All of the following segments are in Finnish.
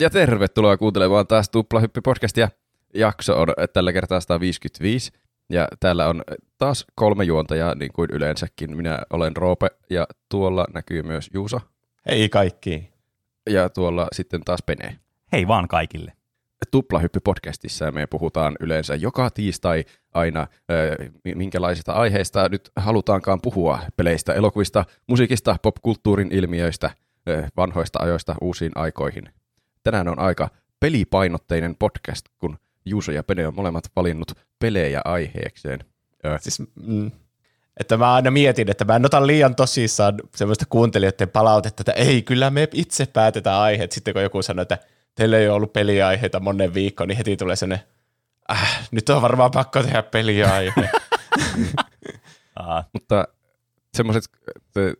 Ja tervetuloa kuuntelemaan taas Tuplahyppi-podcastia. Jakso on tällä kertaa 155. Ja täällä on taas kolme juontajaa, niin kuin yleensäkin. Minä olen Roope ja tuolla näkyy myös Juuso. Hei kaikki. Ja tuolla sitten taas Pene. Hei vaan kaikille. Tuplahyppi-podcastissa me puhutaan yleensä joka tiistai aina, minkälaisista aiheista nyt halutaankaan puhua. Peleistä, elokuvista, musiikista, popkulttuurin ilmiöistä, vanhoista ajoista uusiin aikoihin. Tänään on aika pelipainotteinen podcast, kun Juuso ja Pene on molemmat valinnut pelejä aiheekseen. Siis, mm, että mä aina mietin, että mä en ota liian tosissaan semmoista kuuntelijoiden palautetta, että ei, kyllä me itse päätetään aiheet. Sitten kun joku sanoo, että teillä ei ole ollut peliaiheita monen viikkoon, niin heti tulee sellainen, äh, nyt on varmaan pakko tehdä peliaihe. Mutta semmoiset,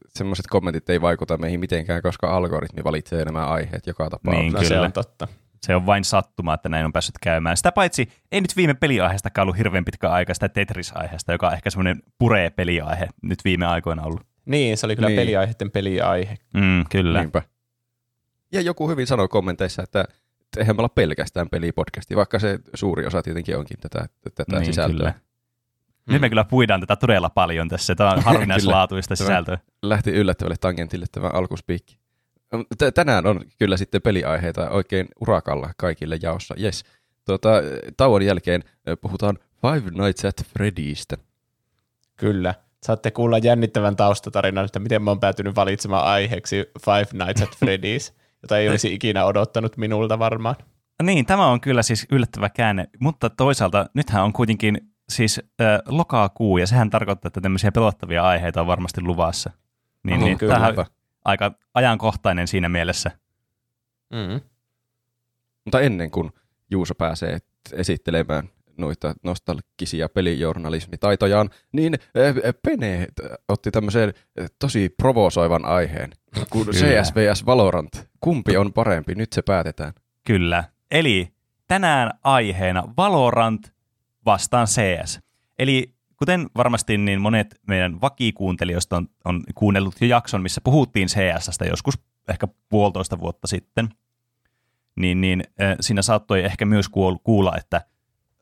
semmoiset kommentit ei vaikuta meihin mitenkään, koska algoritmi valitsee nämä aiheet joka tapauksessa. Niin, kyllä. Se on totta. Se on vain sattuma, että näin on päässyt käymään. Sitä paitsi ei nyt viime peliaiheesta ollut hirveän pitkä aika sitä Tetris-aiheesta, joka on ehkä semmoinen puree peliaihe nyt viime aikoina ollut. Niin, se oli kyllä niin. peliaiheiden peliaihe. Mm, kyllä. Niinpä. Ja joku hyvin sanoi kommenteissa, että eihän me olla pelkästään pelipodcasti, vaikka se suuri osa tietenkin onkin tätä, tätä niin, sisältöä. Kyllä. Mm. Nyt me kyllä puidaan tätä todella paljon tässä. Tämä on harvinaislaatuista sisältöä. Lähti yllättävälle tangentille tämä alkuspiikki. Tänään on kyllä sitten peliaiheita oikein urakalla kaikille jaossa. Yes. Tuota, tauon jälkeen puhutaan Five Nights at Freddystä. Kyllä. Saatte kuulla jännittävän taustatarinan, että miten mä oon päätynyt valitsemaan aiheeksi Five Nights at Freddy's, jota ei olisi ikinä odottanut minulta varmaan. Niin, tämä on kyllä siis yllättävä käänne, mutta toisaalta nythän on kuitenkin siis äh, lokakuu, ja sehän tarkoittaa, että tämmöisiä pelottavia aiheita on varmasti luvassa. Niin, Oho, niin kyllä. Tähän aika ajankohtainen siinä mielessä. Mm. Mutta ennen kuin Juuso pääsee esittelemään noita nostalgisia pelijournalismitaitojaan, niin Pene otti tämmöisen tosi provosoivan aiheen, kun CSVS Valorant. Kumpi on parempi? Nyt se päätetään. Kyllä. Eli tänään aiheena Valorant vastaan CS. Eli kuten varmasti niin monet meidän vakikuuntelijoista on, on kuunnellut jo jakson, missä puhuttiin CSstä joskus ehkä puolitoista vuotta sitten, niin, niin äh, siinä saattoi ehkä myös kuulla, että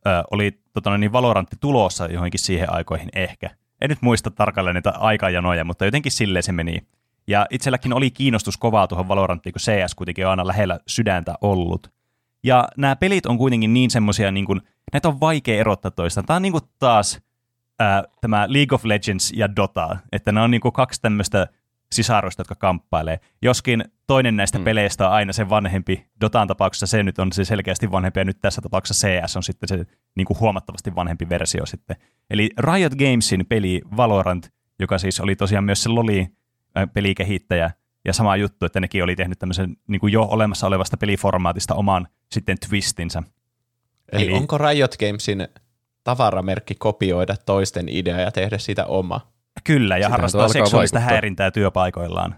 äh, oli tota, niin Valorantti tulossa johonkin siihen aikoihin ehkä. En nyt muista tarkalleen niitä aikajanoja, mutta jotenkin silleen se meni. Ja itselläkin oli kiinnostus kovaa tuohon Valoranttiin, kun CS kuitenkin on aina lähellä sydäntä ollut. Ja nämä pelit on kuitenkin niin semmoisia, niin kuin, näitä on vaikea erottaa toistaan. Tämä on niin kuin taas ää, tämä League of Legends ja Dota, että ne on niin kuin kaksi tämmöistä sisarusta, jotka kamppailee. Joskin toinen näistä mm. peleistä on aina se vanhempi. Dotaan tapauksessa se nyt on se selkeästi vanhempi, ja nyt tässä tapauksessa CS on sitten se niin kuin huomattavasti vanhempi versio sitten. Eli Riot Gamesin peli Valorant, joka siis oli tosiaan myös se Loli-pelikehittäjä, ja sama juttu, että nekin oli tehnyt tämmöisen niin kuin jo olemassa olevasta peliformaatista oman sitten twistinsä. Eli, Eli onko Riot Gamesin tavaramerkki kopioida toisten idea ja tehdä siitä oma? Kyllä, ja Sitä harrastaa seksuaalista vaikuttaa. häirintää työpaikoillaan.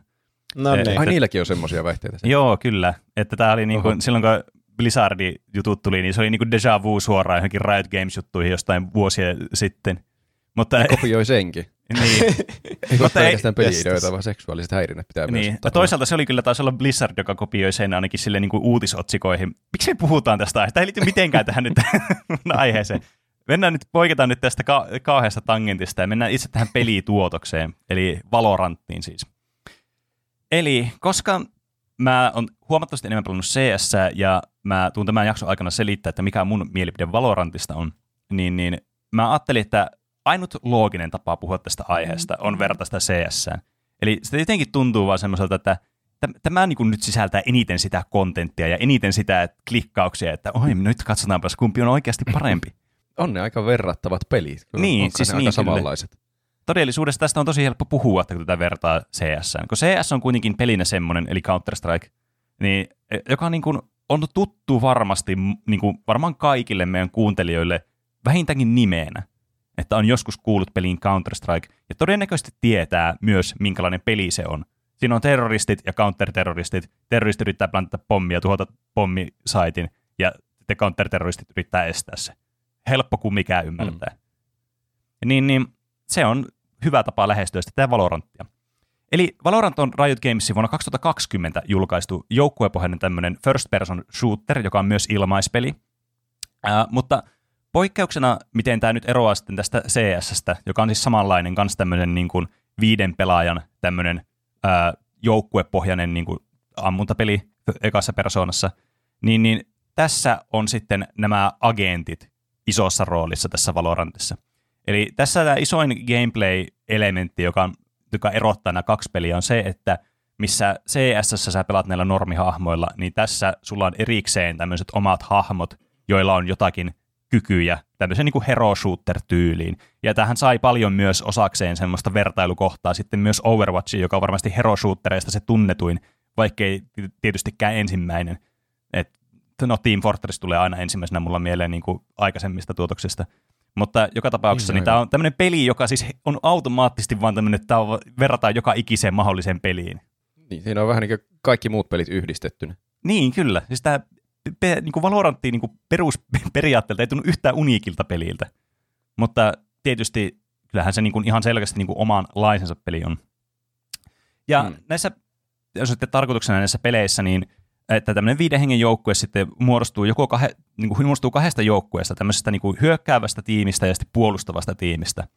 No niin. Ai niilläkin on semmoisia väitteitä. Joo, kyllä. Että tämä oli niin kuin, silloin kun Blizzardin jutut tuli, niin se oli niin kuin deja vu suoraan johonkin Riot Games-juttuihin jostain vuosia sitten. Mutta, ne kopioi senkin. Niin. ei ole pelkästään peli-ideoita, vaan seksuaaliset häirinnät pitää niin. myös. Ja toisaalta se oli kyllä taas olla Blizzard, joka kopioi sen ainakin sille niin kuin uutisotsikoihin. Miksi me puhutaan tästä aiheesta? Tämä ei liity mitenkään tähän nyt aiheeseen. Mennään nyt, poiketaan nyt tästä ka- kauheasta tangentista ja mennään itse tähän pelituotokseen, eli Valoranttiin siis. Eli koska mä oon huomattavasti enemmän pelannut CS ja mä tuun tämän jakson aikana selittää, että mikä mun mielipide Valorantista on, niin, niin mä ajattelin, että ainut looginen tapa puhua tästä aiheesta on verrata sitä CS. Eli se jotenkin tuntuu vaan semmoiselta, että tämä niin nyt sisältää eniten sitä kontenttia ja eniten sitä klikkauksia, että oi, nyt katsotaanpas kumpi on oikeasti parempi. On ne aika verrattavat pelit. Kyllä niin, Onko siis ne niin, aika samanlaiset. Kyllä. Todellisuudessa tästä on tosi helppo puhua, että kun tätä vertaa CS. Kun CS on kuitenkin pelinä semmoinen, eli Counter-Strike, niin, e, joka niin kuin on tuttu varmasti niin kuin varmaan kaikille meidän kuuntelijoille vähintäänkin nimeenä, että on joskus kuullut peliin Counter-Strike, ja todennäköisesti tietää myös, minkälainen peli se on. Siinä on terroristit ja counter-terroristit. Terroristit yrittää plantata pommia, tuhota pommisaitin, ja sitten counter-terroristit yrittää estää se helppo kuin mikään ymmärtää. Mm. Niin, niin se on hyvä tapa lähestyä sitä Valoranttia. Eli Valorant on Riot Gamesin vuonna 2020 julkaistu joukkuepohjainen tämmöinen first person shooter, joka on myös ilmaispeli. Ää, mutta poikkeuksena, miten tämä nyt eroaa sitten tästä CSstä, joka on siis samanlainen, kans tämmöinen niin kuin viiden pelaajan tämmöinen ää, joukkuepohjainen niin kuin ammuntapeli ekassa persoonassa, niin, niin tässä on sitten nämä agentit isossa roolissa tässä Valorantissa. Eli tässä tämä isoin gameplay-elementti, joka, on, joka erottaa nämä kaksi peliä, on se, että missä CS sä pelaat näillä normihahmoilla, niin tässä sulla on erikseen tämmöiset omat hahmot, joilla on jotakin kykyjä tämmöisen niin kuin hero shooter-tyyliin. Ja tähän sai paljon myös osakseen semmoista vertailukohtaa sitten myös Overwatch, joka on varmasti hero shootereista se tunnetuin, vaikkei tietystikään ensimmäinen. Et, no Team Fortress tulee aina ensimmäisenä mulla mieleen niin kuin aikaisemmista tuotoksista. Mutta joka tapauksessa niin, niin tämä on tämmöinen peli, joka siis on automaattisesti vaan tämmöinen, että verrataan joka ikiseen mahdolliseen peliin. Niin, siinä on vähän niin kuin kaikki muut pelit yhdistettynä. Niin, kyllä. Siis tämä pe, niin kuin Valorantti niin kuin perusperiaatteelta ei tunnu yhtään uniikilta peliltä. Mutta tietysti kyllähän se niin kuin ihan selkeästi niin kuin oman laisensa peli on. Ja hmm. näissä, jos sitten tarkoituksena näissä peleissä, niin että tämmöinen viiden hengen joukkue sitten muodostuu, joko kahe, niin kuin muodostuu kahdesta joukkueesta, tämmöisestä niin kuin hyökkäävästä tiimistä ja sitten puolustavasta tiimistä.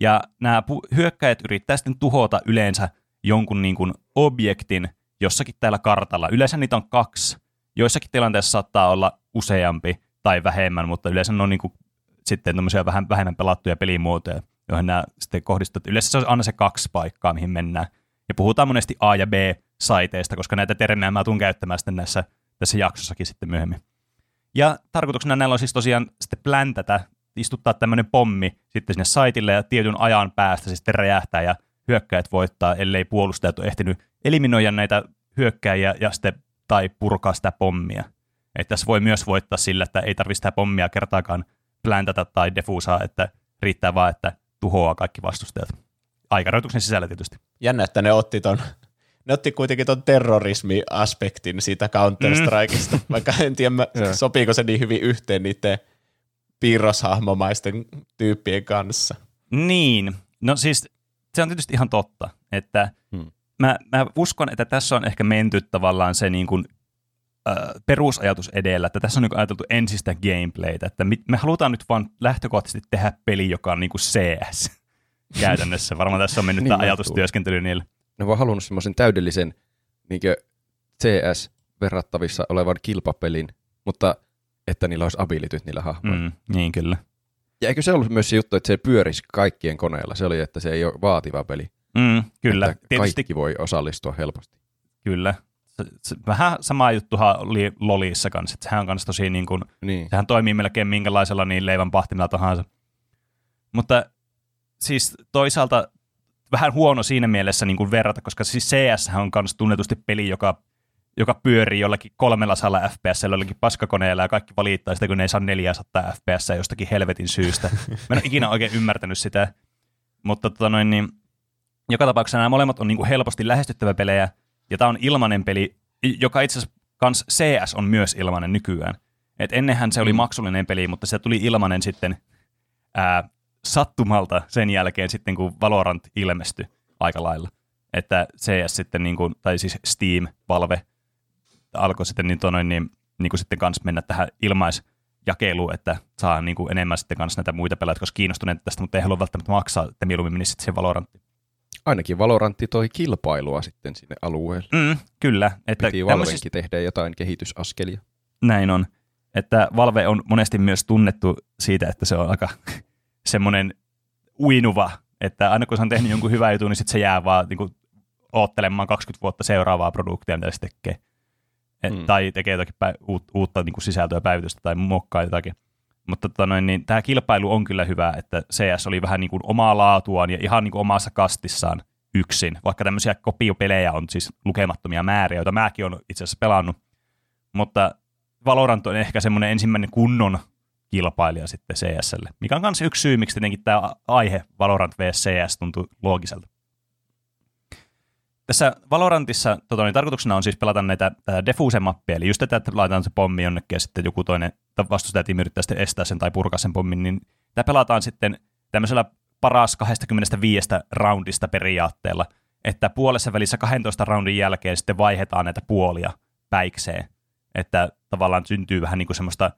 Ja nämä pu- hyökkäjät yrittää sitten tuhota yleensä jonkun niin kuin objektin jossakin täällä kartalla. Yleensä niitä on kaksi. Joissakin tilanteissa saattaa olla useampi tai vähemmän, mutta yleensä ne on niin kuin sitten vähän vähemmän pelattuja pelimuotoja, joihin nämä sitten kohdistuvat. Yleensä se on aina se kaksi paikkaa, mihin mennään. Ja puhutaan monesti A- ja B-saiteista, koska näitä termejä mä tuun käyttämään sitten näissä, tässä jaksossakin sitten myöhemmin. Ja tarkoituksena näillä on siis tosiaan sitten pläntätä, istuttaa tämmöinen pommi sitten sinne saitille ja tietyn ajan päästä sitten räjähtää ja hyökkäjät voittaa, ellei puolustajat ole ehtinyt eliminoida näitä hyökkäjiä ja sitten, tai purkaa sitä pommia. Että tässä voi myös voittaa sillä, että ei tarvitse sitä pommia kertaakaan pläntätä tai defusaa, että riittää vaan, että tuhoaa kaikki vastustajat. Aikarajoituksen sisällä tietysti. Jännä, että ne otti ton ne otti kuitenkin ton terrorismi-aspektin siitä Counter-Strikeista, mm. vaikka en tiedä, sopiiko se niin hyvin yhteen niiden piirroshahmomaisten tyyppien kanssa. Niin, no siis se on tietysti ihan totta, että. Mä, mä uskon, että tässä on ehkä menty tavallaan se niin kuin, äh, perusajatus edellä, että tässä on niin ajateltu ensistä gameplaytä, että me, me halutaan nyt vaan lähtökohtaisesti tehdä peli, joka on niin kuin CS käytännössä. Varmaan tässä on mennyt niin tämä ajatustyöskentely niille. Ne on halunnut semmoisen täydellisen niin CS-verrattavissa olevan kilpapelin, mutta että niillä olisi abilityt niillä hahmoilla. Mm, niin kyllä. Ja eikö se ollut myös se juttu, että se pyörisi kaikkien koneilla? Se oli, että se ei ole vaativa peli. Mm, kyllä. Että Tietysti... kaikki voi osallistua helposti. Kyllä. Vähän sama juttuhan oli Lolissa kanssa. Että sehän on kanssa tosi niin kuin, niin. sehän toimii melkein minkälaisella niin leivän pahtimella tahansa. Mutta siis toisaalta vähän huono siinä mielessä niin kuin verrata, koska siis CS on myös tunnetusti peli, joka joka pyörii jollakin 300 fps jollakin paskakoneella ja kaikki valittaa sitä, kun ne ei saa 400 fps jostakin helvetin syystä. Mä en ole ikinä oikein ymmärtänyt sitä, mutta tota noin, niin, joka tapauksessa nämä molemmat on niin kuin helposti lähestyttävä pelejä, ja tämä on ilmainen peli, joka itse asiassa kans CS on myös ilmainen nykyään. Et ennenhän se oli mm. maksullinen peli, mutta se tuli ilmainen sitten ää, sattumalta sen jälkeen sitten, kun Valorant ilmestyi aika lailla. Että CS sitten, niin kuin, tai siis Steam, Valve, alkoi sitten niin, tonoin, niin, niin kuin sitten kanssa mennä tähän ilmaisjakeluun, että saa niin kuin enemmän sitten kanssa näitä muita pelaajia, koska kiinnostuneita tästä, mutta ei halua välttämättä maksaa, että mieluummin menisi sitten siihen Valoranttiin. Ainakin Valorantti toi kilpailua sitten sinne alueelle. Mm, kyllä. Että Piti Valvenkin tehdä jotain kehitysaskelia. Näin on. Että Valve on monesti myös tunnettu siitä, että se on aika semmoinen uinuva, että aina kun se on tehnyt jonkun hyvän jutun, niin sitten se jää vaan niin kuin, oottelemaan 20 vuotta seuraavaa produktia, mitä se tekee. Et, mm. Tai tekee jotakin pä- uut, uutta niin kuin sisältöä päivitystä tai muokkaa jotakin. Mutta tota noin, niin tämä kilpailu on kyllä hyvä, että CS oli vähän niin kuin omaa laatuaan ja ihan niin kuin omassa kastissaan yksin, vaikka tämmöisiä kopiopelejä on siis lukemattomia määriä, joita mäkin olen itse asiassa pelannut. Mutta Valorant on ehkä semmoinen ensimmäinen kunnon kilpailija sitten CSlle, mikä on myös yksi syy, miksi tietenkin tämä aihe Valorant vs CS tuntuu loogiselta. Tässä Valorantissa tota, niin tarkoituksena on siis pelata näitä defuse-mappia, eli just tätä, että laitetaan se pommi jonnekin ja sitten joku toinen vastustajatiimi yrittää sitten estää sen tai purkaa sen pommin, niin tämä pelataan sitten tämmöisellä paras 25 roundista periaatteella. että puolessa välissä 12 roundin jälkeen sitten vaihdetaan näitä puolia päikseen. Että tavallaan syntyy vähän niin kuin semmoista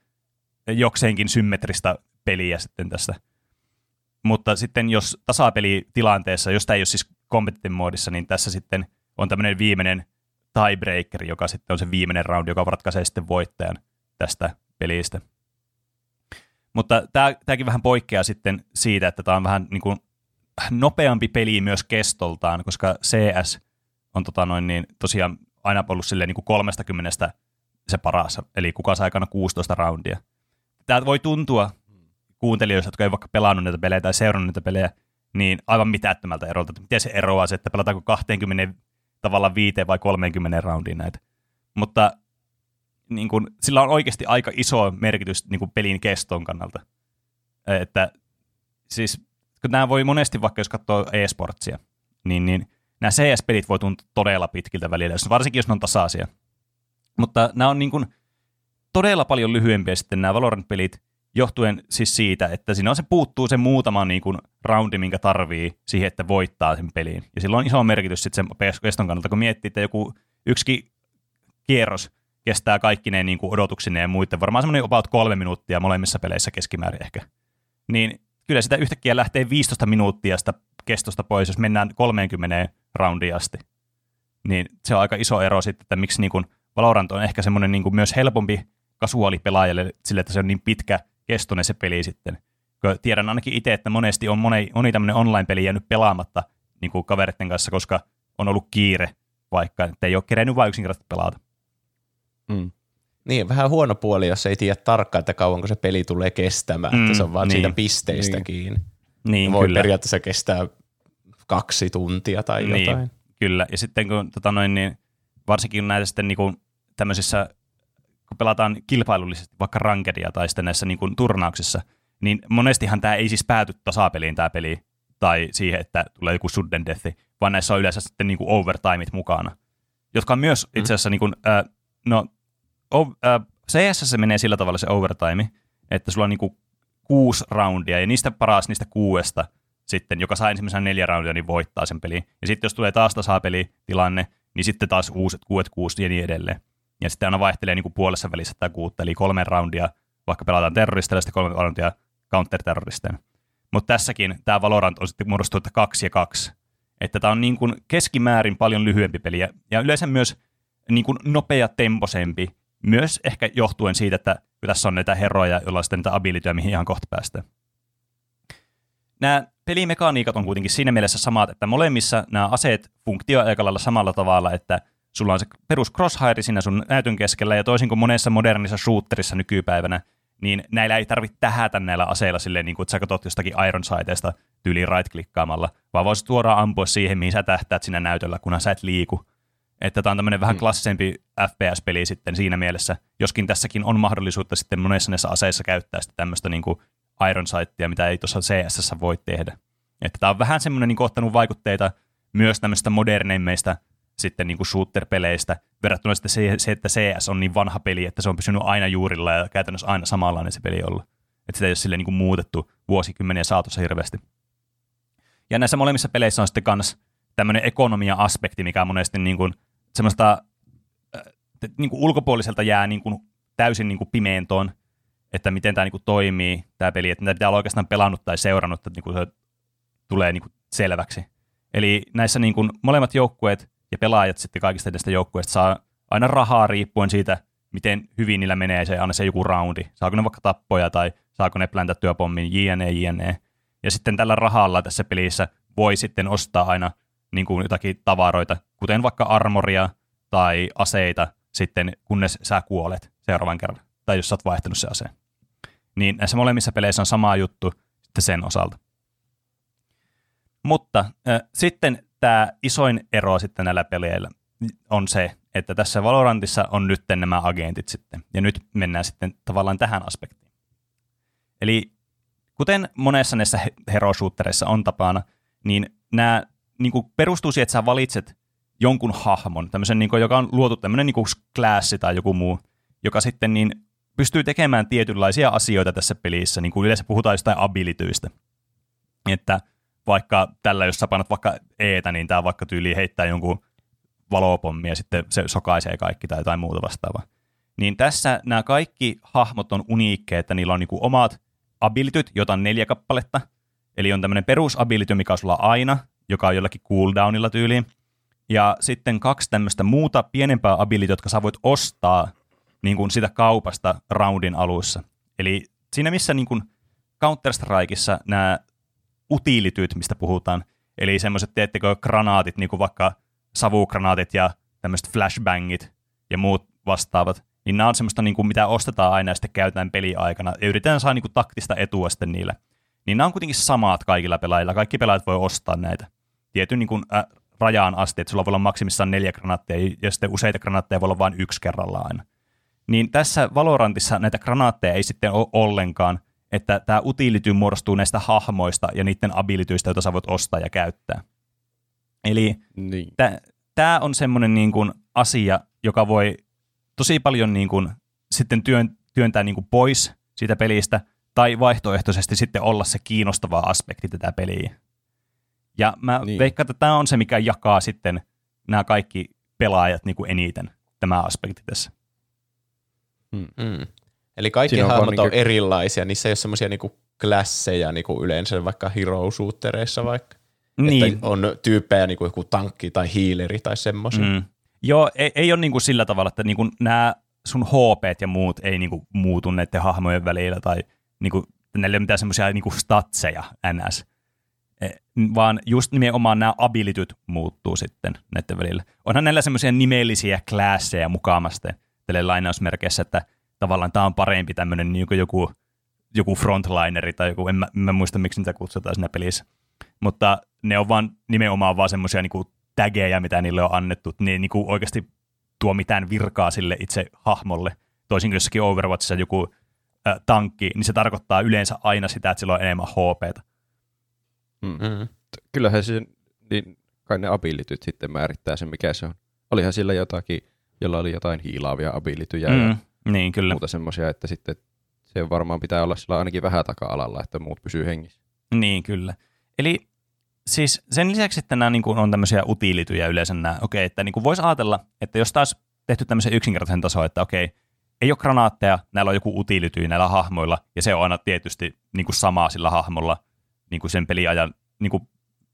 jokseenkin symmetristä peliä sitten tässä. Mutta sitten jos tasapelitilanteessa, jos tämä ei ole siis competitive moodissa, niin tässä sitten on tämmöinen viimeinen tiebreaker, joka sitten on se viimeinen roundi, joka ratkaisee sitten voittajan tästä pelistä. Mutta tämä, tämäkin vähän poikkeaa sitten siitä, että tämä on vähän niin kuin nopeampi peli myös kestoltaan, koska CS on tota noin, niin tosiaan aina ollut silleen niin kuin 30 se paras, eli kuka saa aikana 16 roundia. Tämä voi tuntua kuuntelijoista, jotka ei vaikka pelannut näitä pelejä tai seurannut näitä pelejä, niin aivan mitättömältä erolta, että miten se eroaa se, että pelataanko 20 tavallaan 5 vai 30 roundiin näitä. Mutta niin kuin, sillä on oikeasti aika iso merkitys niin kuin pelin keston kannalta. Että siis, kun nämä voi monesti, vaikka jos katsoo e-sportsia, niin, niin nämä CS-pelit voi tuntua todella pitkiltä välillä, varsinkin jos ne on tasaisia. Mutta nämä on niin kuin todella paljon lyhyempiä sitten nämä Valorant-pelit, johtuen siis siitä, että siinä on se puuttuu se muutama niin kuin roundi, minkä tarvii siihen, että voittaa sen peliin. Ja sillä on iso merkitys sitten sen keston kannalta, kun miettii, että joku yksi kierros kestää kaikki ne niin kuin odotuksineen ja muiden, varmaan semmoinen about kolme minuuttia molemmissa peleissä keskimäärin ehkä. Niin kyllä sitä yhtäkkiä lähtee 15 minuuttia sitä kestosta pois, jos mennään 30 roundia asti. Niin se on aika iso ero sitten, että miksi niin kuin Valorant on ehkä semmoinen niin kuin myös helpompi kasuaalipelaajalle sille, että se on niin pitkä kestoinen se peli sitten. Tiedän ainakin itse, että monesti on moni, moni tämmöinen online-peli jäänyt pelaamatta niin kuin kaveritten kanssa, koska on ollut kiire vaikka, että ei ole kerennyt vain yksinkertaisesti pelata. Mm. Niin, vähän huono puoli, jos ei tiedä tarkkaan, että kauanko se peli tulee kestämään, mm, että se on vaan niin. siitä pisteistä niin. kiinni. Niin, voi kyllä. periaatteessa kestää kaksi tuntia tai niin, jotain. Kyllä, ja sitten kun tota noin, niin varsinkin näitä sitten niin kuin tämmöisissä, kun pelataan kilpailullisesti vaikka rankedia tai sitten näissä niin kuin turnauksissa, niin monestihan tämä ei siis pääty tasapeliin tämä peli, tai siihen, että tulee joku sudden death, vaan näissä on yleensä sitten niin kuin overtimeit mukana, jotka on myös mm. itse asiassa, niin kuin, äh, no o, äh, CS se menee sillä tavalla se overtime, että sulla on niin kuin kuusi roundia, ja niistä paras niistä kuudesta sitten, joka saa ensimmäisenä neljä roundia, niin voittaa sen pelin. Ja sitten jos tulee taas tasapelitilanne, niin sitten taas uuset kuudet kuusi ja niin edelleen. Ja sitten aina vaihtelee niin kuin puolessa välissä tämä kuutta, eli kolme roundia, vaikka pelataan terroristeilla, sitten kolme roundia counter-terroristeina. Mutta tässäkin tämä Valorant on sitten muodostunut kaksi ja kaksi. Että tämä on niin kuin keskimäärin paljon lyhyempi peli, ja yleensä myös niin kuin nopea temposempi, myös ehkä johtuen siitä, että tässä on näitä heroja, joilla on sitten näitä abilityjä, mihin ihan kohta päästään. Nämä pelimekaniikat on kuitenkin siinä mielessä samat, että molemmissa nämä aseet funktioivat aika lailla samalla tavalla, että sulla on se perus crosshair siinä sun näytön keskellä, ja toisin kuin monessa modernissa shooterissa nykypäivänä, niin näillä ei tarvitse tähätä näillä aseilla silleen, niin kuin, että sä katsot jostakin Iron Sightista tyyliin right-klikkaamalla, vaan voisit suoraan ampua siihen, mihin sä tähtäät siinä näytöllä, kunhan sä et liiku. Että tämä on tämmöinen vähän mm. klassisempi FPS-peli sitten siinä mielessä, joskin tässäkin on mahdollisuutta sitten monessa näissä aseissa käyttää sitten tämmöistä niin kuin Iron Sightia, mitä ei tuossa CSS voi tehdä. Että tämä on vähän semmoinen niin ottanut vaikutteita myös tämmöistä moderneimmeista sitten niin kuin shooter-peleistä, verrattuna sitten se, se, että CS on niin vanha peli, että se on pysynyt aina juurilla ja käytännössä aina samanlainen se peli ollut. Että sitä ei ole sille niin kuin muutettu vuosikymmeniä saatossa hirveästi. Ja näissä molemmissa peleissä on sitten myös tämmöinen ekonomia-aspekti, mikä monesti niin kuin semmoista äh, niin kuin ulkopuoliselta jää niin kuin täysin niin kuin pimeäntoon, että miten tämä niin kuin toimii, tämä peli, että pitää olla oikeastaan pelannut tai seurannut, että niin kuin se tulee niin kuin selväksi. Eli näissä niin kuin molemmat joukkueet ja pelaajat sitten kaikista näistä joukkueista saa aina rahaa riippuen siitä, miten hyvin niillä menee se aina se joku roundi. Saako ne vaikka tappoja tai saako ne pläntättyä pommin, jne, jne. Ja sitten tällä rahalla tässä pelissä voi sitten ostaa aina niin kuin jotakin tavaroita, kuten vaikka armoria tai aseita sitten, kunnes sä kuolet seuraavan kerran, tai jos sä oot vaihtanut se aseen. Niin näissä molemmissa peleissä on sama juttu sitten sen osalta. Mutta äh, sitten tämä isoin ero sitten näillä peleillä on se, että tässä Valorantissa on nyt nämä agentit sitten, ja nyt mennään sitten tavallaan tähän aspektiin. Eli kuten monessa näissä hero on tapana, niin nämä niin kuin perustuu siihen, että sä valitset jonkun hahmon, tämmöisen, niin kuin, joka on luotu tämmöinen niin klassi tai joku muu, joka sitten niin pystyy tekemään tietynlaisia asioita tässä pelissä, niin kuin yleensä puhutaan jostain abilityistä. Että vaikka tällä, jos sä painat vaikka eetä, niin tämä vaikka tyyli heittää jonkun valopommi ja sitten se sokaisee kaikki tai jotain muuta vastaavaa. Niin tässä nämä kaikki hahmot on uniikkeja, että niillä on niinku omat abilityt, jota on neljä kappaletta. Eli on tämmöinen perusability, mikä on sulla aina, joka on jollakin cooldownilla tyyliin. Ja sitten kaksi tämmöistä muuta pienempää abilityä, jotka sä voit ostaa niin kuin sitä kaupasta roundin alussa. Eli siinä missä niin kuin Counter-Strikeissa nämä utiilityt, mistä puhutaan, eli semmoiset, teettekö, granaatit, niin kuin vaikka savugranaatit ja tämmöiset flashbangit ja muut vastaavat, niin nämä on semmoista, niin kuin, mitä ostetaan aina ja sitten käytetään peliaikana, ja yritetään saada niin kuin, taktista etua sitten niille. Niin nämä on kuitenkin samat kaikilla pelaajilla, kaikki pelaajat voi ostaa näitä. Tietyn niin kuin, äh, rajaan asti, että sulla voi olla maksimissaan neljä granaatteja, ja sitten useita granaatteja voi olla vain yksi kerrallaan aina. Niin tässä Valorantissa näitä granaatteja ei sitten ole ollenkaan, että tämä utility muodostuu näistä hahmoista ja niiden abilityistä, joita sä voit ostaa ja käyttää. Eli Niin. tämä on semmoinen niin kuin asia, joka voi tosi paljon niin kuin sitten työn, työntää niin kuin pois siitä pelistä, tai vaihtoehtoisesti sitten olla se kiinnostava aspekti tätä peliä. Ja mä Niin. niin. veikkaan, että tämä on se, mikä jakaa sitten nämä kaikki pelaajat niin kuin eniten, tämä aspekti tässä. Mm. Eli kaikki Siinä on hahmot on niinku- erilaisia, niissä ei ole semmoisia niinku klasseja niinku yleensä vaikka hero shootereissa vaikka. Niin. Että on tyyppejä niinku joku tankki tai hiileri tai semmoisia. Mm. Joo, ei, ei ole niinku sillä tavalla, että niinku nämä sun HP ja muut ei niinku muutu näiden hahmojen välillä tai niinku, näillä ei ole mitään semmoisia niinku statseja ns. E, vaan just nimenomaan nämä abilityt muuttuu sitten näiden välillä. Onhan näillä semmoisia nimellisiä klasseja mukaamasten tälle lainausmerkeissä, että tavallaan tämä on parempi tämmöinen niin joku, joku frontlineri tai joku, en mä, en mä muista miksi niitä kutsutaan siinä pelissä. Mutta ne on vaan nimenomaan vaan semmoisia niin tägejä, mitä niille on annettu. Ne ei niin kuin oikeasti tuo mitään virkaa sille itse hahmolle. Toisin kuin jossakin Overwatchissa joku äh, tankki, niin se tarkoittaa yleensä aina sitä, että sillä on enemmän HPtä. Mm. Kyllähän se, niin kai ne abilityt sitten määrittää sen, mikä se on. Olihan sillä jotakin, jolla oli jotain hiilaavia abilityjä mm. ja Mm, niin, kyllä. muuta semmoisia, että sitten se varmaan pitää olla sillä ainakin vähän taka-alalla, että muut pysyy hengissä. Niin, kyllä. Eli siis sen lisäksi, että nämä niin kuin, on tämmöisiä utiilityjä yleensä nämä, okei, että niin voisi ajatella, että jos taas tehty tämmöisen yksinkertaisen tason, että okei, ei ole granaatteja, näillä on joku utiility näillä hahmoilla, ja se on aina tietysti niin kuin samaa sillä hahmolla niin kuin sen peliajan, niin kuin,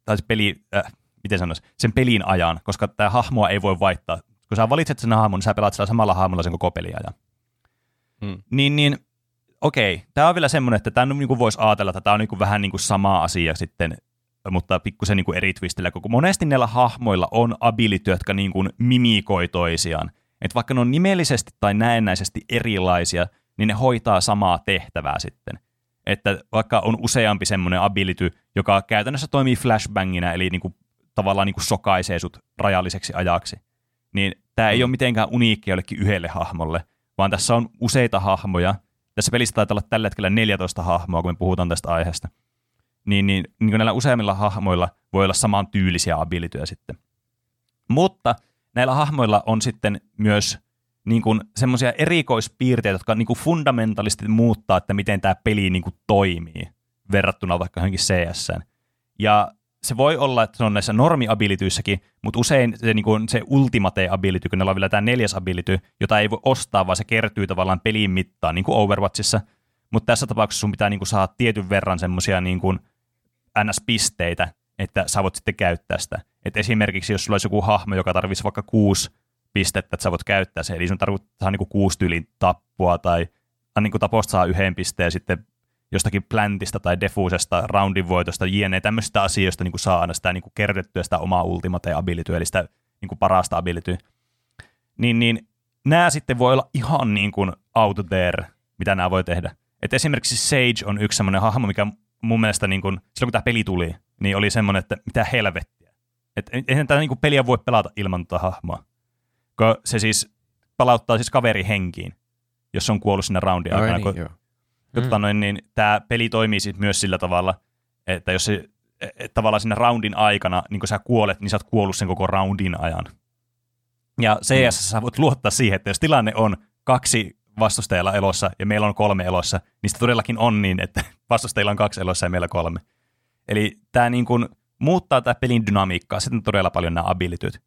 tai se peli, äh, miten sanoisi, sen pelin ajan, koska tämä hahmoa ei voi vaihtaa. Kun sä valitset sen hahmon, niin sä pelaat sillä samalla hahmolla sen koko peliajan. Mm. Niin, niin okei, tämä on vielä semmoinen, että tämä niin voisi ajatella, että tämä on niin vähän niin kuin sama asia sitten, mutta pikkusen niin kuin eri twistillä, kun monesti näillä hahmoilla on ability, jotka niin kuin mimikoi toisiaan. Että vaikka ne on nimellisesti tai näennäisesti erilaisia, niin ne hoitaa samaa tehtävää sitten. Että vaikka on useampi semmoinen ability, joka käytännössä toimii flashbangina, eli niin kuin, tavallaan niin kuin sokaisee sut rajalliseksi ajaksi, niin tämä ei ole mitenkään uniikki jollekin yhdelle hahmolle, vaan tässä on useita hahmoja. Tässä pelissä taitaa olla tällä hetkellä 14 hahmoa, kun me puhutaan tästä aiheesta. Niin, niin, niin näillä useimmilla hahmoilla voi olla saman tyylisiä abilityjä sitten. Mutta näillä hahmoilla on sitten myös niin semmoisia erikoispiirteitä, jotka niin kuin fundamentaalisesti muuttaa, että miten tämä peli niin kuin toimii verrattuna vaikka johonkin cs Ja se voi olla, että se on näissä normi-abilityissäkin, mutta usein se, niin kuin se ultimate ability, kun ne on vielä tämä neljäs ability, jota ei voi ostaa, vaan se kertyy tavallaan pelin mittaan, niin kuin Overwatchissa. Mutta tässä tapauksessa sun pitää niin kuin saada tietyn verran semmoisia niin NS-pisteitä, että sä voit sitten käyttää sitä. Et esimerkiksi jos sulla olisi joku hahmo, joka tarvitsisi vaikka kuusi pistettä, että sä voit käyttää se, eli sun tarvitsee niin kuusi tyylin tappua, tai niin kuin taposta saa yhden pisteen, sitten jostakin plantista tai defusesta, roundin voitosta, jne. tämmöisistä asioista niin kuin saa aina sitä niin kuin kerryttyä sitä omaa ultimate ability, eli sitä niin kuin parasta ability. Niin, niin nämä sitten voi olla ihan niin kuin out there, mitä nämä voi tehdä. Et esimerkiksi Sage on yksi semmoinen hahmo, mikä mun mielestä niin kun, silloin kun tämä peli tuli, niin oli semmoinen, että mitä helvettiä. Et eihän tämä niin peliä voi pelata ilman tuota hahmoa. Kun se siis palauttaa siis kaveri henkiin, jos on kuollut sinne roundin Ai aikana. niin, kun, joo. Tota noin, niin tämä peli toimii sit myös sillä tavalla, että jos se et tavallaan siinä roundin aikana, niin kun sä kuolet, niin sä oot kuollut sen koko roundin ajan. Ja CS sä voit luottaa siihen, että jos tilanne on kaksi vastustajalla elossa ja meillä on kolme elossa, niin sitä todellakin on niin, että vastustajilla on kaksi elossa ja meillä kolme. Eli tämä niin kuin muuttaa tämä pelin dynamiikkaa sitten todella paljon nämä abilityt.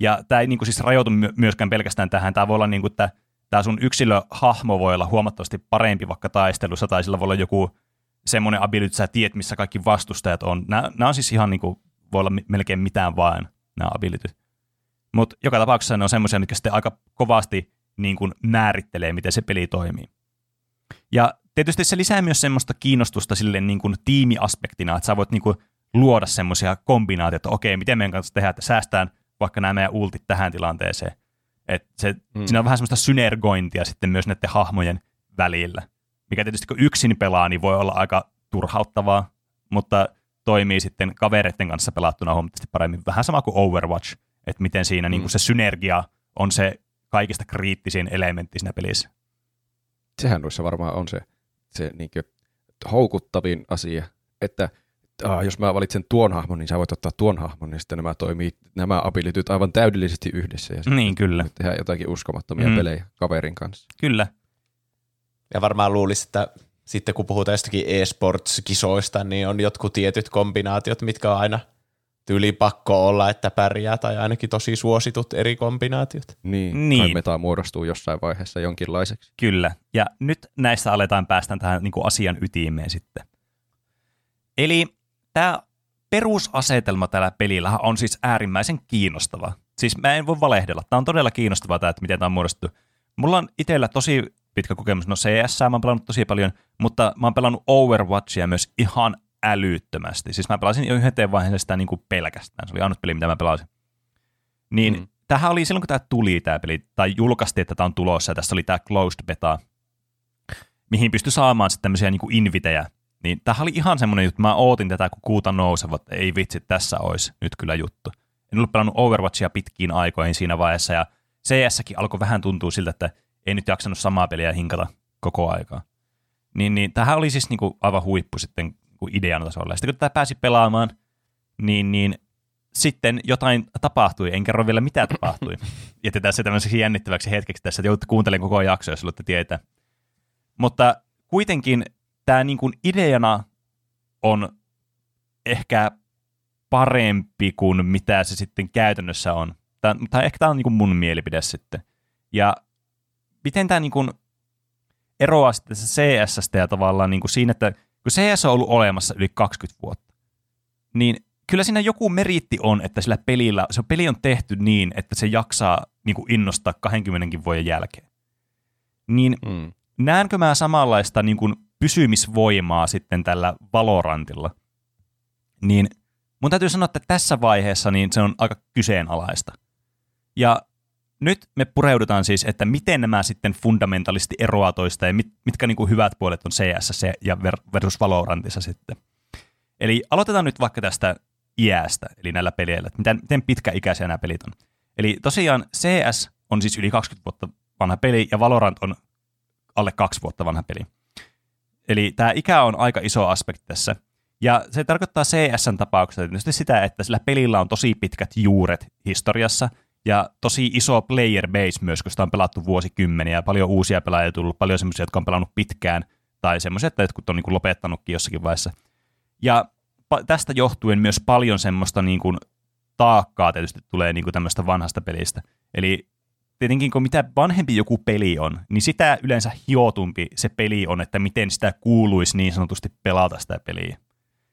Ja tämä ei niin siis rajoitu myöskään pelkästään tähän. Tämä voi olla niin kuin, että tämä sun yksilöhahmo voi olla huomattavasti parempi vaikka taistelussa, tai sillä voi olla joku semmoinen ability, että sä tiedät, missä kaikki vastustajat on. Nämä, nämä on siis ihan niin kuin, voi olla melkein mitään vain, nämä abilityt. Mutta joka tapauksessa ne on semmoisia, mitkä sitten aika kovasti niin kuin määrittelee, miten se peli toimii. Ja tietysti se lisää myös semmoista kiinnostusta sille niin kuin tiimiaspektina, että sä voit niin kuin luoda semmoisia kombinaatioita, että okei, miten meidän kanssa tehdään, että säästään vaikka nämä meidän ultit tähän tilanteeseen. Et se, mm. Siinä on vähän semmoista synergointia sitten myös näiden hahmojen välillä, mikä tietysti kun yksin pelaa, niin voi olla aika turhauttavaa, mutta toimii sitten kavereiden kanssa pelattuna huomattavasti paremmin. Vähän sama kuin Overwatch, että miten siinä mm. niin kuin se synergia on se kaikista kriittisin elementti siinä pelissä. Sehän noissa varmaan on se, se niin houkuttavin asia, että ah, jos mä valitsen tuon hahmon, niin sä voit ottaa tuon hahmon, niin sitten nämä toimii, nämä abilityt aivan täydellisesti yhdessä. Ja niin, kyllä. Tehdään jotakin uskomattomia mm. pelejä kaverin kanssa. Kyllä. Ja varmaan luulisi, että sitten kun puhutaan jostakin e-sports-kisoista, niin on jotkut tietyt kombinaatiot, mitkä on aina tyyli pakko olla, että pärjää, tai ainakin tosi suositut eri kombinaatiot. Niin, niin. kai meta muodostuu jossain vaiheessa jonkinlaiseksi. Kyllä, ja nyt näistä aletaan päästä tähän niin kuin asian ytimeen sitten. Eli tämä perusasetelma tällä pelillä on siis äärimmäisen kiinnostava. Siis mä en voi valehdella. Tämä on todella kiinnostavaa, tämä, että miten tämä on muodostettu. Mulla on itsellä tosi pitkä kokemus. No CS mä oon pelannut tosi paljon, mutta mä oon pelannut Overwatchia myös ihan älyttömästi. Siis mä pelasin jo yhden vaiheessa sitä niin kuin pelkästään. Se oli ainut peli, mitä mä pelasin. Niin mm. tämähän oli silloin, kun tämä tuli tämä peli, tai julkaistiin, että tämä on tulossa, ja tässä oli tämä closed beta, mihin pystyi saamaan sitten tämmöisiä niin invitejä niin tämähän oli ihan semmoinen juttu, mä ootin tätä, kun kuuta nousevat, ei vitsi, tässä olisi nyt kyllä juttu. En ollut pelannut Overwatchia pitkiin aikoihin siinä vaiheessa, ja CS-säkin alkoi vähän tuntua siltä, että ei nyt jaksanut samaa peliä hinkata koko aikaa. Niin, niin tämähän oli siis niinku aivan huippu sitten niinku idean tasolla. Ja sitten kun tätä pääsi pelaamaan, niin, niin sitten jotain tapahtui, en kerro vielä mitä tapahtui. Jätetään se tämmöiseksi jännittäväksi hetkeksi tässä, että joudut kuuntelemaan koko jakso, jos haluatte tietää. Mutta kuitenkin tämä niin kuin ideana on ehkä parempi kuin mitä se sitten käytännössä on. Tää, tai ehkä tämä on niin kuin mun mielipide sitten. Ja miten tämä niin kuin eroaa sitten CSstä ja tavallaan niin kuin siinä, että kun CS on ollut olemassa yli 20 vuotta, niin kyllä siinä joku meriitti on, että sillä pelillä, se peli on tehty niin, että se jaksaa niin kuin innostaa 20 vuoden jälkeen. Niin mm. näenkö mä samanlaista niin kuin pysymisvoimaa sitten tällä Valorantilla, niin mun täytyy sanoa, että tässä vaiheessa niin se on aika kyseenalaista. Ja nyt me pureudutaan siis, että miten nämä sitten fundamentaalisesti eroaa toista ja mit, mitkä niin kuin hyvät puolet on CS ja versus Valorantissa sitten. Eli aloitetaan nyt vaikka tästä iästä, eli näillä peleillä, että miten, miten pitkäikäisiä nämä pelit on. Eli tosiaan CS on siis yli 20 vuotta vanha peli ja Valorant on alle kaksi vuotta vanha peli. Eli tämä ikä on aika iso aspekti tässä. Ja se tarkoittaa CSn tapauksessa tietysti sitä, että sillä pelillä on tosi pitkät juuret historiassa ja tosi iso player base myös, kun sitä on pelattu vuosikymmeniä. Paljon uusia pelaajia tullut, paljon semmoisia, jotka on pelannut pitkään tai semmoisia, että jotkut on niin lopettanutkin jossakin vaiheessa. Ja tästä johtuen myös paljon semmoista niin kuin taakkaa tietysti tulee niin kuin tämmöistä vanhasta pelistä. Eli tietenkin kun mitä vanhempi joku peli on, niin sitä yleensä hiotumpi se peli on, että miten sitä kuuluisi niin sanotusti pelata sitä peliä.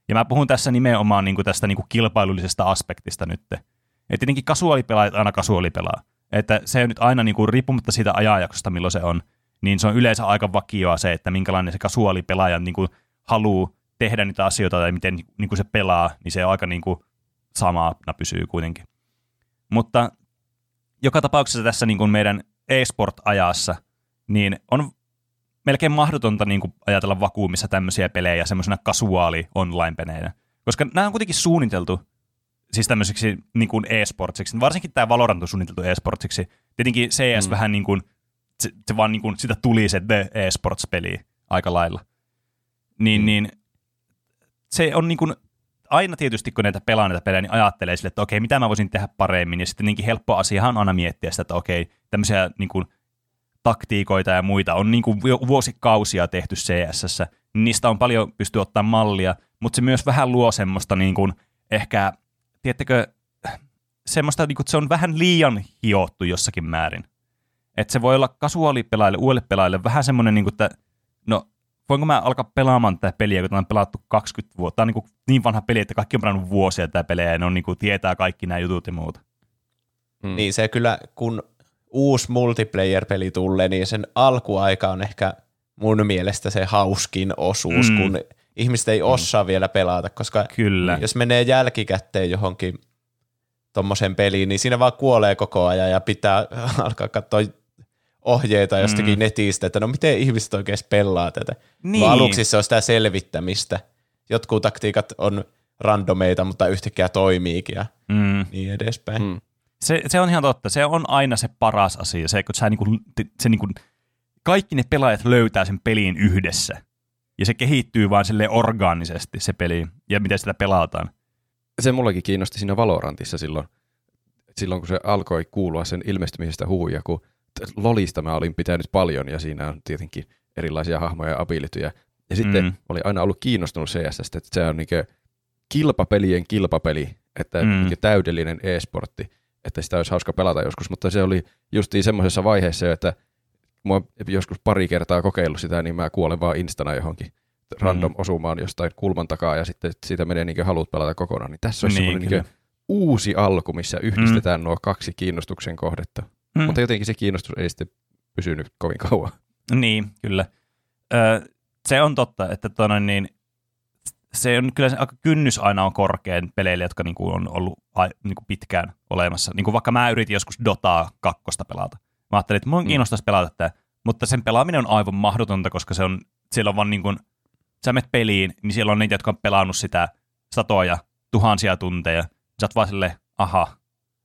Ja mä puhun tässä nimenomaan niin kuin tästä niin kuin kilpailullisesta aspektista nyt. että tietenkin kasuaalipelaajat aina kasuaalipelaa. Että se on nyt aina niin kuin, riippumatta siitä ajanjaksosta, milloin se on, niin se on yleensä aika vakioa se, että minkälainen se kasuaalipelaaja niin kuin, haluaa tehdä niitä asioita tai miten niin kuin se pelaa, niin se on aika niin kuin, samana pysyy kuitenkin. Mutta joka tapauksessa tässä niin kuin meidän e-sport-ajassa, niin on melkein mahdotonta niin kuin ajatella vakuumissa tämmöisiä pelejä semmoisena kasuaali online-peleinä. Koska nämä on kuitenkin suunniteltu siis tämmöiseksi niin kuin e-sportsiksi. Varsinkin tämä Valorant on suunniteltu e-sportsiksi. Tietenkin CS mm. vähän niin kuin, se, se vaan niin kuin, sitä tuli se The e-sports-peli aika lailla. Niin, mm. niin se on niin kuin aina tietysti, kun näitä pelaa näitä pelejä, niin ajattelee sille, että okei, mitä mä voisin tehdä paremmin. Ja sitten niinkin helppo asiahan on aina miettiä sitä, että okei, tämmöisiä niin kuin, taktiikoita ja muita on niin kuin vuosikausia tehty CSS. Niistä on paljon pysty ottaa mallia, mutta se myös vähän luo semmoista niin kuin ehkä, tiedättekö, semmoista, niin kuin, että se on vähän liian hiottu jossakin määrin. Että se voi olla kasuaalipelaajille, uudelle pelaajille vähän semmoinen, niin kuin, että no voinko mä alkaa pelaamaan tätä peliä, kun tämä on pelattu 20 vuotta. Tämä on niin, kuin niin vanha peli, että kaikki on pelannut vuosia tätä peliä ja ne on, niin kuin, tietää kaikki nämä jutut ja muuta. Hmm. Niin se kyllä, kun uusi multiplayer-peli tulee, niin sen alkuaika on ehkä mun mielestä se hauskin osuus, mm. kun ihmiset ei mm. osaa mm. vielä pelata, koska Kyllä. jos menee jälkikäteen johonkin tuommoisen peliin, niin siinä vaan kuolee koko ajan ja pitää alkaa katsoa ohjeita jostakin mm. netistä, että no miten ihmiset oikein pelaa tätä. Niin. Vaan aluksi se on sitä selvittämistä. Jotkut taktiikat on randomeita, mutta yhtäkkiä toimiikin ja mm. niin edespäin. Mm. Se, se on ihan totta. Se on aina se paras asia. Se, kun sä niinku, se niinku, kaikki ne pelaajat löytää sen peliin yhdessä. Ja se kehittyy vaan sille orgaanisesti se peli ja miten sitä pelataan. Se mullakin kiinnosti siinä Valorantissa silloin, silloin kun se alkoi kuulua sen ilmestymisestä huuja, kun Lolista mä olin pitänyt paljon ja siinä on tietenkin erilaisia hahmoja ja abilityjä. Ja sitten mm. oli aina ollut kiinnostunut CS, että se on niin kilpapelien kilpapeli, että mm. niin täydellinen e-sportti että sitä olisi hauska pelata joskus, mutta se oli justiin semmoisessa vaiheessa, että mä joskus pari kertaa kokeillut sitä, niin mä kuolen vaan instana johonkin random mm. osumaan jostain kulman takaa ja sitten siitä menee niin kuin haluat pelata kokonaan. Niin tässä olisi niin, semmoinen niin uusi alku, missä yhdistetään mm. nuo kaksi kiinnostuksen kohdetta. Mm. Mutta jotenkin se kiinnostus ei sitten pysynyt kovin kauan. Niin, kyllä. Ö, se on totta, että toinen niin se on kyllä se aika kynnys aina on korkein peleille, jotka niinku on ollut ai, niinku pitkään olemassa. Niinku vaikka mä yritin joskus Dotaa kakkosta pelata. Mä ajattelin, että mun mm. kiinnostaisi pelata tätä, mutta sen pelaaminen on aivan mahdotonta, koska se on, siellä on vaan niin kuin, sä menet peliin, niin siellä on niitä, jotka on pelannut sitä satoja, tuhansia tunteja. Sä oot vaan silleen, aha,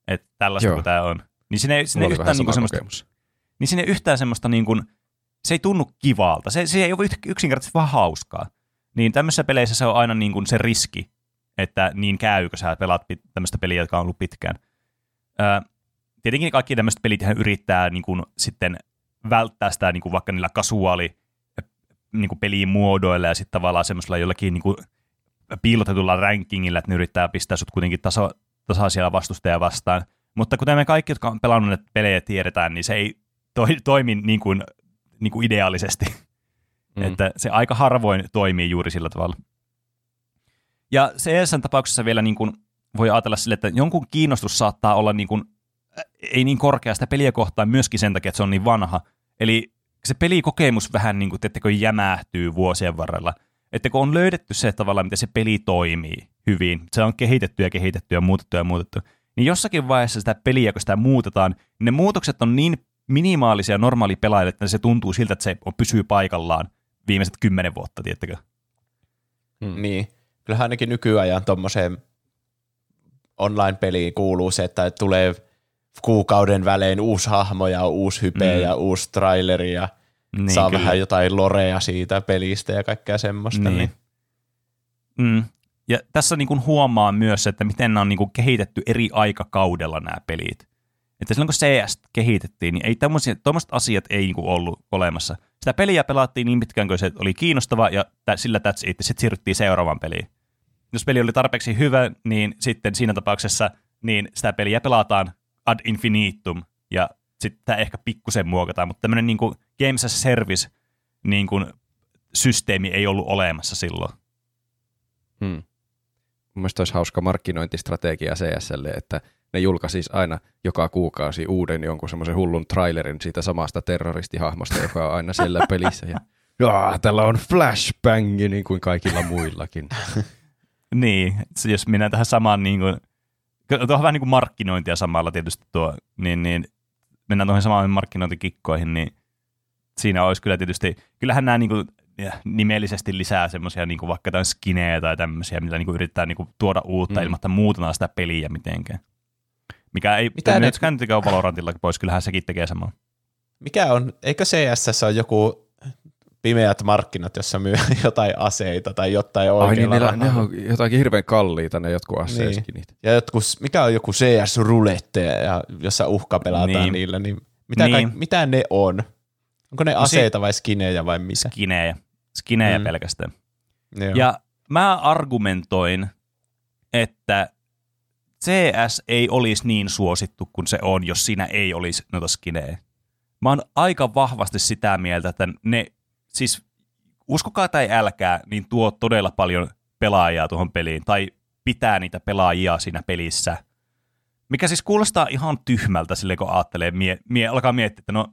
että tällaista Joo. kuin tämä on. Niin sinne, ei, sinne yhtään niin semmoista, kokemus. niin sinne yhtään semmoista niin kuin, se ei tunnu kivalta. Se, se ei ole yksinkertaisesti vaan hauskaa. Niin tämmöisissä peleissä se on aina niin kuin se riski, että niin käy, kun sä pelaat tämmöistä peliä, jotka on ollut pitkään. Öö, tietenkin kaikki tämmöiset pelit yrittää niin kuin, sitten välttää sitä niin kuin vaikka niillä kasuaali niin kuin peliin muodoilla ja sitten tavallaan semmoisella jollakin niin kuin piilotetulla rankingilla, että ne yrittää pistää sut kuitenkin taso, tasaisia vastustajia vastaan. Mutta kuten me kaikki, jotka on pelannut näitä pelejä tiedetään, niin se ei toi, toimi niin kuin, niin kuin ideaalisesti. Mm. Että se aika harvoin toimii juuri sillä tavalla. Ja CSN tapauksessa vielä niin kuin voi ajatella sille, että jonkun kiinnostus saattaa olla niin kuin, ei niin korkea sitä peliä kohtaan myöskin sen takia, että se on niin vanha. Eli se pelikokemus vähän niin kuin, teettekö, jämähtyy vuosien varrella. Että kun on löydetty se tavalla, miten se peli toimii hyvin, se on kehitetty ja kehitetty ja muutettu ja muutettu, niin jossakin vaiheessa sitä peliä, kun sitä muutetaan, niin ne muutokset on niin minimaalisia normaali pelaajille, että se tuntuu siltä, että se pysyy paikallaan viimeiset kymmenen vuotta, tiettäkö? Hmm. Niin. Kyllähän ainakin nykyajan tuommoiseen online-peliin kuuluu se, että tulee kuukauden välein uusi hahmo ja uusi hype mm. ja uusi traileri ja niin, saa kyllä. vähän jotain lorea siitä pelistä ja kaikkea semmoista. Niin. Niin. Mm. Ja tässä niin kuin huomaa myös, että miten nämä on niin kuin kehitetty eri aikakaudella nämä pelit. Että silloin kun CS kehitettiin, niin ei tämmöiset asiat ei niin kuin ollut olemassa. Sitä peliä pelattiin niin pitkään, kun se oli kiinnostava, ja sillä that's it. Sitten siirryttiin seuraavaan peliin. Jos peli oli tarpeeksi hyvä, niin sitten siinä tapauksessa niin sitä peliä pelataan ad infinitum, ja sitten ehkä pikkusen muokataan, mutta tämmöinen niin kuin Games as Service niin kuin systeemi ei ollut olemassa silloin. Hmm. Mielestäni olisi hauska markkinointistrategia CSL, että ne julkaisisi aina joka kuukausi uuden jonkun semmoisen hullun trailerin siitä samasta terroristihahmosta, joka on aina siellä pelissä. Ja, Jaa, tällä on flashbangi niin kuin kaikilla muillakin. niin, jos minä tähän samaan niin kuin, tuohon vähän niin kuin markkinointia samalla tietysti tuo, niin, niin mennään tuohon samaan markkinointikikkoihin, niin siinä olisi kyllä tietysti, kyllähän nämä niin kuin, nimellisesti lisää semmoisia niin vaikka jotain skinejä tai tämmöisiä, millä niin kuin yrittää niin kuin tuoda uutta mm. ilman, että muutetaan sitä peliä mitenkään. Mikä ei Mitä ne... ole Valorantillakin pois, kyllähän sekin tekee samaa. Mikä on, eikö CSS ole joku pimeät markkinat, jossa myy jotain aseita tai jotain oikealla Ai niin, ne, ne on jotakin hirveän kalliita ne jotkut aseiskin. Niin. Ja jotkut, mikä on joku CS-ruletteja, jossa uhka pelataan niin. niillä, niin mitä, niin. Kaik, mitä ne on? Onko ne No aseita vai skinejä vai mitä? Skinejä. Skinejä Mm. pelkästään. Joo. Ja mä argumentoin, että CS ei olisi niin suosittu kuin se on, jos siinä ei olisi noita skinejä. Mä oon aika vahvasti sitä mieltä, että ne, siis uskokaa tai älkää, niin tuo todella paljon pelaajia tuohon peliin, tai pitää niitä pelaajia siinä pelissä. Mikä siis kuulostaa ihan tyhmältä sille, kun ajattelee, mie, mie, alkaa miettiä, että no,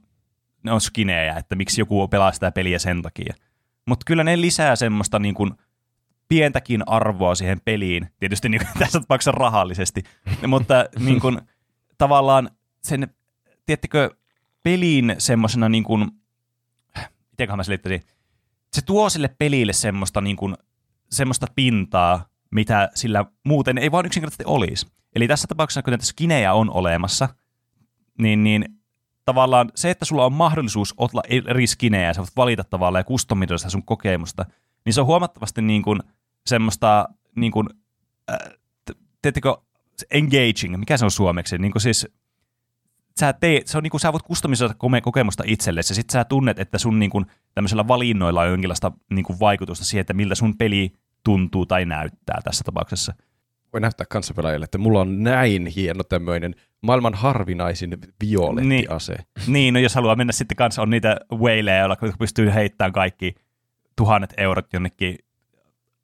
ne on skinejä, että miksi joku pelaa sitä peliä sen takia. Mutta kyllä ne lisää semmoista niin kuin pientäkin arvoa siihen peliin, tietysti niin kuin tässä tapauksessa rahallisesti, mutta niin kuin, tavallaan sen, tiettekö, pelin semmoisena niin kuin, mitenköhän mä selittäisin, se tuo sille pelille semmoista, niin kuin, semmoista pintaa, mitä sillä muuten ei vaan yksinkertaisesti olisi. Eli tässä tapauksessa, kun näitä skinejä on olemassa, niin, niin tavallaan se, että sulla on mahdollisuus olla eri skinejä ja sä voit valita tavallaan ja kustomidoida sun kokemusta, niin se on huomattavasti niin kuin semmoista, niin kuin, äh, teettekö, engaging, mikä se on suomeksi, niin kuin siis sä teet, se on niin kuin sä voit kustomisoida kokemusta itsellesi, ja sit sä tunnet, että sun niin kuin, tämmöisellä valinnoilla on jonkinlaista niin kuin vaikutusta siihen, että miltä sun peli tuntuu tai näyttää tässä tapauksessa. Voi näyttää kanssapelaajille, että mulla on näin hieno tämmöinen maailman harvinaisin violettiase. Niin, no jos haluaa mennä sitten kanssa, on niitä whaleja, joilla pystyy heittämään kaikki tuhannet eurot jonnekin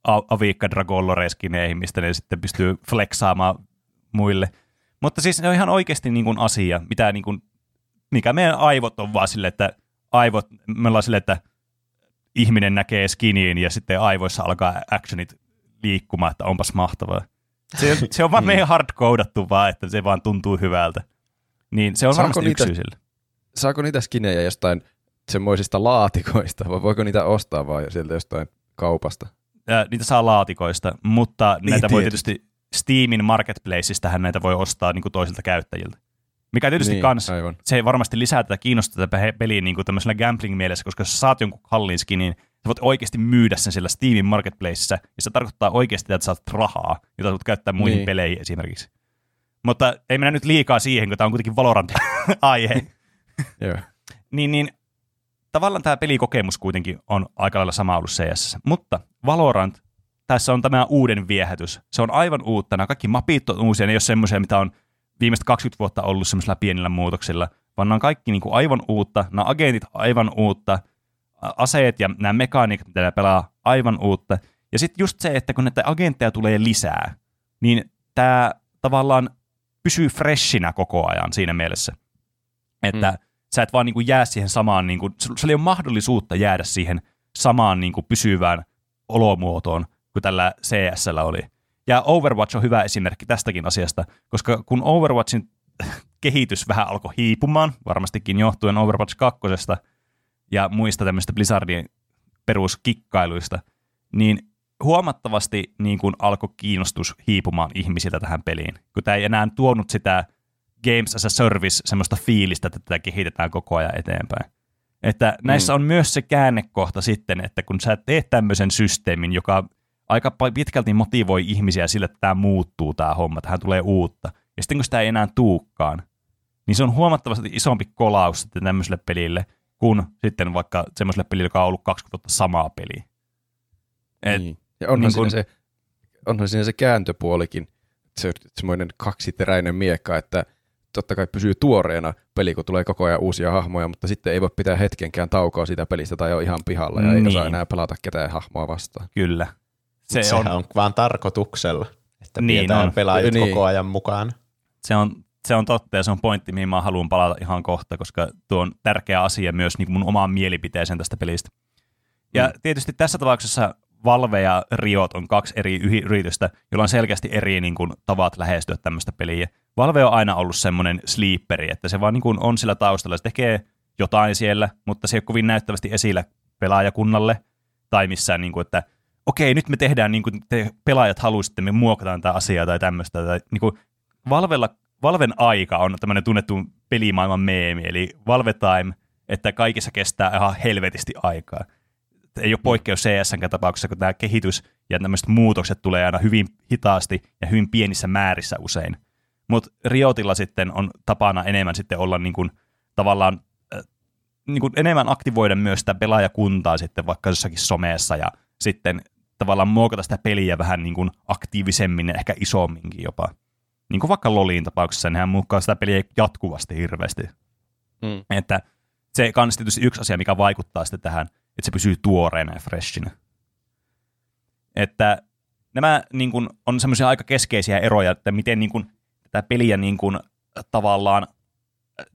Aviikka Dragolloreskineihin, mistä ne sitten pystyy flexaamaan muille. Mutta siis ne on ihan oikeasti niin kuin asia, mitä niin kuin, mikä meidän aivot on vaan sille, että aivot, me ollaan sille, että ihminen näkee skiniin ja sitten aivoissa alkaa actionit liikkumaan, että onpas mahtavaa. Se, se on vaan Niin. meidän hardcodattu vaan, että se vaan tuntuu hyvältä. Niin se on Saako varmasti niitä- yksi sille. Saako niitä skinejä jostain semmoisista laatikoista, vai voiko niitä ostaa vaan sieltä jostain kaupasta? Ää, niitä saa laatikoista, mutta Niin, näitä voi tietysti. tietysti Steamin marketplaceista näitä voi ostaa niin kuin toisilta käyttäjiltä. Mikä tietysti niin, kans, Aivan. se varmasti lisää tätä kiinnostusta tätä pe- peliä niin kuin tämmöisellä gambling-mielessä, koska jos saat jonkun kalliin skinin, sä voit oikeasti myydä sen sillä Steamin marketplaceissa, ja se tarkoittaa oikeasti, että saat rahaa, jota voit käyttää muihin Niin. peleihin esimerkiksi. Mutta ei mennä nyt liikaa siihen, kun tämä on kuitenkin Valorant-aihe. Joo. niin, niin tavallaan tämä pelikokemus kuitenkin on aika lailla sama ollut CS. Mutta Valorant, tässä on tämä uuden viehätys. Se on aivan uutta. Nämä kaikki mapit on uusia, ne ei ole semmoisia, mitä on viimeiset 20 vuotta ollut semmoisilla pienillä muutoksilla, vaan nämä on kaikki niin kuin aivan uutta. Nämä agentit aivan uutta, aseet ja nämä mekaniikat, mitä ne pelaa, aivan uutta. Ja sitten just se, että kun näitä agentteja tulee lisää, niin tämä tavallaan pysyy freshinä koko ajan siinä mielessä. Että mm. sä et vaan niin kuin jää siihen samaan, niin kuin, sulla ei ole mahdollisuutta jäädä siihen samaan niin kuin pysyvään olomuotoon kuin tällä CSllä oli. Ja Overwatch on hyvä esimerkki tästäkin asiasta, koska kun Overwatchin kehitys vähän alkoi hiipumaan, varmastikin johtuen Overwatch 2 ja muista tämmöistä Blizzardin peruskikkailuista, niin huomattavasti niin kuin alkoi kiinnostus hiipumaan ihmisiltä tähän peliin, kun tämä ei enää tuonut sitä Games as a Service semmoista fiilistä, että tätä kehitetään koko ajan eteenpäin. Että näissä on myös se käännekohta sitten, että kun sä teet tämmöisen systeemin, joka aika pitkälti motivoi ihmisiä sille, että tämä muuttuu tämä homma, tähän tulee uutta. Ja sitten kun sitä ei enää tuukkaan, niin se on huomattavasti isompi kolaus sitten tämmöiselle pelille, kuin sitten vaikka semmoiselle pelille, joka on ollut 20 vuotta samaa peliä. Et, niin. Ja onhan, niin niin kun- siinä se, onhan siinä se kääntöpuolikin, se semmoinen kaksiteräinen miekka, että totta kai pysyy tuoreena peli, kun tulee koko ajan uusia hahmoja, mutta sitten ei voi pitää hetkenkään taukoa siitä pelistä tai on ihan pihalla ja ei Niin. osaa enää pelata ketään hahmoa vastaan. Kyllä. Se Se on, on, vaan tarkoituksella, että Niin pidetään on. pelaajat Niin. koko ajan mukaan. se on, se on totta ja se on pointti, mihin mä haluan palata ihan kohta, koska tuo on tärkeä asia myös niin kuin mun omaan mielipiteeseen tästä pelistä. Ja mm. tietysti tässä tapauksessa Valve ja Riot on kaksi eri yritystä, joilla on selkeästi eri niin kuin, tavat lähestyä tämmöistä peliä. Valve on aina ollut semmoinen sleeperi, että se vaan niin kuin, on sillä taustalla, se tekee jotain siellä, mutta se ei ole kovin näyttävästi esillä pelaajakunnalle tai missään, niin kuin, että okei, nyt me tehdään niin kuin te pelaajat haluaisitte, me muokataan tämä asia tai tämmöistä. Tai, niin kuin, Valvella, Valven aika on tämmöinen tunnettu pelimaailman meemi, eli Valve Time, että kaikissa kestää ihan helvetisti aikaa. Ei ole poikkeus CSN tapauksessa, kun tämä kehitys ja tämmöiset muutokset tulee aina hyvin hitaasti ja hyvin pienissä määrissä usein. Mutta Riotilla sitten on tapana enemmän sitten olla niin kuin, tavallaan äh, niin kuin enemmän aktivoida myös sitä pelaajakuntaa sitten vaikka jossakin someessa ja sitten tavallaan muokata sitä peliä vähän niin kuin aktiivisemmin ja ehkä isomminkin jopa. Niin kuin vaikka Lolin tapauksessa, nehän muokkaa sitä peliä jatkuvasti hirveästi. Mm. Että se kans tietysti yksi asia, mikä vaikuttaa sitten tähän, että se pysyy tuoreena ja freshinä. Että nämä niin kuin, on semmoisia aika keskeisiä eroja, että miten niin kuin, tätä peliä niin kuin, tavallaan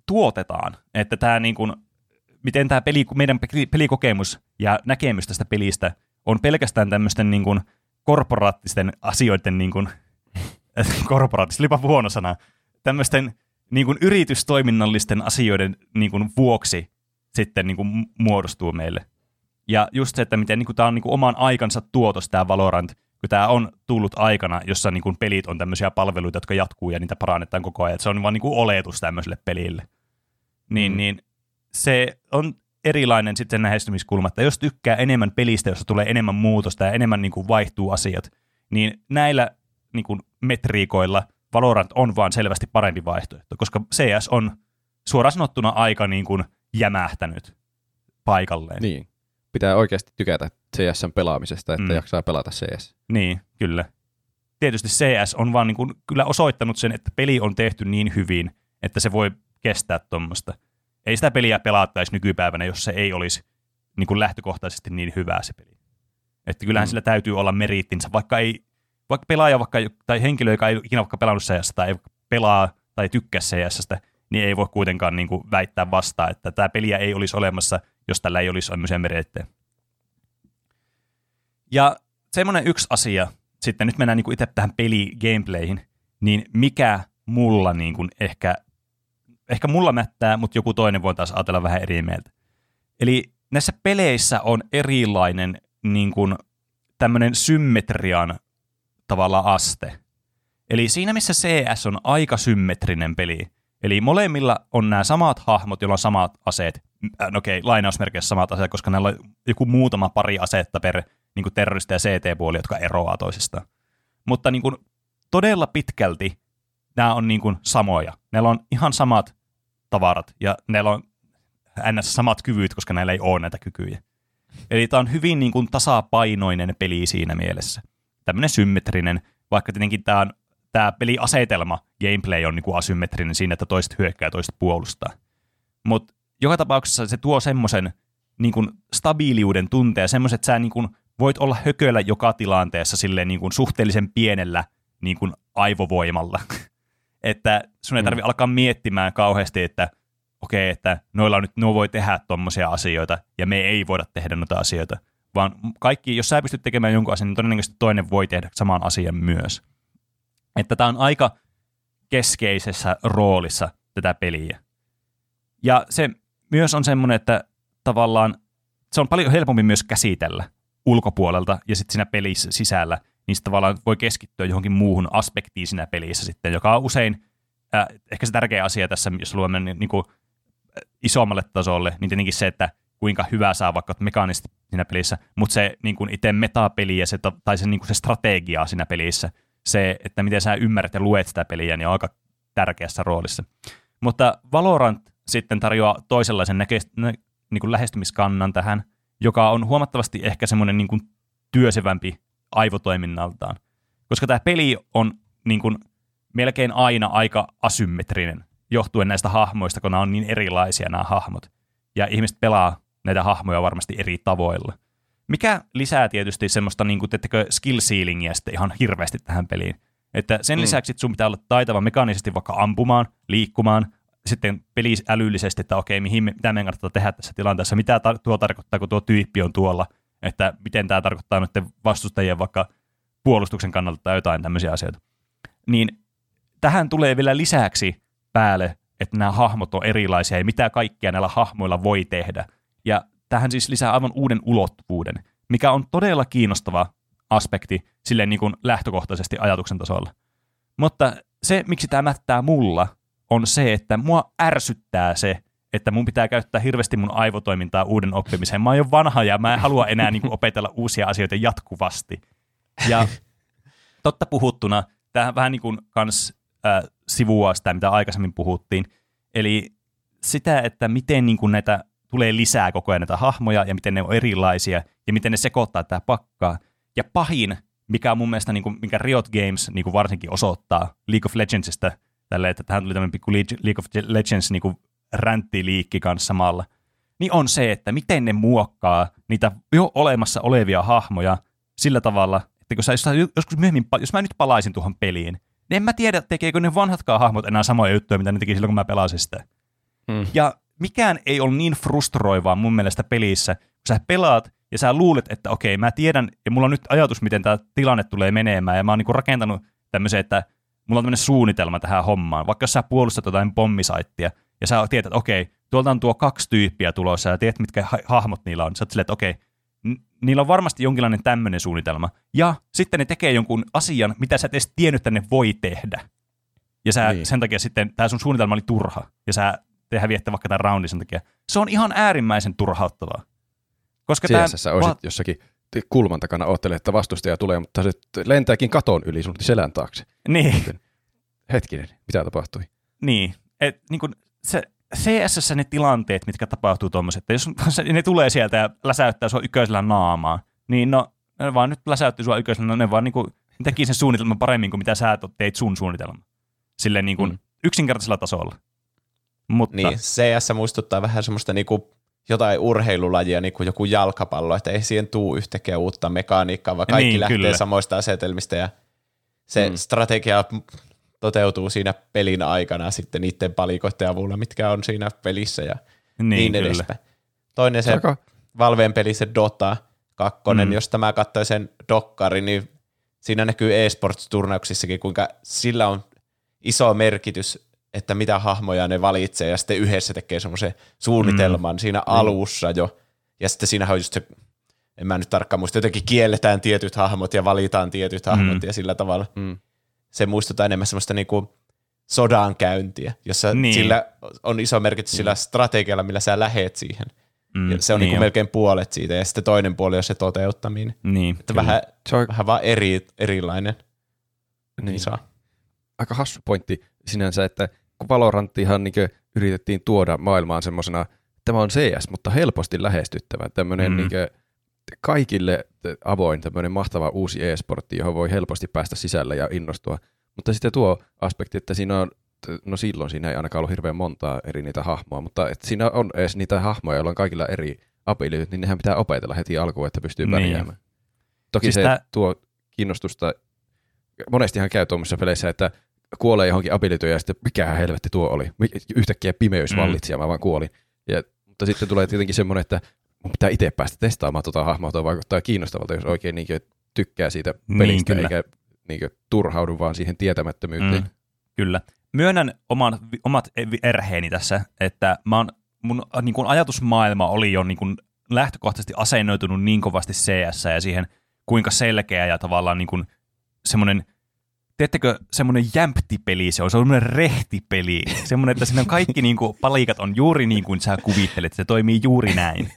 tuotetaan. Että tämä niin kuin, miten tämä peli, meidän pelikokemus ja näkemys tästä pelistä on pelkästään tämmöisten niin kuin, korporaattisten asioiden, niin kuin, korporaattista, olipa huono sana, tämmöisten niin kuin, yritystoiminnallisten asioiden niin kuin, vuoksi sitten niin kuin, muodostuu meille. Ja just se, että miten niin kuin, tämä on niin kuin, oman aikansa tuotos tämä Valorant, kun tämä on tullut aikana, jossa niin kuin, pelit on tämmöisiä palveluita, jotka jatkuu ja niitä parannetaan koko ajan. Se on vaan niin kuin, oletus tämmöiselle pelille. Niin, mm. niin se on erilainen sitten lähestymiskulma, että jos tykkää enemmän pelistä, jossa tulee enemmän muutosta ja enemmän niin kuin, vaihtuu asiat, niin näillä niin kuin, metriikoilla Valorant on vaan selvästi parempi vaihtoehto, koska CS on suoraan sanottuna aika niin kuin, jämähtänyt paikalleen. Niin. Pitää oikeasti tykätä CSn pelaamisesta, että mm. jaksaa pelata CS. Niin, kyllä. Tietysti CS on vaan niin kuin, kyllä osoittanut sen, että peli on tehty niin hyvin, että se voi kestää tuommoista. Ei sitä peliä pelattaisi nykypäivänä, jos se ei olisi niin kuin lähtökohtaisesti niin hyvää se peli. Että kyllähän mm. sillä täytyy olla merittinsä, vaikka ei, vaikka pelaaja vaikka, tai henkilö, joka ei ikinä vaikka pelannut CS tai ei pelaa tai tykkää CS, niin ei voi kuitenkaan niin kuin väittää vastaan, että tämä peliä ei olisi olemassa, jos tällä ei olisi sellaisia merittejä. Ja semmoinen yksi asia, sitten nyt mennään niin kuin itse tähän peli-gameplayhin, niin mikä mulla niin kuin ehkä, ehkä mulla mättää, mutta joku toinen voi taas ajatella vähän eri mieltä. Eli näissä peleissä on erilainen niin kuin tämmöinen symmetrian tavalla aste. Eli siinä, missä CS on aika symmetrinen peli, eli molemmilla on nämä samat hahmot, joilla on samat aseet, no okei, okay, lainausmerkeissä samat aseet, koska näillä on joku muutama pari asetta per niin kuin terroristi- ja CT-puoli, jotka eroaa toisistaan. Mutta niin kuin, todella pitkälti nämä on niin kuin samoja. Näillä on ihan samat tavarat ja näillä on ns. samat kyvyt, koska näillä ei ole näitä kykyjä. Eli tämä on hyvin niin kuin tasapainoinen peli siinä mielessä. Tämmöinen symmetrinen, vaikka tietenkin tämä, on, tämä peliasetelma, gameplay on niin kuin asymmetrinen siinä, että toiset hyökkää ja toiset puolustaa. Mutta joka tapauksessa se tuo semmoisen niin kuin stabiiliuden tunteen, semmoiset, että sä niin kuin voit olla hököllä joka tilanteessa silleen niin kuin suhteellisen pienellä niin kuin aivovoimalla. Että sun ei tarvitse mm. alkaa miettimään kauheasti, että okei, okay, että noilla on nyt, nuo voi tehdä tommosia asioita, ja me ei voida tehdä noita asioita. Vaan kaikki, jos sä pystyt tekemään jonkun asian, niin todennäköisesti toinen voi tehdä saman asian myös. Että tämä on aika keskeisessä roolissa tätä peliä. Ja se myös on semmoinen, että tavallaan se on paljon helpompi myös käsitellä ulkopuolelta ja sitten siinä pelissä sisällä, sitten tavallaan voi keskittyä johonkin muuhun aspektiin siinä pelissä sitten, joka on usein äh, ehkä se tärkeä asia tässä, jos luomme niin, niin kuin, äh, isommalle tasolle, niin tietenkin se, että kuinka hyvä saa vaikka mekaanisesti siinä pelissä, mutta se niin kuin itse metapeli ja se, tai se, niin kuin se strategia siinä pelissä, se, että miten sä ymmärrät ja luet sitä peliä, niin on aika tärkeässä roolissa. Mutta Valorant sitten tarjoaa toisenlaisen näke, nä, niin kuin lähestymiskannan tähän, joka on huomattavasti ehkä semmoinen niin työsevämpi aivotoiminnaltaan. Koska tämä peli on niin kuin melkein aina aika asymmetrinen, johtuen näistä hahmoista, kun nämä on niin erilaisia nämä hahmot. Ja ihmiset pelaa näitä hahmoja varmasti eri tavoilla. Mikä lisää tietysti semmoista, niin kuin, teettekö, skill ceilingia sitten ihan hirveästi tähän peliin. Että sen mm. lisäksi sun pitää olla taitava mekaanisesti vaikka ampumaan, liikkumaan, sitten peli älyllisesti, että okei, mihin mitä meidän kannattaa tehdä tässä tilanteessa, mitä tuo tarkoittaa, kun tuo tyyppi on tuolla, että miten tämä tarkoittaa nyt vastustajien vaikka puolustuksen kannalta tai jotain tämmöisiä asioita. Niin tähän tulee vielä lisäksi päälle, että nämä hahmot on erilaisia ja mitä kaikkea näillä hahmoilla voi tehdä. Ja tähän siis lisää aivan uuden ulottuvuuden, mikä on todella kiinnostava aspekti silleen niin kuin lähtökohtaisesti ajatuksen tasolla. Mutta se, miksi tämä mättää mulla, on se, että mua ärsyttää se, että mun pitää käyttää hirveästi mun aivotoimintaa uuden oppimiseen. Mä oon jo vanha ja mä en halua enää niin kuin, opetella uusia asioita jatkuvasti. Ja totta puhuttuna, tähän vähän niin kuin kans äh, sivua sitä, mitä aikaisemmin puhuttiin. Eli sitä, että miten niin kuin näitä tulee lisää koko ajan näitä hahmoja ja miten ne on erilaisia ja miten ne sekoittaa tämä pakkaa. Ja pahin, mikä on mun mielestä, niin kuin, mikä Riot Games niin kuin varsinkin osoittaa League of Legendsista, tälle, että tähän tuli tämmöinen pikku League of Legends niin kuin ränttiliikki kanssa samalla, niin on se, että miten ne muokkaa niitä jo olemassa olevia hahmoja sillä tavalla, että kun sä joskus myöhemmin, jos mä nyt palaisin tuohon peliin, niin en mä tiedä, tekeekö ne vanhatkaan hahmot enää samoja juttuja, mitä ne teki silloin, kun mä pelasin sitä. Mm. Ja mikään ei ole niin frustroivaa mun mielestä pelissä, kun sä pelaat ja sä luulet, että okei, mä tiedän, ja mulla on nyt ajatus, miten tämä tilanne tulee menemään, ja mä oon niinku rakentanut tämmöisen, että mulla on tämmöinen suunnitelma tähän hommaan. Vaikka jos sä puolustat jotain pommisaittia, ja sä tiedät, että okei, tuolta on tuo kaksi tyyppiä tulossa, ja tiedät, mitkä ha- hahmot niillä on. Sä oot silleen, että okei, niillä on varmasti jonkinlainen tämmöinen suunnitelma. Ja sitten ne tekee jonkun asian, mitä sä et edes tiennyt, että ne voi tehdä. Ja sä, niin. sen takia sitten tämä sun suunnitelma oli turha. Ja sä te häviätte vaikka tämän roundin sen takia. Se on ihan äärimmäisen turhauttavaa. Koska CSS tämä... olisit va- jossakin kulman takana oottelee, että vastustaja tulee, mutta se lentääkin katon yli sun selän taakse. Niin. Hetkinen, mitä tapahtui? Niin, et, niin kun se, CSS ne tilanteet, mitkä tapahtuu tuommoiset, että jos ne tulee sieltä ja läsäyttää sua yköisellä naamaa, niin no, ne vaan nyt läsäytti sua yköisellä, no ne vaan niin kuin, ne teki sen suunnitelman paremmin kuin mitä sä teit sun suunnitelman. Silleen niin kuin mm. yksinkertaisella tasolla. Mutta... Niin, CS muistuttaa vähän semmoista niin kuin jotain urheilulajia, niin kuin joku jalkapallo, että ei siihen tuu yhtäkkiä uutta mekaniikkaa, vaan kaikki niin, lähtee kyllä. samoista asetelmista ja se mm. strategia toteutuu siinä pelin aikana sitten niiden palikoiden avulla, mitkä on siinä pelissä ja niin, niin edespäin. Toinen se Saka. Valveen peli, se Dota 2, mm. jos tämä katsoi sen dokkari, niin siinä näkyy eSports-turnauksissakin, kuinka sillä on iso merkitys, että mitä hahmoja ne valitsee, ja sitten yhdessä tekee semmoisen suunnitelman mm. siinä mm. alussa jo, ja sitten siinä on just se, en mä nyt tarkkaan muista, jotenkin kielletään tietyt hahmot ja valitaan tietyt hahmot, mm. ja sillä tavalla. Mm se muistuttaa enemmän semmoista niinku sodan käyntiä, jossa niin. sillä on iso merkitys sillä mm. strategialla, millä sä lähet siihen. Mm, ja se on niin niinku melkein puolet siitä, ja sitten toinen puoli on se toteuttaminen. Niin, että vähän, se on... vähän vaan eri, erilainen. Niin. Saa. Aika hassu pointti sinänsä, että kun Valoranttihan niin yritettiin tuoda maailmaan semmoisena, tämä on CS, mutta helposti lähestyttävä, tämmöinen mm. niin kaikille avoin tämmöinen mahtava uusi e-sportti, johon voi helposti päästä sisälle ja innostua. Mutta sitten tuo aspekti, että siinä on, no silloin siinä ei ainakaan ollut hirveän montaa eri niitä hahmoa, mutta että siinä on edes niitä hahmoja, joilla on kaikilla eri abilityt, niin nehän pitää opetella heti alkuun, että pystyy niin. pärjäämään. Toki siis se tää... tuo kiinnostusta, monestihan käy tuommoisissa peleissä, että kuolee johonkin abilityyn ja sitten mikä helvetti tuo oli. Yhtäkkiä pimeys mm. vallitsi ja mä vaan kuolin. Ja, mutta sitten tulee tietenkin semmoinen, että mun pitää itse päästä testaamaan tuota hahmoa, tuo vaikuttaa kiinnostavalta, jos oikein niin tykkää siitä niin, pelistä, niin, eikä niin turhaudu vaan siihen tietämättömyyteen. Mm, kyllä. Myönnän oman, omat erheeni tässä, että mä oon, mun niin kuin ajatusmaailma oli jo niin kuin lähtökohtaisesti asennoitunut niin kovasti CS ja siihen, kuinka selkeä ja tavallaan niin kuin semmoinen teettekö semmoinen jämpti-peli, se on semmoinen rehti-peli, semmoinen, että siinä kaikki niin kuin, palikat on juuri niin kuin sä kuvittelet, se toimii juuri näin.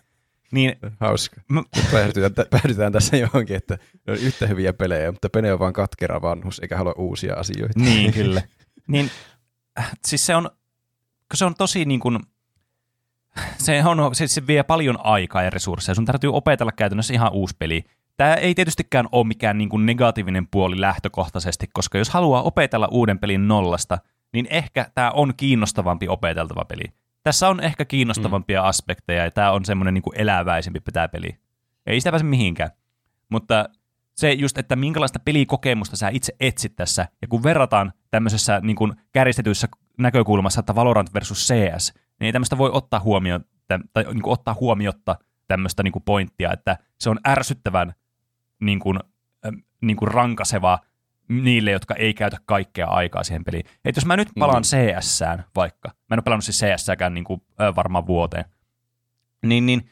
Niin, Hauska. Mä... Päädytään, päädytään tässä johonkin, että ne on yhtä hyviä pelejä, mutta Pene on vaan katkera vanhus eikä halua uusia asioita. Niin, kyllä. niin, äh, siis se on, se on tosi niin kuin, se, on, se, se vie paljon aikaa ja resursseja. Sun täytyy opetella käytännössä ihan uusi peli. Tämä ei tietystikään ole mikään niin kuin negatiivinen puoli lähtökohtaisesti, koska jos haluaa opetella uuden pelin nollasta, niin ehkä tämä on kiinnostavampi opeteltava peli tässä on ehkä kiinnostavampia mm. aspekteja, ja tämä on semmoinen niin kuin eläväisempi tämä peli. Ei sitä pääse mihinkään. Mutta se just, että minkälaista pelikokemusta sä itse etsit tässä, ja kun verrataan tämmöisessä niin kuin kärjistetyissä näkökulmassa, että Valorant versus CS, niin ei tämmöistä voi ottaa huomioon, tai niin kuin ottaa huomiotta tämmöistä niin kuin pointtia, että se on ärsyttävän niin kuin, niin kuin rankaseva niille, jotka ei käytä kaikkea aikaa siihen peliin. Et jos mä nyt palaan mm. CS-sään vaikka, mä en ole pelannut siis CS-sääkään niin kuin, ö, varmaan vuoteen, niin, niin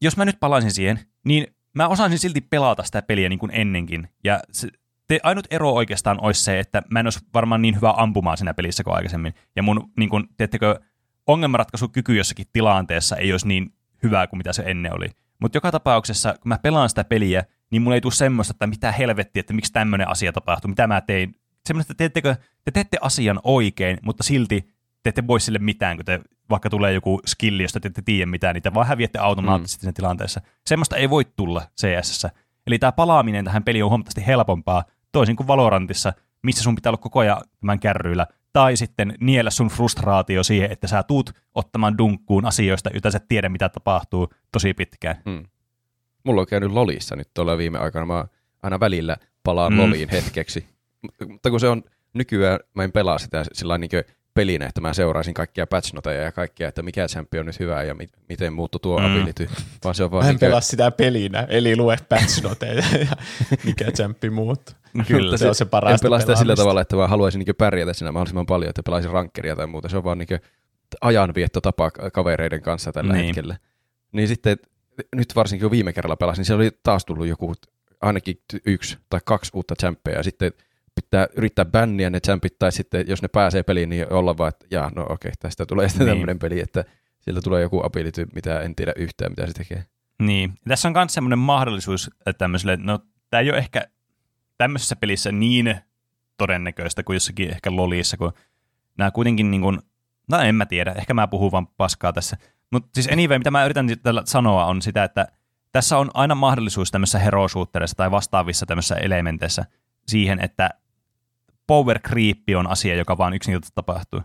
jos mä nyt palaisin siihen, niin mä osaisin silti pelata sitä peliä niin kuin ennenkin. Ja se, te, ainut ero oikeastaan olisi se, että mä en olisi varmaan niin hyvä ampumaan siinä pelissä kuin aikaisemmin. Ja mun, niin kuin, teettekö, ongelmanratkaisukyky jossakin tilanteessa ei olisi niin hyvää kuin mitä se ennen oli. Mutta joka tapauksessa, kun mä pelaan sitä peliä, niin mulla ei tule semmoista, että mitä helvettiä, että miksi tämmöinen asia tapahtuu, mitä mä tein. Semmoista, että teettekö, te teette asian oikein, mutta silti te ette voi sille mitään, kun te vaikka tulee joku skilli, josta te ette tiedä mitään, niitä vaan häviätte automaattisesti mm. siinä tilanteessa. Semmoista ei voi tulla CS. Eli tämä palaaminen tähän peliin on huomattavasti helpompaa, toisin kuin Valorantissa, missä sun pitää olla koko ajan tämän kärryillä, tai sitten niellä sun frustraatio siihen, että sä tuut ottamaan dunkkuun asioista, joita sä tiedä, mitä tapahtuu tosi pitkään. Hmm. Mulla on käynyt Lolissa nyt tuolla viime aikana. Mä aina välillä palaan mm. Loliin hetkeksi. Mutta kun se on nykyään, mä en pelaa sitä sillä niin pelinä, että mä seuraisin kaikkia patchnoteja ja kaikkea, että mikä champi on nyt hyvä ja mi- miten muuttu tuo mm. ability. Vaan se on vaan mä en niin kuin... pelaa sitä pelinä, eli lue patchnoteja ja mikä champi muuttuu. Kyllä, se, se on se parasta En pelaa sitä sillä tavalla, että mä haluaisin niin pärjätä siinä mahdollisimman paljon, että pelaisin rankkeria tai muuta. Se on vaan niin ajanviettotapa kavereiden kanssa tällä niin. hetkellä. Niin sitten nyt varsinkin kun viime kerralla pelasin, niin siellä oli taas tullut joku ainakin yksi tai kaksi uutta champeja ja sitten pitää yrittää bänniä ne champit, tai sitten jos ne pääsee peliin, niin olla vaan, että jaa, no okei, tästä tulee sitten niin. tämmöinen peli, että sieltä tulee joku ability, mitä en tiedä yhtään, mitä se tekee. Niin, tässä on myös semmoinen mahdollisuus että tämmöiselle, no tämä ei ole ehkä tämmöisessä pelissä niin todennäköistä kuin jossakin ehkä lolissa, kun nämä kuitenkin niin kuin, no en mä tiedä, ehkä mä puhun vaan paskaa tässä. Mutta siis anyway, mitä mä yritän tällä sanoa on sitä, että tässä on aina mahdollisuus tämmöisessä hero tai vastaavissa tämmöisissä elementeissä siihen, että power creep on asia, joka vaan yksinkertaisesti tapahtuu.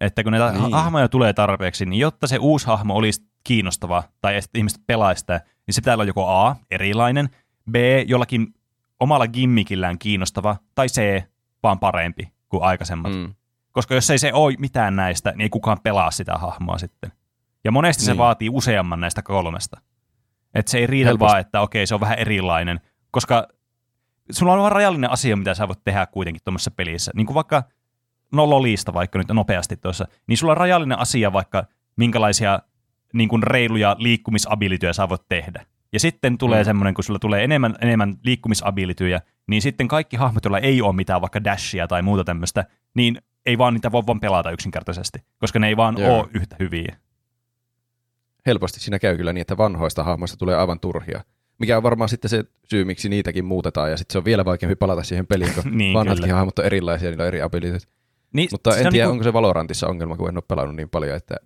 Että kun näitä niin. hahmoja tulee tarpeeksi, niin jotta se uusi hahmo olisi kiinnostava tai että ihmiset pelaisi sitä, niin se pitää olla joko A, erilainen, B, jollakin omalla gimmikillään kiinnostava, tai C, vaan parempi kuin aikaisemmat. Mm. Koska jos ei se ole mitään näistä, niin ei kukaan pelaa sitä hahmoa sitten. Ja monesti niin. se vaatii useamman näistä kolmesta. Että se ei riitä Helposti. vaan, että okei, se on vähän erilainen. Koska sulla on vaan rajallinen asia, mitä sä voit tehdä kuitenkin tuommoisessa pelissä. Niin kuin vaikka, no Lolista vaikka nyt nopeasti tuossa, niin sulla on rajallinen asia vaikka, minkälaisia niin kuin reiluja liikkumisabilityjä sä voit tehdä. Ja sitten tulee mm. semmoinen, kun sulla tulee enemmän, enemmän liikkumisabilityjä, niin sitten kaikki hahmot, joilla ei ole mitään vaikka dashia tai muuta tämmöistä, niin ei vaan niitä voi vaan pelata yksinkertaisesti, koska ne ei vaan Joo. ole yhtä hyviä. Helposti siinä käy kyllä niin, että vanhoista hahmoista tulee aivan turhia mikä on varmaan sitten se syy, miksi niitäkin muutetaan, ja sitten se on vielä vaikeampi palata siihen peliin, kun niin, vanhatkin kyllä. hahmot on erilaisia, niillä on eri abilityt. Niin, Mutta en tiedä, niinku... onko se Valorantissa ongelma, kun en ole pelannut niin paljon, että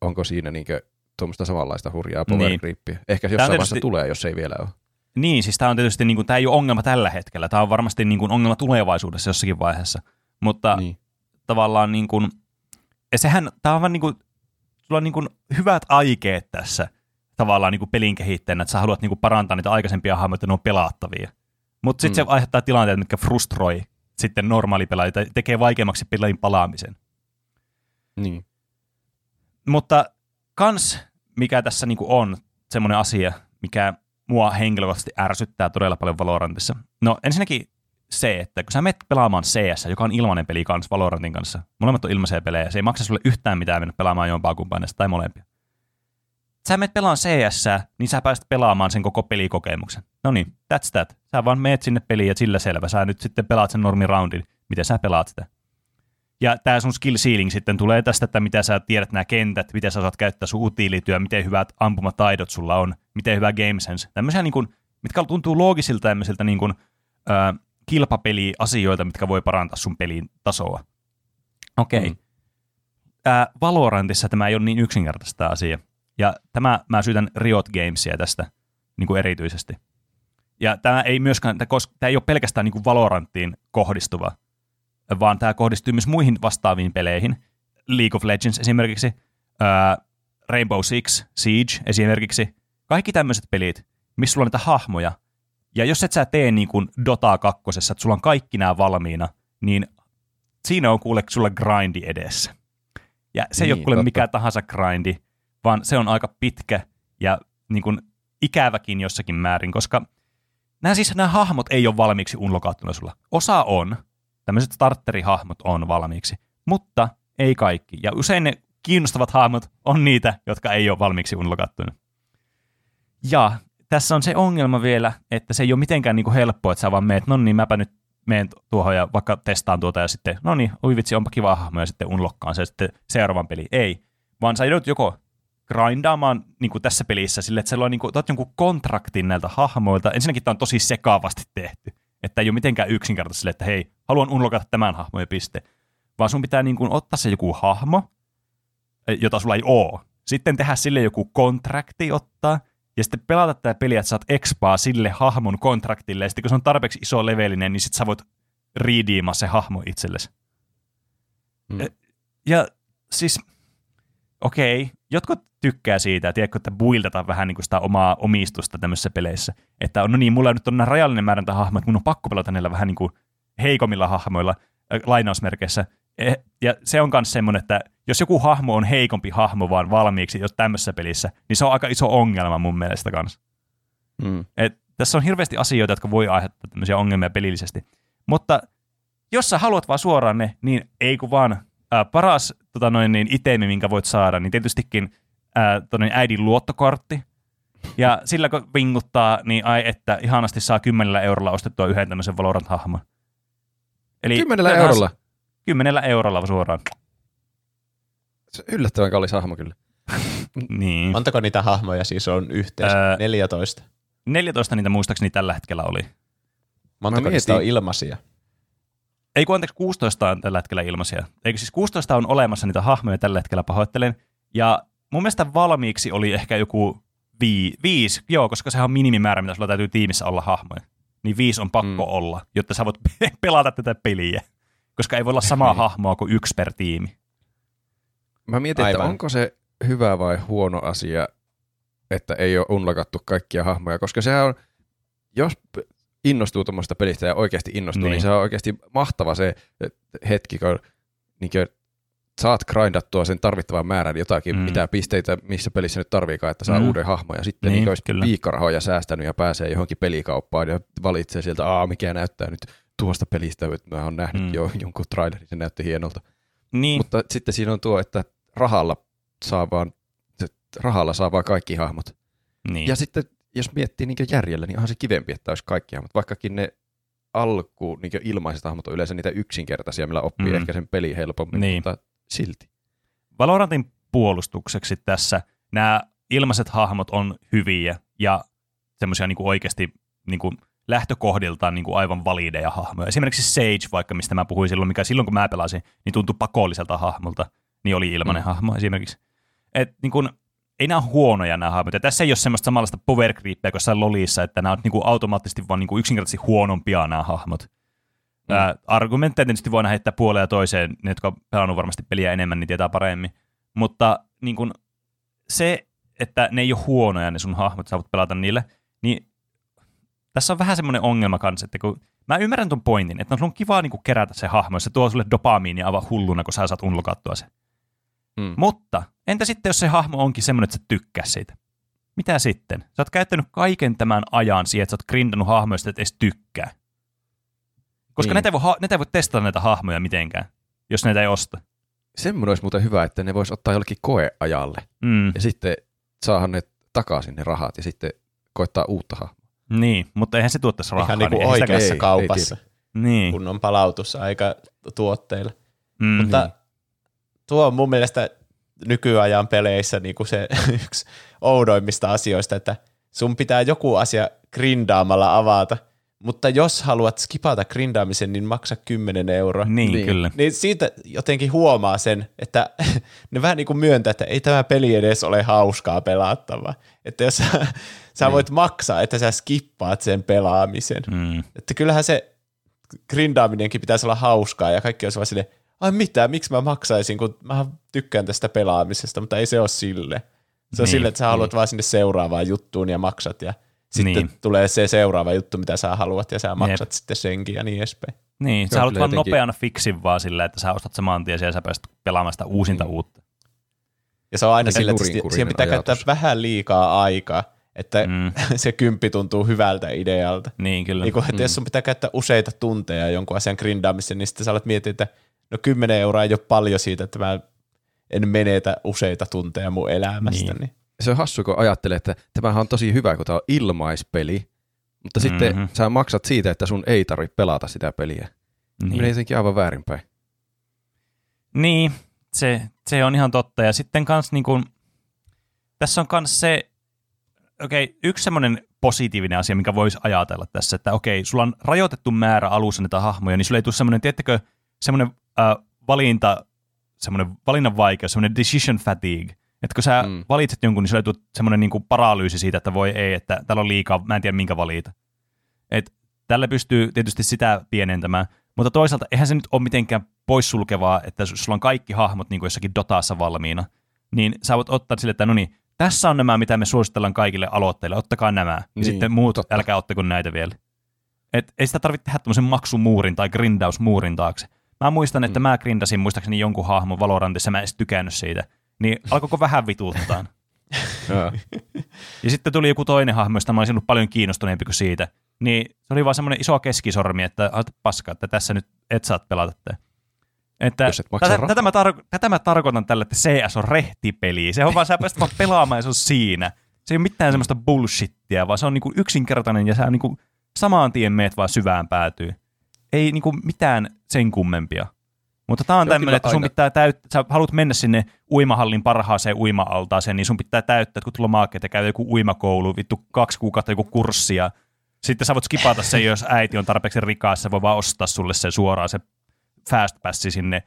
onko siinä niinkö tuommoista samanlaista hurjaa power niin. Ehkä jossain tietysti... vaiheessa tulee, jos ei vielä ole. Niin, siis tämä on tietysti, niin kuin, tämä ei ole ongelma tällä hetkellä, tämä on varmasti niin kuin, ongelma tulevaisuudessa jossakin vaiheessa, mutta niin. tavallaan niin kuin, ja sehän, tämä on vaan niin kuin, sulla on niin kuin hyvät aikeet tässä, tavallaan niin kuin pelin kehittäjänä, että sä haluat niin kuin parantaa niitä aikaisempia hahmoja, että ne on pelaattavia. Mutta sitten mm. se aiheuttaa tilanteet, mitkä frustroi sitten normaalipelaajia, tekee vaikeammaksi pelin palaamisen. Niin. Mutta kans, mikä tässä niin kuin on semmoinen asia, mikä mua henkilökohtaisesti ärsyttää todella paljon Valorantissa. No ensinnäkin se, että kun sä menet pelaamaan CS, joka on ilmainen peli kanssa Valorantin kanssa, molemmat on ilmaisia pelejä, se ei maksa sulle yhtään mitään mennä pelaamaan jompaa kumpaan tai molempia sä menet pelaan CS, niin sä pääset pelaamaan sen koko pelikokemuksen. No niin, that's that. Sä vaan meet sinne peliin ja sillä selvä. Sä nyt sitten pelaat sen roundin, miten sä pelaat sitä. Ja tämä sun skill ceiling sitten tulee tästä, että mitä sä tiedät nämä kentät, miten sä saat käyttää sun utiilityö, miten hyvät ampumataidot sulla on, miten hyvä game sense. Tämmöisiä, niin kuin, mitkä tuntuu loogisilta tämmöisiltä niin kuin, äh, kilpapeliasioilta, mitkä voi parantaa sun pelin tasoa. Okei. Okay. Mm. Äh, Valorantissa tämä ei ole niin yksinkertaista asia. Ja tämä mä syytän Riot Gamesia tästä niin kuin erityisesti. Ja tämä ei myöskään, tämä ei ole pelkästään niin kuin Valoranttiin kohdistuva, vaan tämä kohdistuu myös muihin vastaaviin peleihin. League of Legends esimerkiksi, ää, Rainbow Six, Siege esimerkiksi. Kaikki tämmöiset pelit, missä sulla on niitä hahmoja. Ja jos et sä tee niin kuin Dota 2, että sulla on kaikki nämä valmiina, niin siinä on kuule sulle grindi edessä. Ja se niin, ei ole kuule mikä tahansa grindi, vaan se on aika pitkä ja niin kuin ikäväkin jossakin määrin, koska nämä siis nämä hahmot ei ole valmiiksi unlokattuna sulla. Osa on, tämmöiset starterihahmot on valmiiksi, mutta ei kaikki. Ja usein ne kiinnostavat hahmot on niitä, jotka ei ole valmiiksi unlokattuna. Ja tässä on se ongelma vielä, että se ei ole mitenkään niin kuin helppoa, että sä vaan meet, no niin, mäpä nyt menen tuohon ja vaikka testaan tuota ja sitten, no niin, ui vitsi, onpa kiva hahmo ja sitten unlokkaan se sitten seuraavan peli. Ei, vaan sä joudut joko grindaamaan niin kuin tässä pelissä sille, että on niin kuin, jonkun kontraktin näiltä hahmoilta. Ensinnäkin tämä on tosi sekaavasti tehty, että ei ole mitenkään yksinkertaisesti sille, että hei, haluan unlokata tämän hahmon ja piste. Vaan sun pitää niin kuin, ottaa se joku hahmo, jota sulla ei oo. Sitten tehdä sille joku kontrakti ottaa, ja sitten pelata tätä peliä, että saat expaa sille hahmon kontraktille, ja sitten kun se on tarpeeksi iso levelinen, niin sitten sä voit redeemaa se hahmo itsellesi. Mm. Mm. Ja siis, okei, okay, jotkut tykkää siitä, tiedätkö, että buildataan vähän niin kuin sitä omaa omistusta tämmöisissä peleissä. Että no niin, mulla nyt on rajallinen määrä hahmoja, että mun on pakko pelata niillä vähän niin kuin heikommilla hahmoilla, äh, lainausmerkeissä. Eh, ja se on myös semmoinen, että jos joku hahmo on heikompi hahmo vaan valmiiksi jos tämmöisessä pelissä, niin se on aika iso ongelma mun mielestä kanssa. Mm. Et tässä on hirveästi asioita, jotka voi aiheuttaa tämmöisiä ongelmia pelillisesti. Mutta jos sä haluat vaan suoraan ne, niin ei kun vaan ää, paras tota noin, niin itemi, minkä voit saada, niin tietystikin ää, tonne äidin luottokortti. Ja sillä kun vinguttaa, niin ai että ihanasti saa kymmenellä eurolla ostettua yhden tämmöisen Valorant-hahmon. Eli Kymmenellä eurolla. Kymmenellä eurolla suoraan. Se on yllättävän kallis hahmo kyllä. Niin. Montako niitä hahmoja siis on yhteensä? Ää, 14. 14 niitä muistaakseni tällä hetkellä oli. Montako niistä on ilmaisia? Ei kun anteeksi, 16 on tällä hetkellä ilmaisia. Eikö siis 16 on olemassa niitä hahmoja tällä hetkellä, pahoittelen. Ja mun mielestä valmiiksi oli ehkä joku vii, viisi, joo, koska sehän on minimimäärä, mitä sulla täytyy tiimissä olla hahmoja. Niin viisi on pakko Mm. mm. olla, jotta sä voit pelata tätä peliä. Koska ei voi olla samaa Niin. hahmoa kuin yksi per tiimi. Mä mietin, että Aivan. onko se hyvä vai huono asia, että ei ole unlokattu kaikkia hahmoja, koska sehän on, jos innostuu tuommoista pelistä ja oikeasti innostuu, niin, Niin. se on oikeasti mahtava se hetki, kun niin kuin, saat grindattua sen tarvittavan määrän jotakin, Mm. mitä pisteitä missä pelissä nyt tarviikaan, että saa Mm. uuden hahmon ja sitten Niin, niin, olisi kyllä. säästänyt ja pääsee johonkin pelikauppaan ja valitsee sieltä, aa mikä näyttää nyt tuosta pelistä, että mä oon nähnyt mm. jo jonkun trailerin, se näytti hienolta. Niin, Mutta sitten siinä on tuo, että rahalla saa vaan, rahalla saa vaan kaikki hahmot. niin. Ja sitten jos miettii niin järjellä, niin onhan se kivempi, että olisi kaikki hahmot. Vaikkakin ne alku niin ilmaiset hahmot on yleensä niitä yksinkertaisia, millä oppii mm. ehkä sen peli helpommin, Niin. mutta silti. Valorantin puolustukseksi tässä nämä ilmaiset hahmot on hyviä ja semmoisia niin oikeasti niin kuin lähtökohdiltaan niin kuin aivan valideja hahmoja. Esimerkiksi Sage, vaikka mistä mä puhuin silloin, mikä silloin kun mä pelasin, niin tuntui pakolliselta hahmolta, niin oli ilmainen Mm. hahmo esimerkiksi. Et, niin kuin, ei nämä ole huonoja nämä hahmot. Ja tässä ei ole semmoista samanlaista power creepia kuin jossain lolissa, että nämä on niin kuin automaattisesti vaan niin kuin yksinkertaisesti huonompia nämä hahmot. Mm. Mm. argumentteja tietysti voidaan heittää puoleen ja toiseen, ne jotka on pelannut varmasti peliä enemmän, niin tietää paremmin. Mutta niin kun, se, että ne ei ole huonoja ne sun hahmot, sä voit pelata niille, niin tässä on vähän semmoinen ongelma kanssa, että kun mä ymmärrän ton pointin, että on sun kivaa niin kerätä se hahmo, ja se tuo sulle dopamiinia aivan hulluna, kun sä saat unlokattua se. Mm. Mutta entä sitten, jos se hahmo onkin semmoinen, että sä tykkää siitä? Mitä sitten? Sä oot käyttänyt kaiken tämän ajan siihen, että sä oot grindannut hahmoista, että et edes tykkää. Koska Niin. näitä, ei voi, ha- näitä ei voi testata näitä hahmoja mitenkään, jos näitä ei osta. Semmoinen olisi muuten hyvä, että ne vois ottaa jollekin koeajalle Mm, ja sitten saahan ne takaisin ne rahat ja sitten koittaa uutta hahmoa. niin, mutta eihän se tuottaisi rahaa. Ihan niin kuin sitä- oikeassa ei- kaupassa, Niin. kun on palautusaika tuotteilla. Mm, Mutta tuo on mun mielestä nykyajan peleissä niin kuin se yksi oudoimmista asioista, että sun pitää joku asia grindaamalla avata, mutta jos haluat skipata grindaamisen, niin maksa 10 euroa. niin, niin, niin. kyllä. Niin siitä jotenkin huomaa sen, että ne vähän niin kuin myöntää, että ei tämä peli edes ole hauskaa pelattavaa. Että jos sä, sä Niin. voit maksaa, että sä skippaat sen pelaamisen. Mm, Että kyllähän se grindaaminenkin pitäisi olla hauskaa ja kaikki olisi vaan silleen, ai mitä, miksi mä maksaisin, kun mä tykkään tästä pelaamisesta, mutta ei se ole sille. Se on Niin, sille, että sä haluat vaan sinne seuraavaan juttuun ja maksat ja sitten Niin. tulee se seuraava juttu, mitä sä haluat ja sä maksat sitten senkin ja niin edespäin. niin, Se sä haluat kyllä vaan jotenkin- nopeana fixin vaan sillä, että sä ostat saman tien ja sä pääset pelaamaan sitä uusinta Niin. uutta. Ja se on aina Se sillä, että siihen pitää käyttää ajatus. vähän liikaa aikaa, että Mm, se kymppi tuntuu hyvältä idealta. niin, kyllä. Niin kuin, että Mm. jos sun pitää käyttää useita tunteja jonkun asian grindaamiseen, niin sitten sä alat miettiä, että no 10 euroa ei ole paljon siitä, että mä en menetä useita tunteja mun elämästä. Niin. Se on hassu, kun ajattelee, että tämähän on tosi hyvä, kun tämä on ilmaispeli, mutta mm-hmm. Mhm. sitten sä maksat siitä, että sun ei tarvitse pelata sitä peliä. Niin. Menee jotenkin aivan väärinpäin. Niin, se, se on ihan totta. Ja sitten kans niin kuin, tässä on kans se, okei, okay, yksi semmoinen positiivinen asia, mikä voisi ajatella tässä, että okei, okay, sulla on rajoitettu määrä alussa niitä hahmoja, niin sulla ei tule semmoinen, tiettäkö, semmoinen äh, valinta semmoinen valinnan vaikeus, semmoinen decision fatigue. Että kun sä mm. valitset jonkun, niin sulle tulee semmoinen niin kuin paralyysi siitä, että voi ei, että täällä on liikaa, mä en tiedä minkä valita. Et tällä pystyy tietysti sitä pienentämään, mutta toisaalta eihän se nyt ole mitenkään poissulkevaa, että sulla on kaikki hahmot niin kuin jossakin Dotassa valmiina, niin sä voit ottaa sille, että no niin, tässä on nämä, mitä me suositellaan kaikille aloitteille, ottakaa nämä. Ja niin, sitten muut, totta. älkää ottako näitä vielä. Et ei sitä tarvitse tehdä tämmöisen maksumuurin tai grindausmuurin taakse. Mä muistan, että mm. mä grindasin muistaakseni jonkun hahmon Valorantissa, mä en edes tykännyt siitä. Niin alkoiko vähän vituuttaa. ja sitten tuli joku toinen hahmo, josta mä olisin ollut paljon kiinnostuneempi kuin siitä. Niin se oli vaan semmoinen iso keskisormi, että paska, että tässä nyt et saat pelata tätä. Että tätä, tätä, mä tar- tätä mä tarkoitan tällä, että CS on rehtipeli. Se on vaan, sä pääset vaan pelaamaan ja se on siinä. Se ei ole mitään semmoista bullshittia, vaan se on niinku yksinkertainen ja sä niinku samaan tien meet vaan syvään päätyy. Ei niinku mitään sen kummempia. Mutta tämä on tämmöinen, että sun pitää täyttää, sä haluat mennä sinne uimahallin parhaaseen uima-altaaseen, niin sun pitää täyttää, että kun tulee maakeet ja käy joku uimakoulu, vittu kaksi kuukautta joku kurssia. Sitten sä voit skipata sen, jos äiti on tarpeeksi rikas, se voi vaan ostaa sulle se suoraan se fast passi sinne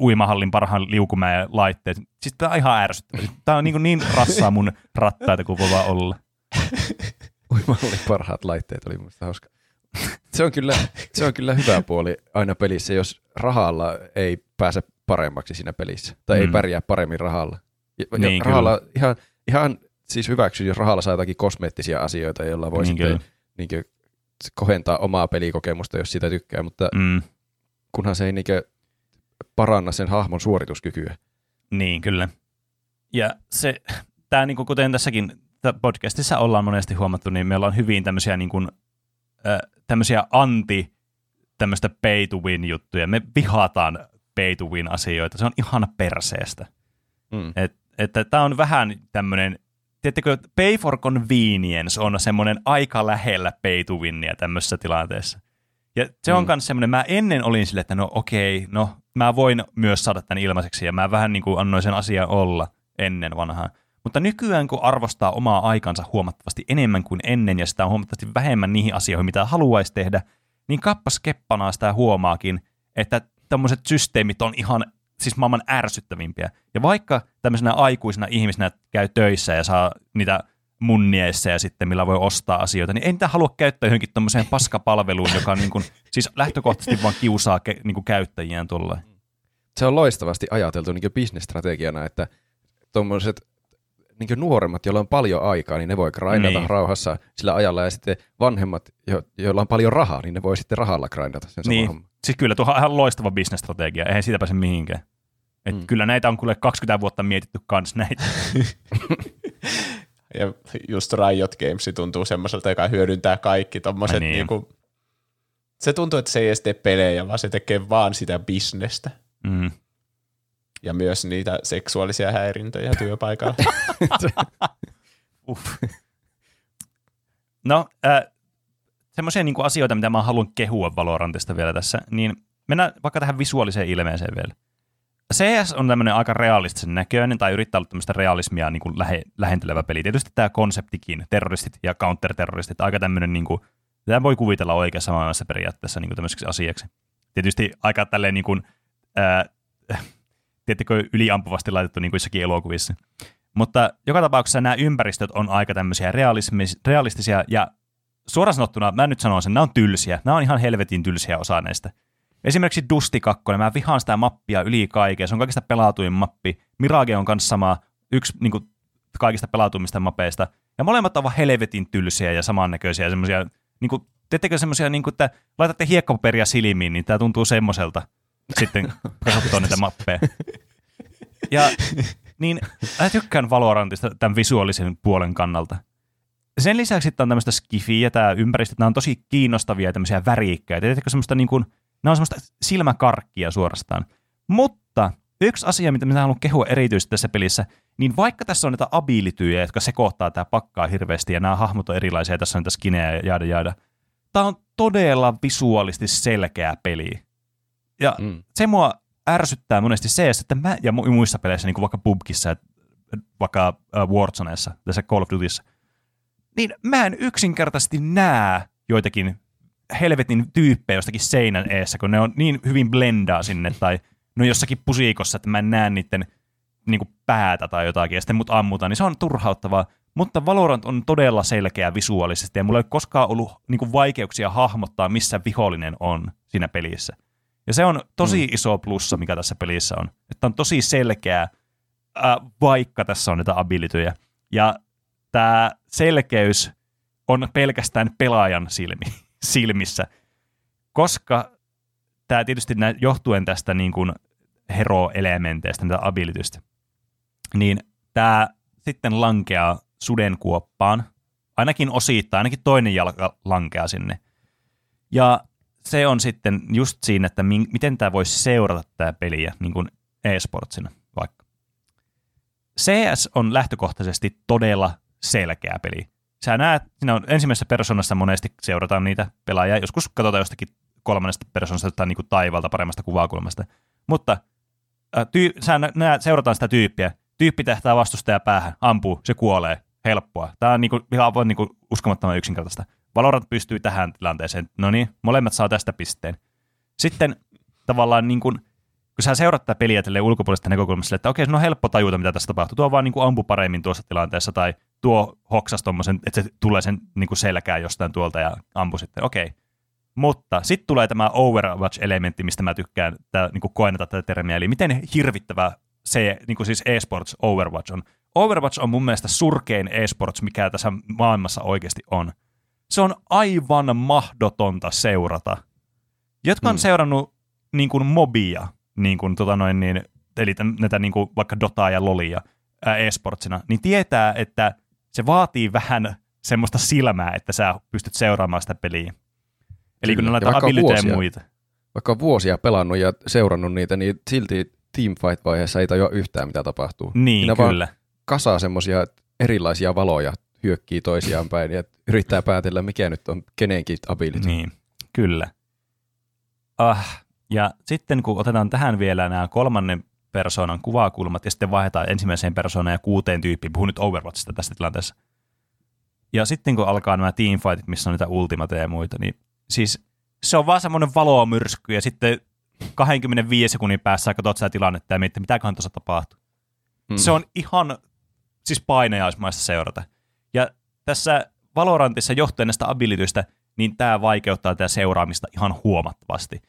uimahallin parhaan liukumäen laitteet. Siis tämä on ihan ärsyttävää. Tämä on niin, niin rassaa mun rattaita kuin voi vaan olla. Uimahallin parhaat laitteet oli minusta hauska. Se on, kyllä, se on kyllä hyvä puoli aina pelissä, jos rahalla ei pääse paremmaksi siinä pelissä. Tai mm. ei pärjää paremmin rahalla. Ja, niin, rahalla kyllä. ihan, ihan siis hyväksy, jos rahalla saa jotakin kosmeettisia asioita, joilla voi niin, sitten niin kuin, kohentaa omaa pelikokemusta, jos sitä tykkää, mutta mm kunhan se ei niinkö paranna sen hahmon suorituskykyä. Niin, kyllä. Ja se, tämä niin kuin kuten tässäkin podcastissa ollaan monesti huomattu, niin meillä on hyvin tämmöisiä, niin kuin, äh, tämmöisiä anti tämmöistä pay to win juttuja. Me vihataan pay to win asioita. Se on ihan perseestä. Mm. Et, että tämä on vähän tämmöinen, tiedättekö, pay for convenience on semmoinen aika lähellä pay to winia tämmöisessä tilanteessa. Ja se on myös mm. semmoinen, mä ennen olin sille, että no okei, no mä voin myös saada tämän ilmaiseksi, ja mä vähän niin kuin annoin sen asian olla ennen vanhaa. Mutta nykyään, kun arvostaa omaa aikansa huomattavasti enemmän kuin ennen, ja sitä on huomattavasti vähemmän niihin asioihin, mitä haluaisi tehdä, niin kappas keppanaa sitä huomaakin, että tämmöiset systeemit on ihan siis maailman ärsyttävimpiä. Ja vaikka tämmöisenä aikuisena ihmisenä käy töissä ja saa niitä munnieissa ja sitten millä voi ostaa asioita, niin ei niitä halua käyttää johonkin tuommoiseen paskapalveluun, joka on niin kuin, siis lähtökohtaisesti vaan kiusaa ke, niin kuin käyttäjiään tuolla. Se on loistavasti ajateltu niin bisnesstrategiana, että tuommoiset niin nuoremmat, joilla on paljon aikaa, niin ne voi grindata niin. rauhassa sillä ajalla, ja sitten vanhemmat, jo- joilla on paljon rahaa, niin ne voi sitten rahalla grindata sen niin. saman Siis kyllä tuo on ihan loistava bisnesstrategia, eihän siitä pääse mihinkään. Et mm. Kyllä näitä on kuule 20 vuotta mietitty kans näitä. Ja just Riot Games tuntuu semmoiselta, joka hyödyntää kaikki tommoset niin. niinku, se tuntuu, että se ei edes tee pelejä, vaan se tekee vaan sitä bisnestä. Mm. Ja myös niitä seksuaalisia häirintöjä työpaikalla. Uff. No, äh, semmoisia niinku asioita, mitä mä haluan kehua Valorantista vielä tässä, niin mennään vaikka tähän visuaaliseen ilmeeseen vielä. CS on tämmöinen aika realistisen näköinen, tai yrittää olla tämmöistä realismia niin kuin lähe, lähentelevä peli. Tietysti tämä konseptikin, terroristit ja counterterroristit, aika tämmöinen, niin kuin, tämä voi kuvitella oikeassa maailmassa periaatteessa niin kuin tämmöiseksi asiaksi. Tietysti aika tälleen niin kuin, ää, tiettikö, yliampuvasti laitettu niin kuin jossakin elokuvissa. Mutta joka tapauksessa nämä ympäristöt on aika tämmöisiä realistisia, ja suoraan sanottuna, mä nyt sanon sen, nämä on tylsiä. Nämä on ihan helvetin tylsiä osa näistä. Esimerkiksi Dusti 2, mä vihaan sitä mappia yli kaiken, se on kaikista pelatuin mappi. Mirage on kanssa sama, yksi niin kuin, kaikista pelatuimmista mapeista. Ja molemmat ovat helvetin tylsiä ja samannäköisiä, semmoisia, niin kuin, teettekö semmoisia, niin kuin, että laitatte hiekkapaperia silmiin, niin tämä tuntuu semmoiselta sitten, katsotaan niitä mappeja. Ja niin, mä tykkään Valorantista tämän visuaalisen puolen kannalta. Sen lisäksi sitten on tämmöistä skifiä tämä ympäristö, nämä on tosi kiinnostavia tämmöisiä värikkäitä. Tiedätkö semmoista niin kuin, ne on semmoista silmäkarkkia suorastaan. Mutta yksi asia, mitä minä haluan kehua erityisesti tässä pelissä, niin vaikka tässä on näitä abilityjä, jotka sekoittaa tämä pakkaa hirveästi, ja nämä hahmot on erilaisia, ja tässä on niitä skinejä ja jaada jaada, tämä on todella visuaalisesti selkeä peli. Ja mm. se mua ärsyttää monesti se, että mä, ja muissa peleissä, niin kuin vaikka PUBGissa, vaikka uh, Warzoneessa, tässä Call of Dutyssä, niin mä en yksinkertaisesti näe joitakin helvetin tyyppejä jostakin seinän eessä, kun ne on niin hyvin blendaa sinne, tai ne on jossakin pusikossa, että mä en näe niiden niin kuin päätä tai jotakin, ja sitten mut ammutaan, niin se on turhauttavaa. Mutta Valorant on todella selkeä visuaalisesti, ja mulla ei ole koskaan ollut niin kuin vaikeuksia hahmottaa, missä vihollinen on siinä pelissä. Ja se on tosi mm. iso plussa, mikä tässä pelissä on. Että on tosi selkeä, äh, vaikka tässä on näitä abilityjä. Ja tämä selkeys on pelkästään pelaajan silmi, silmissä, koska tämä tietysti nä, johtuen tästä niin kuin hero-elementeistä, näitä abilitystä, niin tämä sitten lankeaa sudenkuoppaan, ainakin osittain, ainakin toinen jalka lankeaa sinne. Ja se on sitten just siinä, että min, miten tämä voisi seurata tämä peliä niin kuin e-sportsina vaikka. CS on lähtökohtaisesti todella selkeä peli. Sä näet, siinä on ensimmäisessä persoonassa monesti seurataan niitä pelaajia, joskus katsotaan jostakin kolmannesta persoonasta tai niin taivalta paremmasta kuvakulmasta. Mutta äh, tyy, sä näet, seurataan sitä tyyppiä, tyyppi tehtää vastustaja päähän, ampuu, se kuolee, helppoa. Tämä on, niin kuin, ihan niin kuin uskomattoman yksinkertaista. Valorant pystyy tähän tilanteeseen. No niin, molemmat saa tästä pisteen. Sitten tavallaan niin kuin, kun sä seurat tätä peliä tälle ulkopuolisesta näkökulmasta, että okei, se on helppo tajuta, mitä tässä tapahtuu. Tuo vaan niin kuin ampu paremmin tuossa tilanteessa, tai tuo hoksas tommosen, että se tulee sen niin kuin selkään jostain tuolta ja ampu sitten. Okei. Mutta sitten tulee tämä Overwatch-elementti, mistä mä tykkään tää, niin kuin koennata tätä termiä, eli miten hirvittävä se niin kuin siis eSports Overwatch on. Overwatch on mun mielestä surkein eSports, mikä tässä maailmassa oikeasti on se on aivan mahdotonta seurata. Jotka on mm. seurannut niin kuin mobia, niin kuin, tota noin, niin, eli näitä niin kuin, vaikka Dotaa ja Lolia ää, esportsina, niin tietää, että se vaatii vähän semmoista silmää, että sä pystyt seuraamaan sitä peliä. Eli kun ne laitetaan abilityjä ja muita. Vaikka on vuosia pelannut ja seurannut niitä, niin silti teamfight-vaiheessa ei tajua yhtään, mitä tapahtuu. Niin, Siinä kyllä. Vaan kasaa semmoisia erilaisia valoja hyökkii toisiaan päin ja yrittää päätellä, mikä nyt on kenenkin ability. Niin, kyllä. Ah, ja sitten kun otetaan tähän vielä nämä kolmannen persoonan kuvakulmat ja sitten vaihdetaan ensimmäiseen persoonaan ja kuuteen tyyppiin, puhun nyt Overwatchista tässä tilanteessa. Ja sitten kun alkaa nämä teamfightit, missä on niitä ultimateja ja muita, niin siis se on vaan semmoinen valomyrsky ja sitten 25 sekunnin päässä katsot sitä tilannetta ja miettii, mitäköhän tuossa tapahtuu. Hmm. Se on ihan siis painajaismaista seurata. Ja tässä Valorantissa johtuen näistä abilityistä, niin tämä vaikeuttaa tätä seuraamista ihan huomattavasti.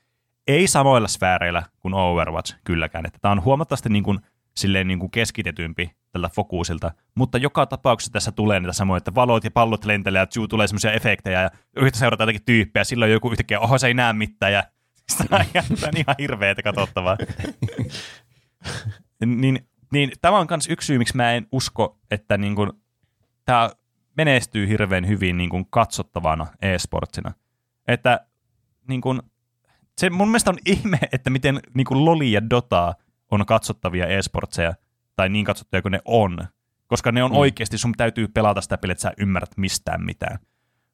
Ei samoilla sfääreillä kuin Overwatch kylläkään, että tämä on huomattavasti niin kuin, silleen niin kuin keskitetympi tällä fokuusilta, mutta joka tapauksessa tässä tulee niitä samoja, että valot ja pallot lentelee, ja tulee semmoisia efektejä, ja yhtä seurata jotakin tyyppejä, silloin joku yhtäkkiä, oho, se ei näe mitään, ja sitä on ihan hirveätä katsottavaa. niin, niin, tämä on myös yksi syy, miksi mä en usko, että niin kuin, tämä menestyy hirveän hyvin niin kuin katsottavana e-sportsina. Että niin kuin, se mun mielestä on ihme, että miten niin kuin Loli ja Dota on katsottavia e-sportseja, tai niin katsottuja kuin ne on. Koska ne on mm. oikeasti, sun täytyy pelata sitä peliä, että sä ymmärrät mistään mitään.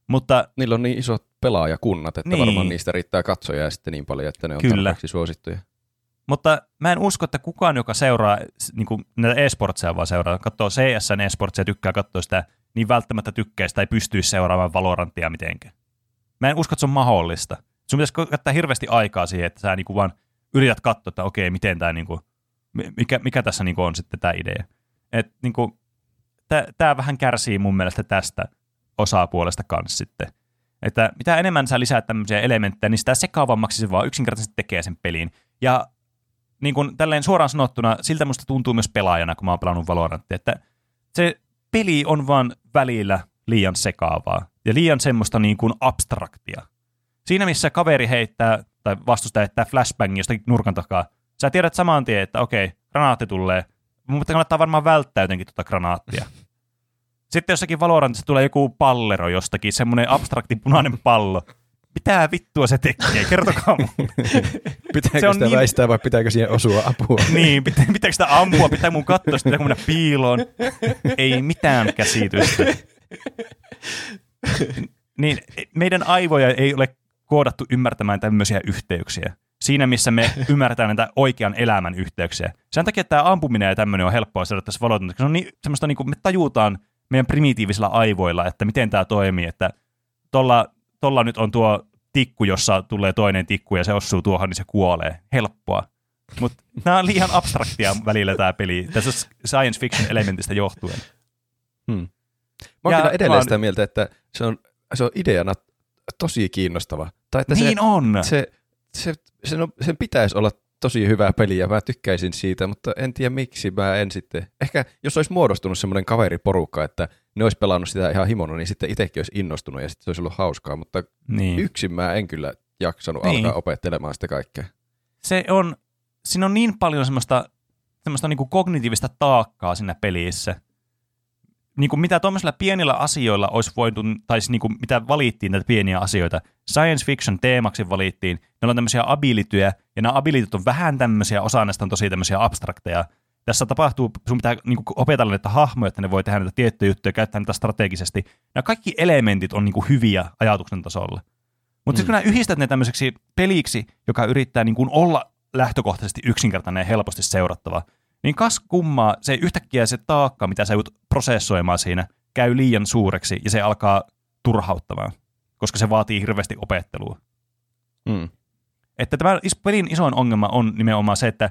Mutta, Niillä on niin isot pelaajakunnat, että niin. varmaan niistä riittää katsoja sitten niin paljon, että ne on Kyllä. tarpeeksi suosittuja. Mutta mä en usko, että kukaan, joka seuraa niin kuin näitä e-sportseja vaan seuraa, katsoo CSN e-sportseja, tykkää katsoa sitä, niin välttämättä tykkää sitä ei pystyisi seuraamaan Valorantia mitenkään. Mä en usko, että se on mahdollista. Sun pitäisi käyttää hirveästi aikaa siihen, että sä niin kuin vaan yrität katsoa, että okei, miten tämä, niin kuin, mikä, mikä tässä niin kuin on sitten tämä idea. Et, niin kuin, tämä vähän kärsii mun mielestä tästä osapuolesta kanssa sitten. Että mitä enemmän sä lisäät tämmöisiä elementtejä, niin sitä sekaavammaksi se vaan yksinkertaisesti tekee sen peliin. Ja niin kuin tälleen suoraan sanottuna, siltä musta tuntuu myös pelaajana, kun mä oon pelannut Valoranttia, että se peli on vaan välillä liian sekaavaa ja liian semmoista niin kuin abstraktia. Siinä missä kaveri heittää tai vastustaja heittää flashbangin jostakin nurkan takaa, sä tiedät saman tien, että okei, granaatti tulee, mutta kannattaa varmaan välttää jotenkin tuota granaattia. Sitten jossakin Valorantissa tulee joku pallero jostakin, semmoinen abstrakti punainen pallo mitä vittua se tekee? Kertokaa mulle. Pitääkö se on sitä niin... väistää vai pitääkö siihen osua apua? niin, pitää, pitääkö sitä ampua, pitää mun katsoa, pitääkö mennä piiloon. Ei mitään käsitystä. niin meidän aivoja ei ole koodattu ymmärtämään tämmöisiä yhteyksiä. Siinä, missä me ymmärretään näitä oikean elämän yhteyksiä. Sen takia tämä ampuminen ja tämmöinen on helppoa saada tässä valotunta. Se on niin, semmoista, niin kuin me tajutaan meidän primitiivisilla aivoilla, että miten tämä toimii, että tuolla tolla nyt on tuo tikku, jossa tulee toinen tikku ja se osuu tuohon, niin se kuolee. Helppoa. Mutta nämä on liian abstraktia välillä tämä peli, tässä science fiction elementistä johtuen. Hmm. Mä oon kyllä edelleen oon- sitä mieltä, että se on, se on ideana tosi kiinnostava. Tai että Niin se, on. se, se, sen, on, sen pitäisi olla tosi hyvä peli ja mä tykkäisin siitä, mutta en tiedä miksi mä en sitten. Ehkä jos olisi muodostunut semmoinen kaveriporukka, että ne olisi pelannut sitä ihan himona, niin sitten itsekin olisi innostunut ja sitten se olisi ollut hauskaa, mutta niin. yksin mä en kyllä jaksanut Niin. alkaa opettelemaan sitä kaikkea. se on, siinä on niin paljon semmoista, semmoista niin kuin kognitiivista taakkaa siinä pelissä. Niin kuin mitä tuommoisilla pienillä asioilla olisi voitu, tai siis niin kuin mitä valittiin näitä pieniä asioita. Science fiction teemaksi valittiin. Ne on tämmöisiä abilityjä, ja nämä abilityt on vähän tämmöisiä, osa näistä on tosi tämmöisiä abstrakteja. Tässä tapahtuu, sun pitää niin kuin opetella näitä hahmoja, että ne voi tehdä näitä tiettyjä juttuja, käyttää niitä strategisesti. Nämä kaikki elementit on niin kuin hyviä ajatuksen tasolla. Mutta sitten kun nämä yhdistät ne tämmöiseksi peliksi, joka yrittää niin kuin olla lähtökohtaisesti yksinkertainen ja helposti seurattava, niin kas kummaa se yhtäkkiä se taakka, mitä sä joudut prosessoimaan siinä, käy liian suureksi ja se alkaa turhauttamaan, koska se vaatii hirveästi opettelua. Mm. Että tämä is- pelin isoin ongelma on nimenomaan se, että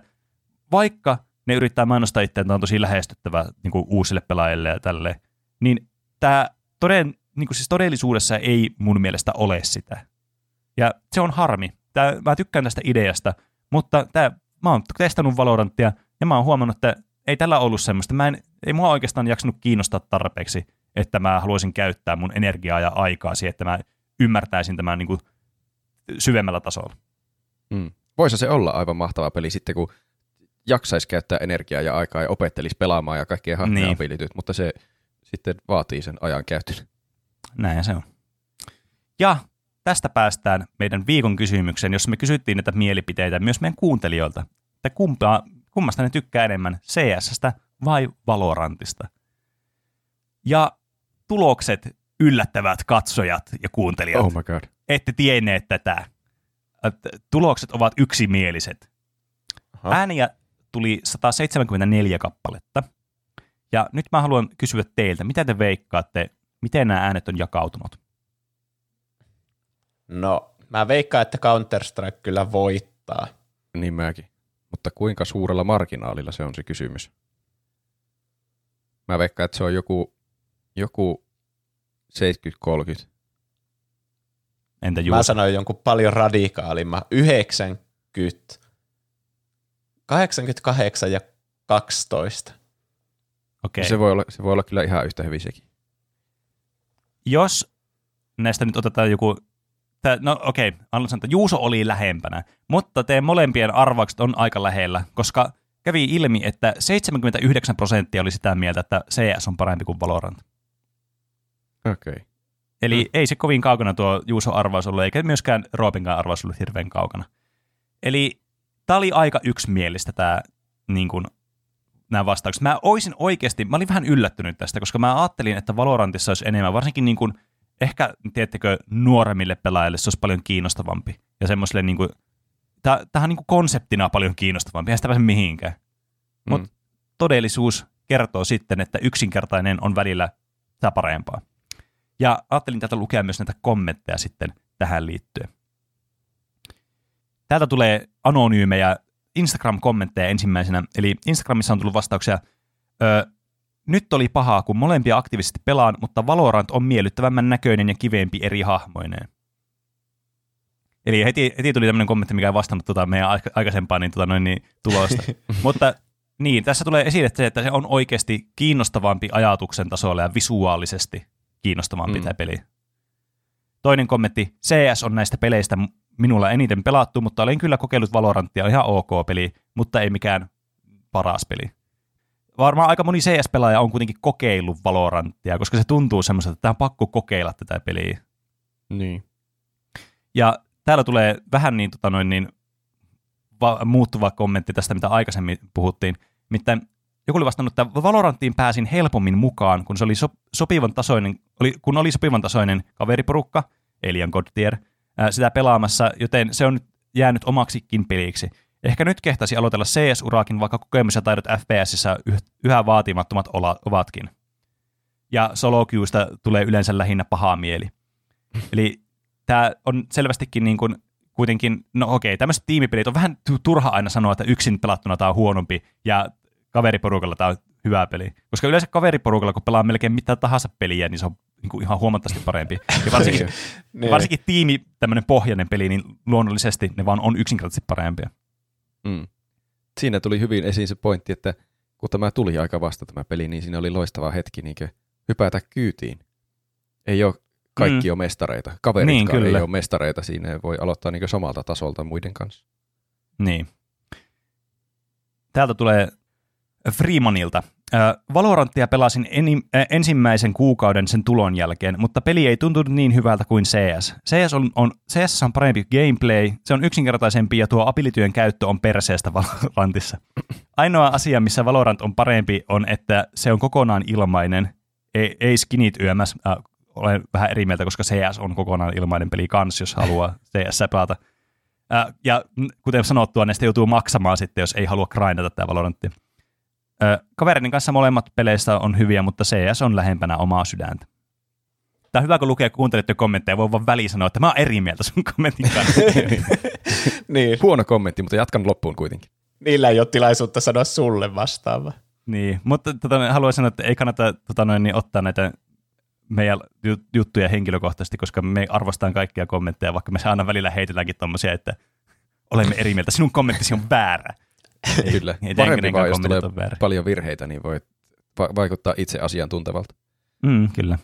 vaikka ne yrittää mainostaa itseään, että on tosi lähestyttävä niin kuin uusille pelaajille ja tälle, niin tämä toden, niin kuin siis todellisuudessa ei mun mielestä ole sitä. Ja se on harmi. Tää, mä tykkään tästä ideasta, mutta tää, mä oon testannut Valoranttia ja mä oon huomannut, että ei tällä ollut semmoista. Mä en, ei mua oikeastaan jaksanut kiinnostaa tarpeeksi, että mä haluaisin käyttää mun energiaa ja aikaa siihen, että mä ymmärtäisin tämän niin kuin syvemmällä tasolla. Mm. Voisi se olla aivan mahtava peli sitten, kun jaksaisi käyttää energiaa ja aikaa ja opettelisi pelaamaan ja kaikkien hahmoja Niin. abilityt, mutta se sitten vaatii sen ajan käytön. Näin se on. Ja tästä päästään meidän viikon kysymykseen, jossa me kysyttiin näitä mielipiteitä myös meidän kuuntelijoilta, että kumpaa, kummasta ne tykkää enemmän, CSstä vai Valorantista. Ja tulokset yllättävät katsojat ja kuuntelijat. Oh my god. Ette tienneet tätä. Että Tulokset ovat yksimieliset. Aha. Ääniä tuli 174 kappaletta. Ja nyt mä haluan kysyä teiltä, mitä te veikkaatte, miten nämä äänet on jakautunut? No, mä veikkaan, että Counter-Strike kyllä voittaa. Niin mäkin. Mutta kuinka suurella marginaalilla se on se kysymys? Mä veikkaan, että se on joku, joku 70-30. Entä Mä Juuso? sanoin jonkun paljon radikaalimman. 90. 88 ja 12. Okei. Se, voi olla, se voi olla kyllä ihan yhtä hyvin sekin. Jos näistä nyt otetaan joku, tää, no okei, okay, sanoa, että Juuso oli lähempänä, mutta teidän molempien arvaukset on aika lähellä, koska kävi ilmi, että 79 prosenttia oli sitä mieltä, että CS on parempi kuin Valorant. Okei. Okay. Eli Mm. mm. ei se kovin kaukana tuo Juuso arvaus ollut, eikä myöskään Roopinkaan arvaus ollut hirveän kaukana. Eli tämä oli aika yksimielistä tämä niin kuin, nämä vastaukset. Mä oisin oikeasti, mä olin vähän yllättynyt tästä, koska mä ajattelin, että Valorantissa olisi enemmän, varsinkin niin kuin, ehkä, tiedättekö, nuoremmille pelaajille se olisi paljon kiinnostavampi. Ja semmoiselle niin kuin, tämähän on niin kuin konseptina paljon kiinnostavampi, eihän sitä pääse mihinkään. Mut Mm. todellisuus kertoo sitten, että yksinkertainen on välillä sitä parempaa. Ja ajattelin täältä lukea myös näitä kommentteja sitten tähän liittyen. Täältä tulee anonyymejä Instagram-kommentteja ensimmäisenä. Eli Instagramissa on tullut vastauksia. Ö, nyt oli pahaa, kun molempia aktiivisesti pelaan, mutta Valorant on miellyttävämmän näköinen ja kivempi eri hahmoineen. Eli heti, heti tuli tämmöinen kommentti, mikä ei vastannut tota meidän aika- aikaisempaa niin, tota noin, niin, tulosta. mutta niin, tässä tulee esille se, että se on oikeasti kiinnostavampi ajatuksen tasolla ja visuaalisesti kiinnostavampi Mm. tämä peli. Toinen kommentti, CS on näistä peleistä minulla eniten pelattu, mutta olen kyllä kokeillut Valoranttia, ihan ok peli, mutta ei mikään paras peli. Varmaan aika moni CS-pelaaja on kuitenkin kokeillut Valoranttia, koska se tuntuu semmoiselta, että tämä on pakko kokeilla tätä peliä. Niin. Ja täällä tulee vähän niin, tota noin, niin va- muuttuva kommentti tästä, mitä aikaisemmin puhuttiin. Miten joku oli vastannut, että Valoranttiin pääsin helpommin mukaan, kun se oli so- sopivan tasoinen, oli, kun oli sopivan tasoinen kaveriporukka, Alien God Tier, ää, sitä pelaamassa, joten se on nyt jäänyt omaksikin peliksi. Ehkä nyt kehtaisi aloitella CS-uraakin, vaikka kokemus ja taidot FPSissä yh- yhä vaatimattomat ovatkin. Ja solo queuesta tulee yleensä lähinnä paha mieli. Eli tämä on selvästikin niin kuin kuitenkin, no okei, tämmöiset tiimipelit on vähän turha aina sanoa, että yksin pelattuna tämä on huonompi ja kaveriporukalla tämä on hyvä peli. Koska yleensä kaveriporukalla, kun pelaa melkein mitä tahansa peliä, niin se on niin kuin ihan huomattavasti parempi. Ja varsinkin, Niin. varsinkin tiimi, tämmöinen pohjainen peli, niin luonnollisesti ne vaan on yksinkertaisesti parempia. Mm. Siinä tuli hyvin esiin se pointti, että kun tämä tuli aika vasta tämä peli, niin siinä oli loistava hetki niin hypätä kyytiin. Ei ole kaikki Mm. on mestareita. Kaveritkaan Niin, niin, kyllä. ei ole mestareita siinä. Voi aloittaa niin samalta tasolta muiden kanssa. Niin. Täältä tulee Freemanilta. Valoranttia pelasin eni, äh, ensimmäisen kuukauden sen tulon jälkeen, mutta peli ei tuntunut niin hyvältä kuin CS. CS on, on, CS on parempi gameplay, se on yksinkertaisempi ja tuo abilityön käyttö on perseestä Valorantissa. Ainoa asia, missä Valorant on parempi, on, että se on kokonaan ilmainen, ei, ei skinit yömäs. Äh, olen vähän eri mieltä, koska CS on kokonaan ilmainen peli kans, jos haluaa CS pelata. Äh, ja kuten sanottua, näistä joutuu maksamaan sitten, jos ei halua grindata tämä Valorantti. Äh, kaverin kanssa molemmat peleistä on hyviä, mutta CS on lähempänä omaa sydäntä. Tämä on hyvä, kun lukee jo kommentteja, voi vaan väliin sanoa, että mä oon eri mieltä sun kommentin kanssa. niin. Huono kommentti, mutta jatkan loppuun kuitenkin. Niillä ei ole tilaisuutta sanoa sulle vastaava. niin, mutta tota, haluaisin sanoa, että ei kannata tota, noin, niin, ottaa näitä meidän jut- juttuja henkilökohtaisesti, koska me arvostaan kaikkia kommentteja, vaikka me aina välillä heitetäänkin tommosia, että olemme eri mieltä, sinun kommenttisi on väärä. Ei- Kyllä. ei Parempi vaan, jos tulee paljon virheitä, niin voi va- vaikuttaa itse asiantuntevalta. Mm, kyllä.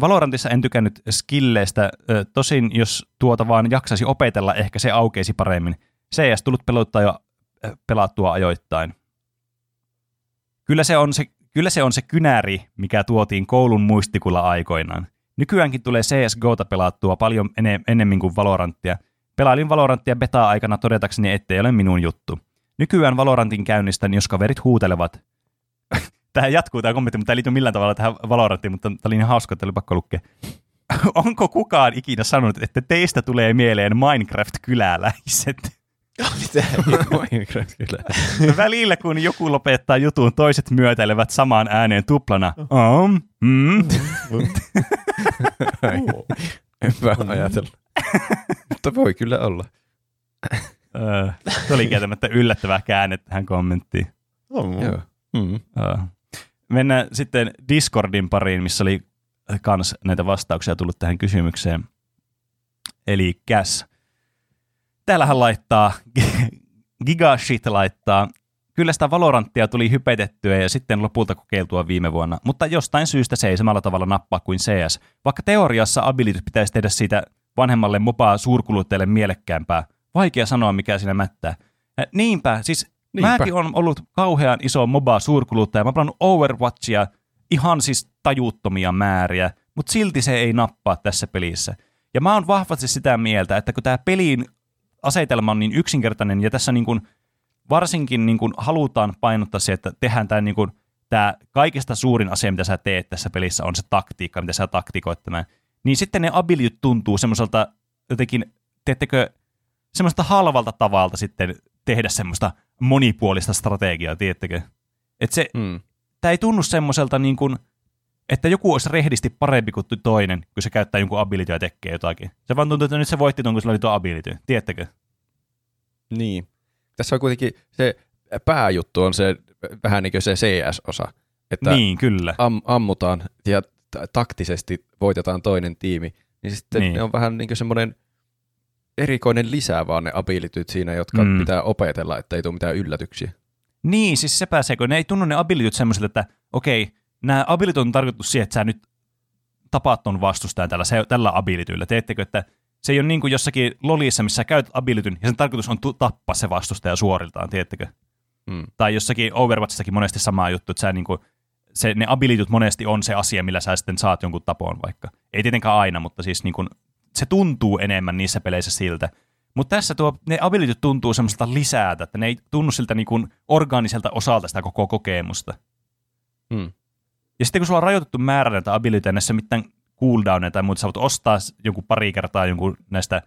Valorantissa en tykännyt skilleistä, tosin jos tuota vaan jaksaisi opetella, ehkä se aukeisi paremmin. CS tullut pelottaa jo pelattua ajoittain. Kyllä se on se, kyllä se on se kynäri, mikä tuotiin koulun muistikulla aikoinaan. Nykyäänkin tulee CSGOta pelattua paljon ene- enemmän kuin Valoranttia. Pelailin Valoranttia beta-aikana todetakseni, ettei ole minun juttu. Nykyään Valorantin käynnistän, jos kaverit huutelevat. Tähän jatkuu tämä kommentti, mutta tämä ei liity millään tavalla tähän Valoranttiin, mutta tämä oli niin hauska, että oli pakko lukea. Onko kukaan ikinä sanonut, että teistä tulee mieleen Minecraft-kyläläiset? Mitä? Minecraft kyllä. Välillä kun joku lopettaa jutun, toiset myötäilevät samaan ääneen tuplana. Um, mm. Hyvä ajatella. mutta voi kyllä olla. Öö, se oli kieltämättä yllättävä käänne tähän kommenttiin. On. Joo. Mm. Öö. Mennään sitten Discordin pariin, missä oli kans näitä vastauksia tullut tähän kysymykseen. Eli käs. Täällähän laittaa, Gigashit laittaa, kyllä sitä Valoranttia tuli hypetettyä ja sitten lopulta kokeiltua viime vuonna, mutta jostain syystä se ei samalla tavalla nappaa kuin CS. Vaikka teoriassa abilityt pitäisi tehdä siitä vanhemmalle mopaa suurkuluttajalle mielekkäämpää, vaikea sanoa mikä siinä mättää. Äh, Niinpä, siis Niinpä. Mäkin on ollut kauhean iso moba suurkuluttaja. Mä oon pelannut Overwatchia ihan siis tajuuttomia määriä, mutta silti se ei nappaa tässä pelissä. Ja mä oon vahvasti sitä mieltä, että kun tämä pelin asetelma on niin yksinkertainen ja tässä niin kuin varsinkin niin kuin halutaan painottaa se, että tehdään tämä, niin kuin, tämä kaikista suurin asia, mitä sä teet tässä pelissä, on se taktiikka, mitä sä taktikoit tämän. Niin sitten ne abilityt tuntuu semmoiselta jotenkin, teettekö, semmoista halvalta tavalta sitten tehdä semmoista monipuolista strategiaa, tiedättekö? Että se, Mm. tämä ei tunnu semmoiselta niin kuin, että joku olisi rehdisti parempi kuin toinen, kun se käyttää jonkun ability ja tekee jotakin. Se vaan tuntuu, että nyt se voitti ton, kun sillä oli tuo ability. Tiedättekö? Niin. Tässä on kuitenkin se pääjuttu on se vähän niin kuin se CS-osa. Että Niin, kyllä. am, ammutaan ja taktisesti voitetaan toinen tiimi, niin sitten Niin. niin. ne on vähän niin kuin semmoinen erikoinen lisää vaan ne abilityt siinä, jotka Mm. pitää opetella, että ei tule mitään yllätyksiä. Niin, siis se pääsee, kun ne ei tunnu ne abilityt semmoiselta, että okei, nämä abilityt on tarkoitettu siihen, että sä nyt tapaat ton vastustajan tällä, se, tällä abilityllä. Teettekö, että se ei ole niin kuin jossakin lolissa, missä sä käytät abilityn, ja sen tarkoitus on tappaa se vastustaja suoriltaan, tiedättekö? Mm. Tai jossakin Overwatchissakin monesti sama juttu, että sä niin kuin, se, ne abilityt monesti on se asia, millä sä sitten saat jonkun tapoon vaikka. Ei tietenkään aina, mutta siis niin kuin, se tuntuu enemmän niissä peleissä siltä. Mutta tässä tuo, ne abilityt tuntuu semmoista lisäätä, että ne ei tunnu siltä niin kuin orgaaniselta osalta sitä koko kokemusta. Mm. Ja sitten kun sulla on rajoitettu määrä näitä abilityjä, näissä mitään cooldowneja tai muuta, sä voit ostaa jonkun pari kertaa jonkun näistä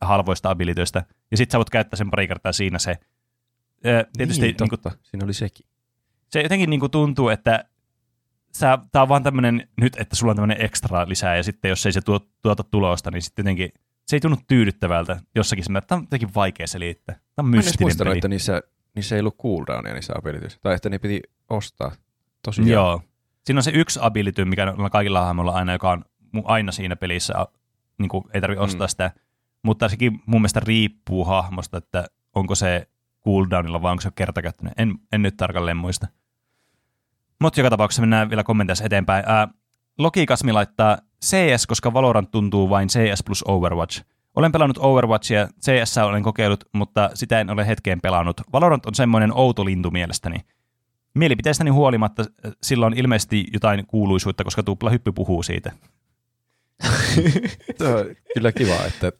halvoista abilityistä, ja sitten sä voit käyttää sen pari kertaa siinä se. Ö, Tietysti niin, niin kuin, totta. Siinä oli sekin. se jotenkin niin kuin tuntuu, että sä, tää on vaan tämmöinen nyt, että sulla on tämmöinen ekstra lisää, ja sitten jos ei se tuo, tuota tulosta, niin sitten jotenkin se ei tunnu tyydyttävältä jossakin semmoinen, tämä on jotenkin vaikea selittää. Tämä on Mä en edes mystinen peli. että niissä, niissä ei ollut cooldownia niissä abilityissä. Tai että ne piti ostaa. Tosiaan. Joo. Siinä on se yksi ability, mikä on kaikilla hahmoilla aina, joka on aina siinä pelissä, niin kuin ei tarvitse ostaa Mm. sitä. Mutta sekin mun mielestä riippuu hahmosta, että onko se cooldownilla vai onko se kertakäyttöinen. En, en nyt tarkalleen muista. Mutta joka tapauksessa mennään vielä kommenteissa eteenpäin. Ää, Logikasmi laittaa CS, koska Valorant tuntuu vain CS plus Overwatch. Olen pelannut Overwatchia, CS olen kokeillut, mutta sitä en ole hetkeen pelannut. Valorant on semmoinen outo lintu mielestäni. Mielipiteistäni huolimatta sillä on ilmeisesti jotain kuuluisuutta, koska Tupla Hyppy puhuu siitä. On kyllä kiva, että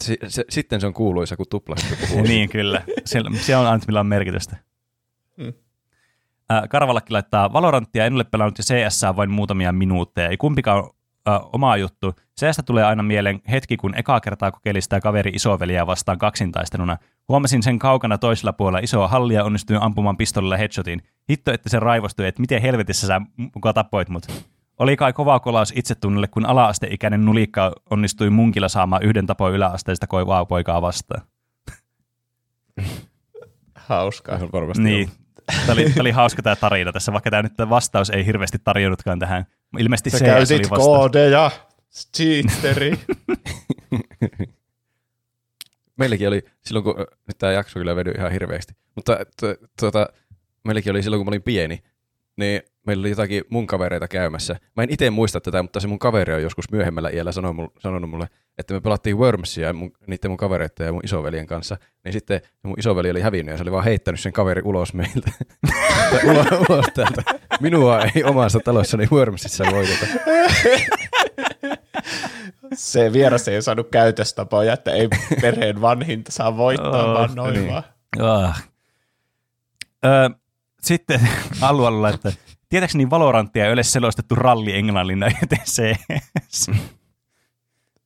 se, se, sitten se on kuuluisa, kun tuplahyppy puhuu. niin, kyllä. Siellä, siellä on aina, millä on merkitystä. Äh, Karvalakki laittaa Valoranttia, en ole pelannut jo CS vain muutamia minuutteja. Ei kumpikaan ole äh, oma juttu. CS tulee aina mieleen hetki, kun ekaa kertaa kokeili sitä kaveri isoveliä vastaan kaksintaisteluna. Huomasin sen kaukana toisella puolella isoa hallia ja onnistuin ampumaan pistollilla headshotin. Hitto, että se raivostui, että miten helvetissä sä muka tapoit mut. Oli kai kova kolaus itsetunnelle, kun ala-asteikäinen nulikka onnistui munkilla saamaan yhden tapoin yläasteista kovaa poikaa vastaan. Hauskaa. Varmasti Niin. Tämä oli, tämä oli hauska tämä tarina tässä, vaikka tämä nyt tämä vastaus ei hirveästi tarjonnutkaan tähän. Ilmeisesti Sä CS oli vastaus. koodeja, cheateri. Meilläkin oli silloin, kun nyt tämä jakso kyllä vedy ihan hirveästi, mutta tu- tuota, meilläkin oli silloin, kun mä olin pieni, niin meillä oli jotakin mun kavereita käymässä. Mä en itse muista tätä, mutta se mun kaveri on joskus myöhemmällä iällä sanonut mulle, sanonut mulle, että me pelattiin Wormsia mun, niiden mun kavereiden ja mun isoveljen kanssa. Niin sitten se mun isoveli oli hävinnyt ja se oli vaan heittänyt sen kaveri ulos meiltä. Ulos, ulos täältä. Minua ei omassa talossani Wormsissa voiteta. Se vieras ei saanut käytöstapoja, että ei perheen vanhinta saa voittaa, Oh, vaan noin niin. vaan. Ah. Öö, sitten alueella, että tietääkseni Valoranttia ei ole selostettu ralli englannina, joten CS.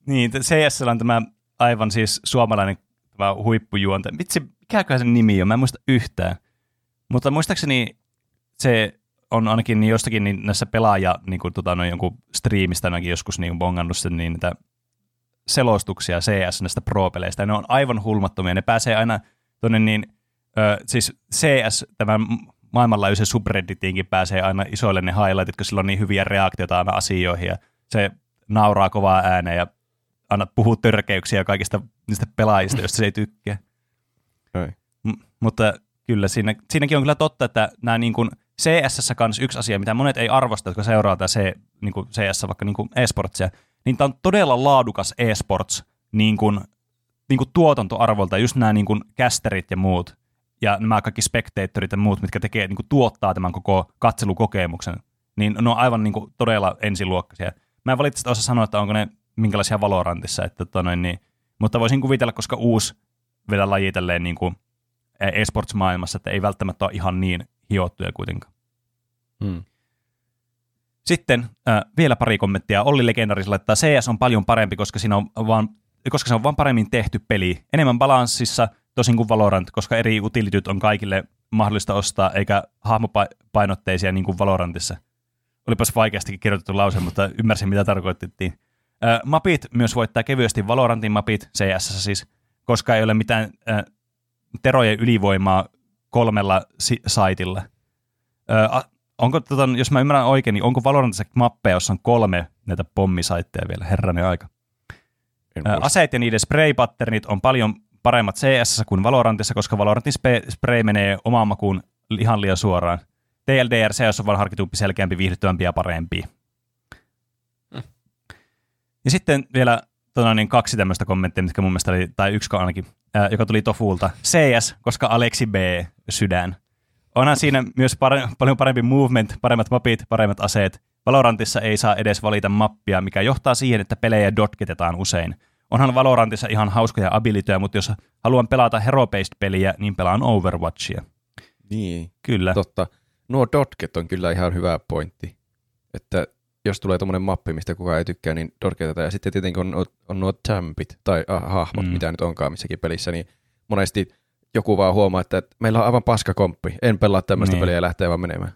niin, CS on tämä aivan siis suomalainen tämä huippujuonte. Vitsi, mikäköhän sen nimi on? Mä en muista yhtään. Mutta muistaakseni se on ainakin niin jostakin niin näissä pelaaja, niin kuin, tota, noin jonkun striimistä ainakin joskus niin bongannut sen, niin niitä selostuksia CS näistä pro-peleistä. Ne on aivan hulmattomia. Ne pääsee aina tuonne niin, ö, siis CS, tämän maailmanlaajuisen subredditiinkin pääsee aina isoille ne highlightit, kun sillä on niin hyviä reaktioita aina asioihin ja se nauraa kovaa ääneen ja aina puhuu törkeyksiä kaikista niistä pelaajista, joista se ei tykkää. Oi. M- mutta kyllä siinä, siinäkin on kyllä totta, että nämä niin kuin CS kanssa yksi asia, mitä monet ei arvosta, jotka seuraa tätä C, niin kuin CS vaikka niin kuin e-sportsia, niin tämä on todella laadukas e-sports niin kuin, niin kuin tuotantoarvolta, just nämä niin kuin casterit ja muut, ja nämä kaikki spectatorit ja muut, mitkä tekee, niin kuin tuottaa tämän koko katselukokemuksen, niin ne on aivan niin kuin todella ensiluokkaisia. Mä en valitettavasti osaa sanoa, että onko ne minkälaisia Valorantissa, että tota noin, niin, mutta voisin kuvitella, koska uusi vielä laji tälleen niin kuin e-sports-maailmassa, että ei välttämättä ole ihan niin hiottuja kuitenkaan. Hmm. Sitten äh, vielä pari kommenttia. Olli Legendaris laittaa, CS on paljon parempi, koska, siinä on vaan, koska se on vaan paremmin tehty peli. Enemmän balanssissa, tosin kuin Valorant, koska eri utilityt on kaikille mahdollista ostaa, eikä hahmopainotteisia niin kuin Valorantissa. Olipas vaikeastikin kirjoitettu lause, mutta ymmärsin, mitä tarkoitettiin. Äh, mapit myös voittaa kevyesti Valorantin mapit, CS siis, koska ei ole mitään äh, terojen ylivoimaa kolmella si- saitilla. A, onko, tota, jos mä ymmärrän oikein, niin onko Valorantissa mappeja, jossa on kolme näitä pommisaitteja vielä, herranen aika. Aseet ja niiden spray-patternit on paljon paremmat CS kuin Valorantissa, koska Valorantin spe- spray menee omaan makuun ihan liian suoraan. TLDR CS on vaan harkitumpi, selkeämpi, viihdyttävämpi ja parempi. Ja sitten vielä tota, niin kaksi tämmöistä kommenttia, mitkä mun mielestä oli, tai yksi ainakin, ää, joka tuli Tofulta. CS, koska Aleksi B, sydän. Onhan siinä myös pare- paljon parempi movement, paremmat mapit, paremmat aseet. Valorantissa ei saa edes valita mappia, mikä johtaa siihen, että pelejä dotketetaan usein. Onhan Valorantissa ihan hauskoja abilityjä, mutta jos haluan pelata hero-based peliä, niin pelaan Overwatchia. Niin, Kyllä. totta. Nuo dotket on kyllä ihan hyvä pointti. Että jos tulee tuommoinen mappi, mistä kukaan ei tykkää, niin dotketetaan. Ja sitten tietenkin on, on nuo champit tai ah, hahmot, Mm. mitä nyt onkaan missäkin pelissä, niin monesti joku vaan huomaa, että että meillä on aivan paska komppi. En pelaa tämmöistä Niin. peliä ja lähtee vaan menemään.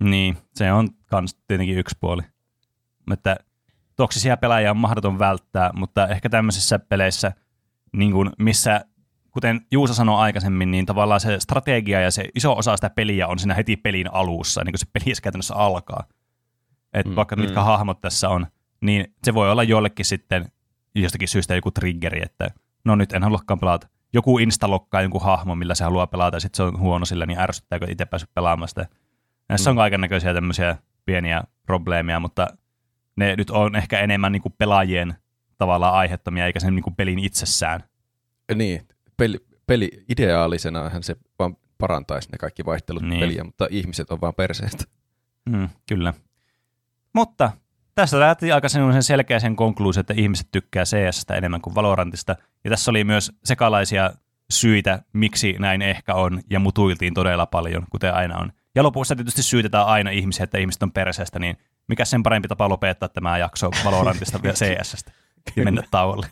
Niin, se on kans tietenkin yksi puoli. Mutta toksisia pelaajia on mahdoton välttää, mutta ehkä tämmöisissä peleissä, niin kuin missä, kuten Juusa sanoi aikaisemmin, niin tavallaan se strategia ja se iso osa sitä peliä on siinä heti pelin alussa, niin kuin se peli käytännössä alkaa. Että mm, vaikka mm. mitkä hahmot tässä on, niin se voi olla jollekin sitten jostakin syystä joku triggeri, että no nyt en haluakaan pelata. Joku instalokkaa jonkun hahmon, millä se haluaa pelata, ja sitten se on huono sillä, niin ärsyttääkö itse päässyt pelaamaan sitä. Näissä mm. on kaiken näköisiä tämmöisiä pieniä probleemia, mutta ne nyt on ehkä enemmän niin kuin pelaajien tavallaan aiheuttamia, eikä sen niin kuin pelin itsessään. Niin, peli, peli ideaalisenahan se vaan parantaisi ne kaikki vaihtelut niin. peliä, mutta ihmiset on vaan perseestä. Mm, kyllä. Mutta tässä lähti aika sen selkeä sen konkluusio, että ihmiset tykkää cs enemmän kuin Valorantista. Ja tässä oli myös sekalaisia syitä, miksi näin ehkä on, ja mutuiltiin todella paljon, kuten aina on. Ja lopussa tietysti syytetään aina ihmisiä, että ihmiset on perseestä, niin mikä sen parempi tapa lopettaa tämä jakso Valorantista ja CSstä ja mennä tauolle.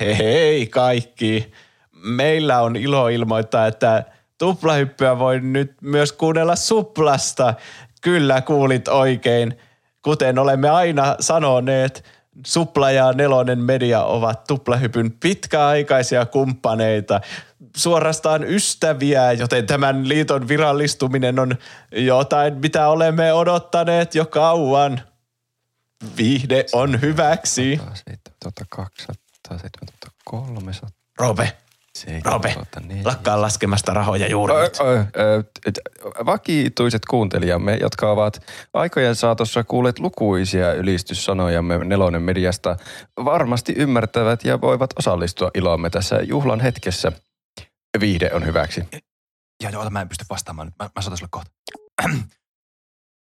Hei kaikki! Meillä on ilo ilmoittaa, että tuplahyppyä voi nyt myös kuunnella suplasta. Kyllä kuulit oikein. Kuten olemme aina sanoneet, Supla ja Nelonen Media ovat tuplahypyn pitkäaikaisia kumppaneita, suorastaan ystäviä, joten tämän liiton virallistuminen on jotain, mitä olemme odottaneet jo kauan. Viihde on hyväksi. 200, 300. Robe, Robe, lakkaa laskemasta rahoja juuri ö, ö, ö, Vakituiset kuuntelijamme, jotka ovat aikojen saatossa kuulleet lukuisia ylistyssanojamme Nelonen mediasta, varmasti ymmärtävät ja voivat osallistua iloamme tässä juhlan hetkessä. Viihde on hyväksi. Ja joo, mä en pysty vastaamaan. Mä, mä soitan sulle kohta.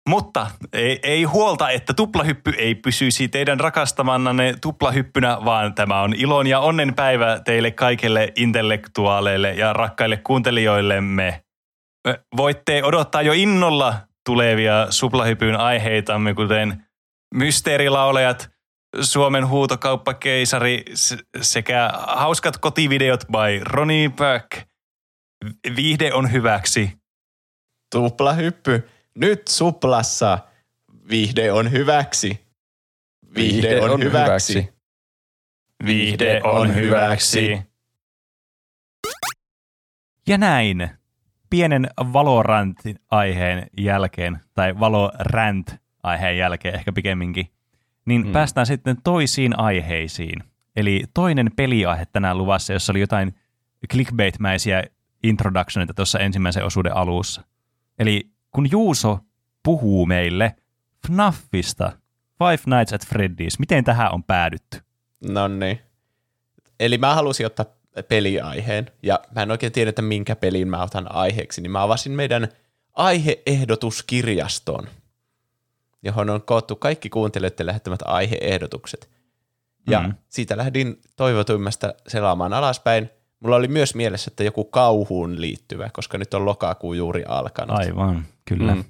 Mutta ei, ei huolta, että tuplahyppy ei pysyisi teidän rakastamanne tuplahyppynä, vaan tämä on ilon ja onnen päivä teille kaikille intellektuaaleille ja rakkaille kuuntelijoillemme. Voitte odottaa jo innolla tulevia suplahypyn aiheitamme, kuten mysteerilaulejat, Suomen huutokauppakeisari sekä hauskat kotivideot by Ronnie Back. Viihde on hyväksi. Tuplahyppy nyt suplassa viihde on hyväksi. Viihde, viihde on, on hyväksi. hyväksi. Viihde on hyväksi. Ja näin pienen Valorant-aiheen jälkeen, tai Valorant-aiheen jälkeen ehkä pikemminkin, niin hmm. päästään sitten toisiin aiheisiin. Eli toinen peliaihe tänään luvassa, jossa oli jotain clickbait-mäisiä introductionita tuossa ensimmäisen osuuden alussa. Eli kun Juuso puhuu meille FNAFista, Five Nights at Freddy's, miten tähän on päädytty? No niin. Eli mä halusin ottaa peliaiheen, ja mä en oikein tiedä, että minkä pelin mä otan aiheeksi, niin mä avasin meidän aiheehdotuskirjaston, johon on koottu kaikki kuuntelijoiden lähettämät aiheehdotukset. Ja mm. siitä lähdin toivotuimmasta selaamaan alaspäin. Mulla oli myös mielessä, että joku kauhuun liittyvä, koska nyt on lokakuu juuri alkanut. Aivan. Kyllä. Mm.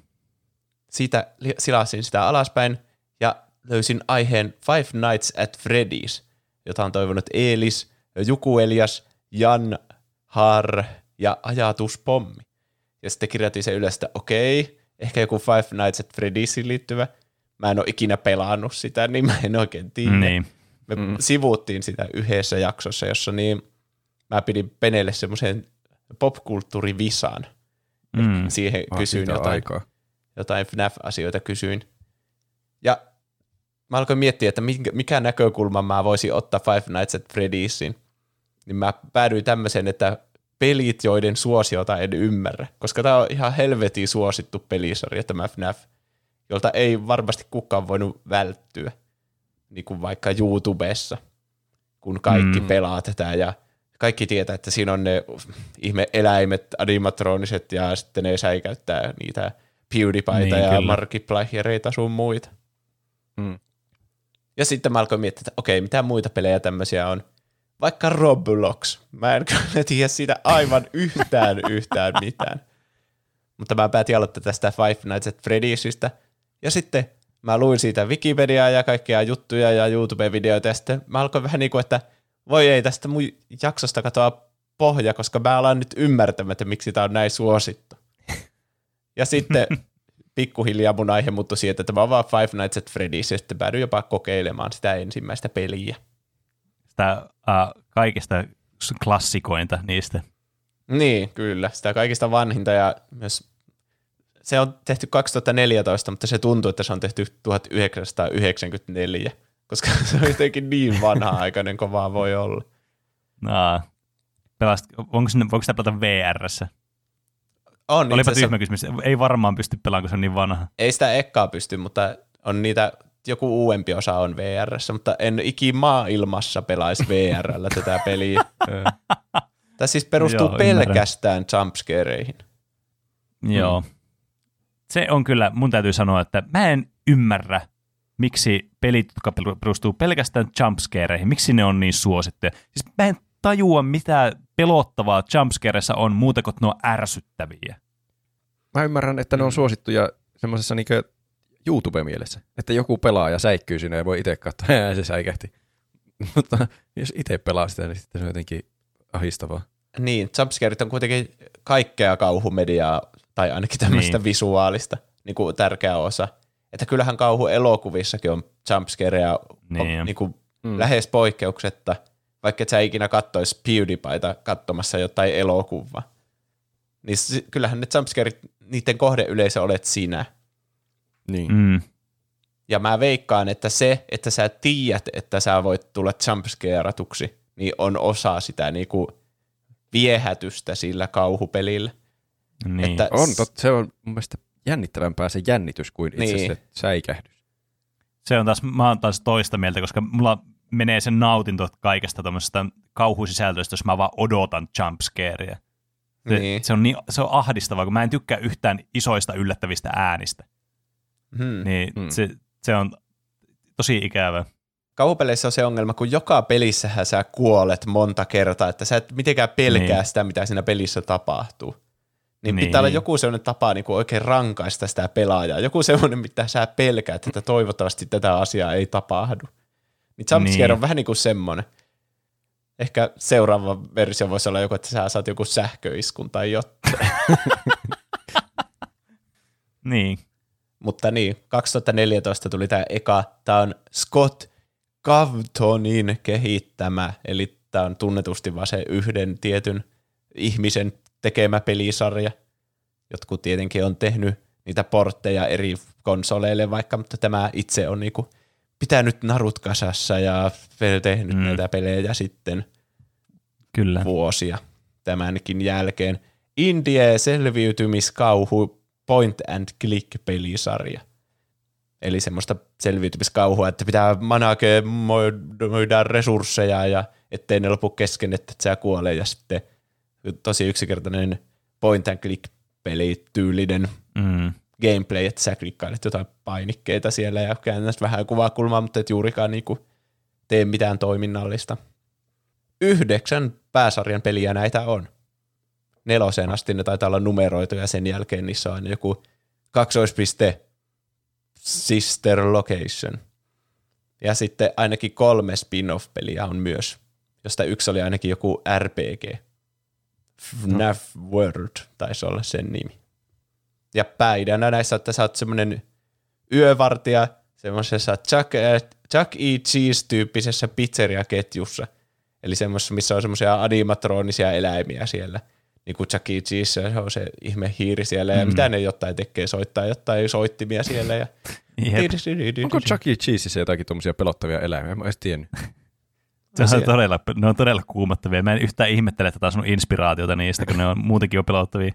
Siitä silasin sitä alaspäin ja löysin aiheen Five Nights at Freddy's, jota on toivonut Eelis, Juku Elias, Jan Har ja Ajatuspommi. Ja sitten kirjoitin se ylös, että okei, ehkä joku Five Nights at Freddy'siin liittyvä. Mä en ole ikinä pelannut sitä, niin mä en oikein tiedä. Niin. Me mm. sivuuttiin sitä yhdessä jaksossa, jossa niin mä pidin Penelle semmoisen popkulttuurivisan – Mm. Siihen ah, kysyin jotain, aikaa. jotain FNAF-asioita kysyin. Ja mä alkoin miettiä, että mikä näkökulma mä voisin ottaa Five Nights at Freddy'sin. Niin mä päädyin tämmöiseen, että pelit, joiden suosiota en ymmärrä. Koska tämä on ihan helvetin suosittu pelisarja, tämä FNAF, jolta ei varmasti kukaan voinut välttyä. Niin kuin vaikka YouTubessa, kun kaikki mm. pelaa tätä ja – kaikki tietää, että siinä on ne ihme eläimet, animatroniset ja sitten ne säikäyttää niitä PewDiePieita niin, ja Markipliereita sun muita. Hmm. Ja sitten mä alkoin miettiä, että okei, mitä muita pelejä tämmöisiä on. Vaikka Roblox. Mä en kyllä tiedä siitä aivan yhtään yhtään mitään. Mutta mä päätin aloittaa tästä Five Nights at Freddy'sistä. Ja sitten mä luin siitä Wikipediaa ja kaikkia juttuja ja YouTube-videoita. Ja sitten mä alkoin vähän niin kuin, että – voi ei, tästä mun jaksosta katoa pohja, koska mä alan nyt ymmärtämään, että miksi tämä on näin suosittu. Ja sitten pikkuhiljaa mun aihe muuttui siihen, että tämä on vaan Five Nights at Freddy's, ja sitten päädyin jopa kokeilemaan sitä ensimmäistä peliä. Sitä uh, kaikista klassikointa niistä. Niin, kyllä. Sitä kaikista vanhinta ja myös se on tehty 2014, mutta se tuntuu, että se on tehty 1994, koska se on jotenkin niin vanha-aikainen kuin vaan voi olla. No, pelast, onko, sinne, voiko sitä pelata VRssä? On, Olipa tyhmä kysymys. Ei varmaan pysty pelaamaan, kun se on niin vanha. Ei sitä ekkaa pysty, mutta on niitä, joku uudempi osa on VRssä, mutta en ikin maailmassa pelaisi VRllä tätä peliä. Tämä siis perustuu Joo, pelkästään jumpscareihin. Joo. Mm. Se on kyllä, mun täytyy sanoa, että mä en ymmärrä, miksi pelit, jotka perustuu pelkästään jumpscareihin, miksi ne on niin suosittuja. Siis mä en tajua, mitä pelottavaa jumpscareissa on muuta kuin ne on ärsyttäviä. Mä ymmärrän, että ne on mm. suosittuja semmoisessa niinku YouTube-mielessä, että joku pelaa ja säikkyy sinne ja voi itse katsoa, ja se säikähti. Mutta jos itse pelaa sitä, niin sitten se on jotenkin ahistavaa. Niin, jumpscareit on kuitenkin kaikkea kauhumediaa, tai ainakin tämmöistä niin. visuaalista niin kuin tärkeä osa. Että kyllähän kauhuelokuvissakin on jumpscareja niin. niin kuin mm. lähes poikkeuksetta, vaikka et sä ikinä kattois PewDiePieta katsomassa jotain elokuvaa. Niin kyllähän ne jumpscareit, niiden kohdeyleisö olet sinä. Niin. Mm. Ja mä veikkaan, että se, että sä tiedät, että sä voit tulla jumpscareatuksi, niin on osa sitä niinku viehätystä sillä kauhupelillä. Niin. Että on, tot, se on mun mielestä jännittävämpää se jännitys kuin itse niin. se säikähdys. Se on taas, mä oon taas toista mieltä, koska mulla menee sen nautinto kaikesta tuommoisesta kauhusisältöistä, jos mä vaan odotan jumpscarea. Se, niin. se, on niin, se on ahdistavaa, kun mä en tykkää yhtään isoista yllättävistä äänistä. Hmm. Niin hmm. Se, se on tosi ikävä. Kauhupeleissä on se ongelma, kun joka pelissähän sä kuolet monta kertaa, että sä et mitenkään pelkää niin. sitä, mitä siinä pelissä tapahtuu. Niin, niin pitää olla joku sellainen tapa niin kuin oikein rankaista sitä pelaajaa. Joku sellainen, mitä sä pelkäät, että toivottavasti tätä asiaa ei tapahdu. Niin jumpscare niin. on vähän niin kuin semmoinen. Ehkä seuraava versio voisi olla joku, että sä saat joku sähköiskun tai jotain. niin. Mutta niin, 2014 tuli tämä eka, tämä on Scott Cavtonin kehittämä, eli tämä on tunnetusti vaan se yhden tietyn ihmisen tekemä pelisarja. Jotkut tietenkin on tehnyt niitä portteja eri konsoleille vaikka, mutta tämä itse on niinku pitänyt narut kasassa ja tehnyt mm. näitä pelejä sitten Kyllä. vuosia tämänkin jälkeen. Indie selviytymiskauhu point and click pelisarja. Eli semmoista selviytymiskauhua, että pitää managemoida resursseja ja ettei ne lopu kesken, että sä kuolee ja sitten – tosi yksinkertainen point and click peli tyylinen mm. gameplay, että sä klikkailet jotain painikkeita siellä ja käännät vähän kuvakulmaa, mutta et juurikaan niinku tee mitään toiminnallista. Yhdeksän pääsarjan peliä näitä on. Neloseen asti ne taitaa olla numeroitu ja sen jälkeen niissä on aina joku kaksoispiste sister location. Ja sitten ainakin kolme spin-off-peliä on myös, josta yksi oli ainakin joku RPG. FNAF World taisi olla sen nimi. Ja pääidänä näissä, että sä oot semmoinen yövartija semmoisessa Chuck, Chuck E. Cheese-tyyppisessä pizzeriaketjussa. Eli semmoisessa, missä on semmoisia animatronisia eläimiä siellä. Niin kuin Chuck E. Cheese, se on se ihme hiiri siellä. Ja mm. mitä ne jotain tekee, soittaa jotain soittimia siellä. Ja Onko Chuck E. Cheese jotakin tuommoisia pelottavia eläimiä? Mä en edes tiennyt. Se on todella, ne on todella kuumottavia. Mä en yhtään ihmettele, että taas on inspiraatiota niistä, kun ne on muutenkin jo pelottavia.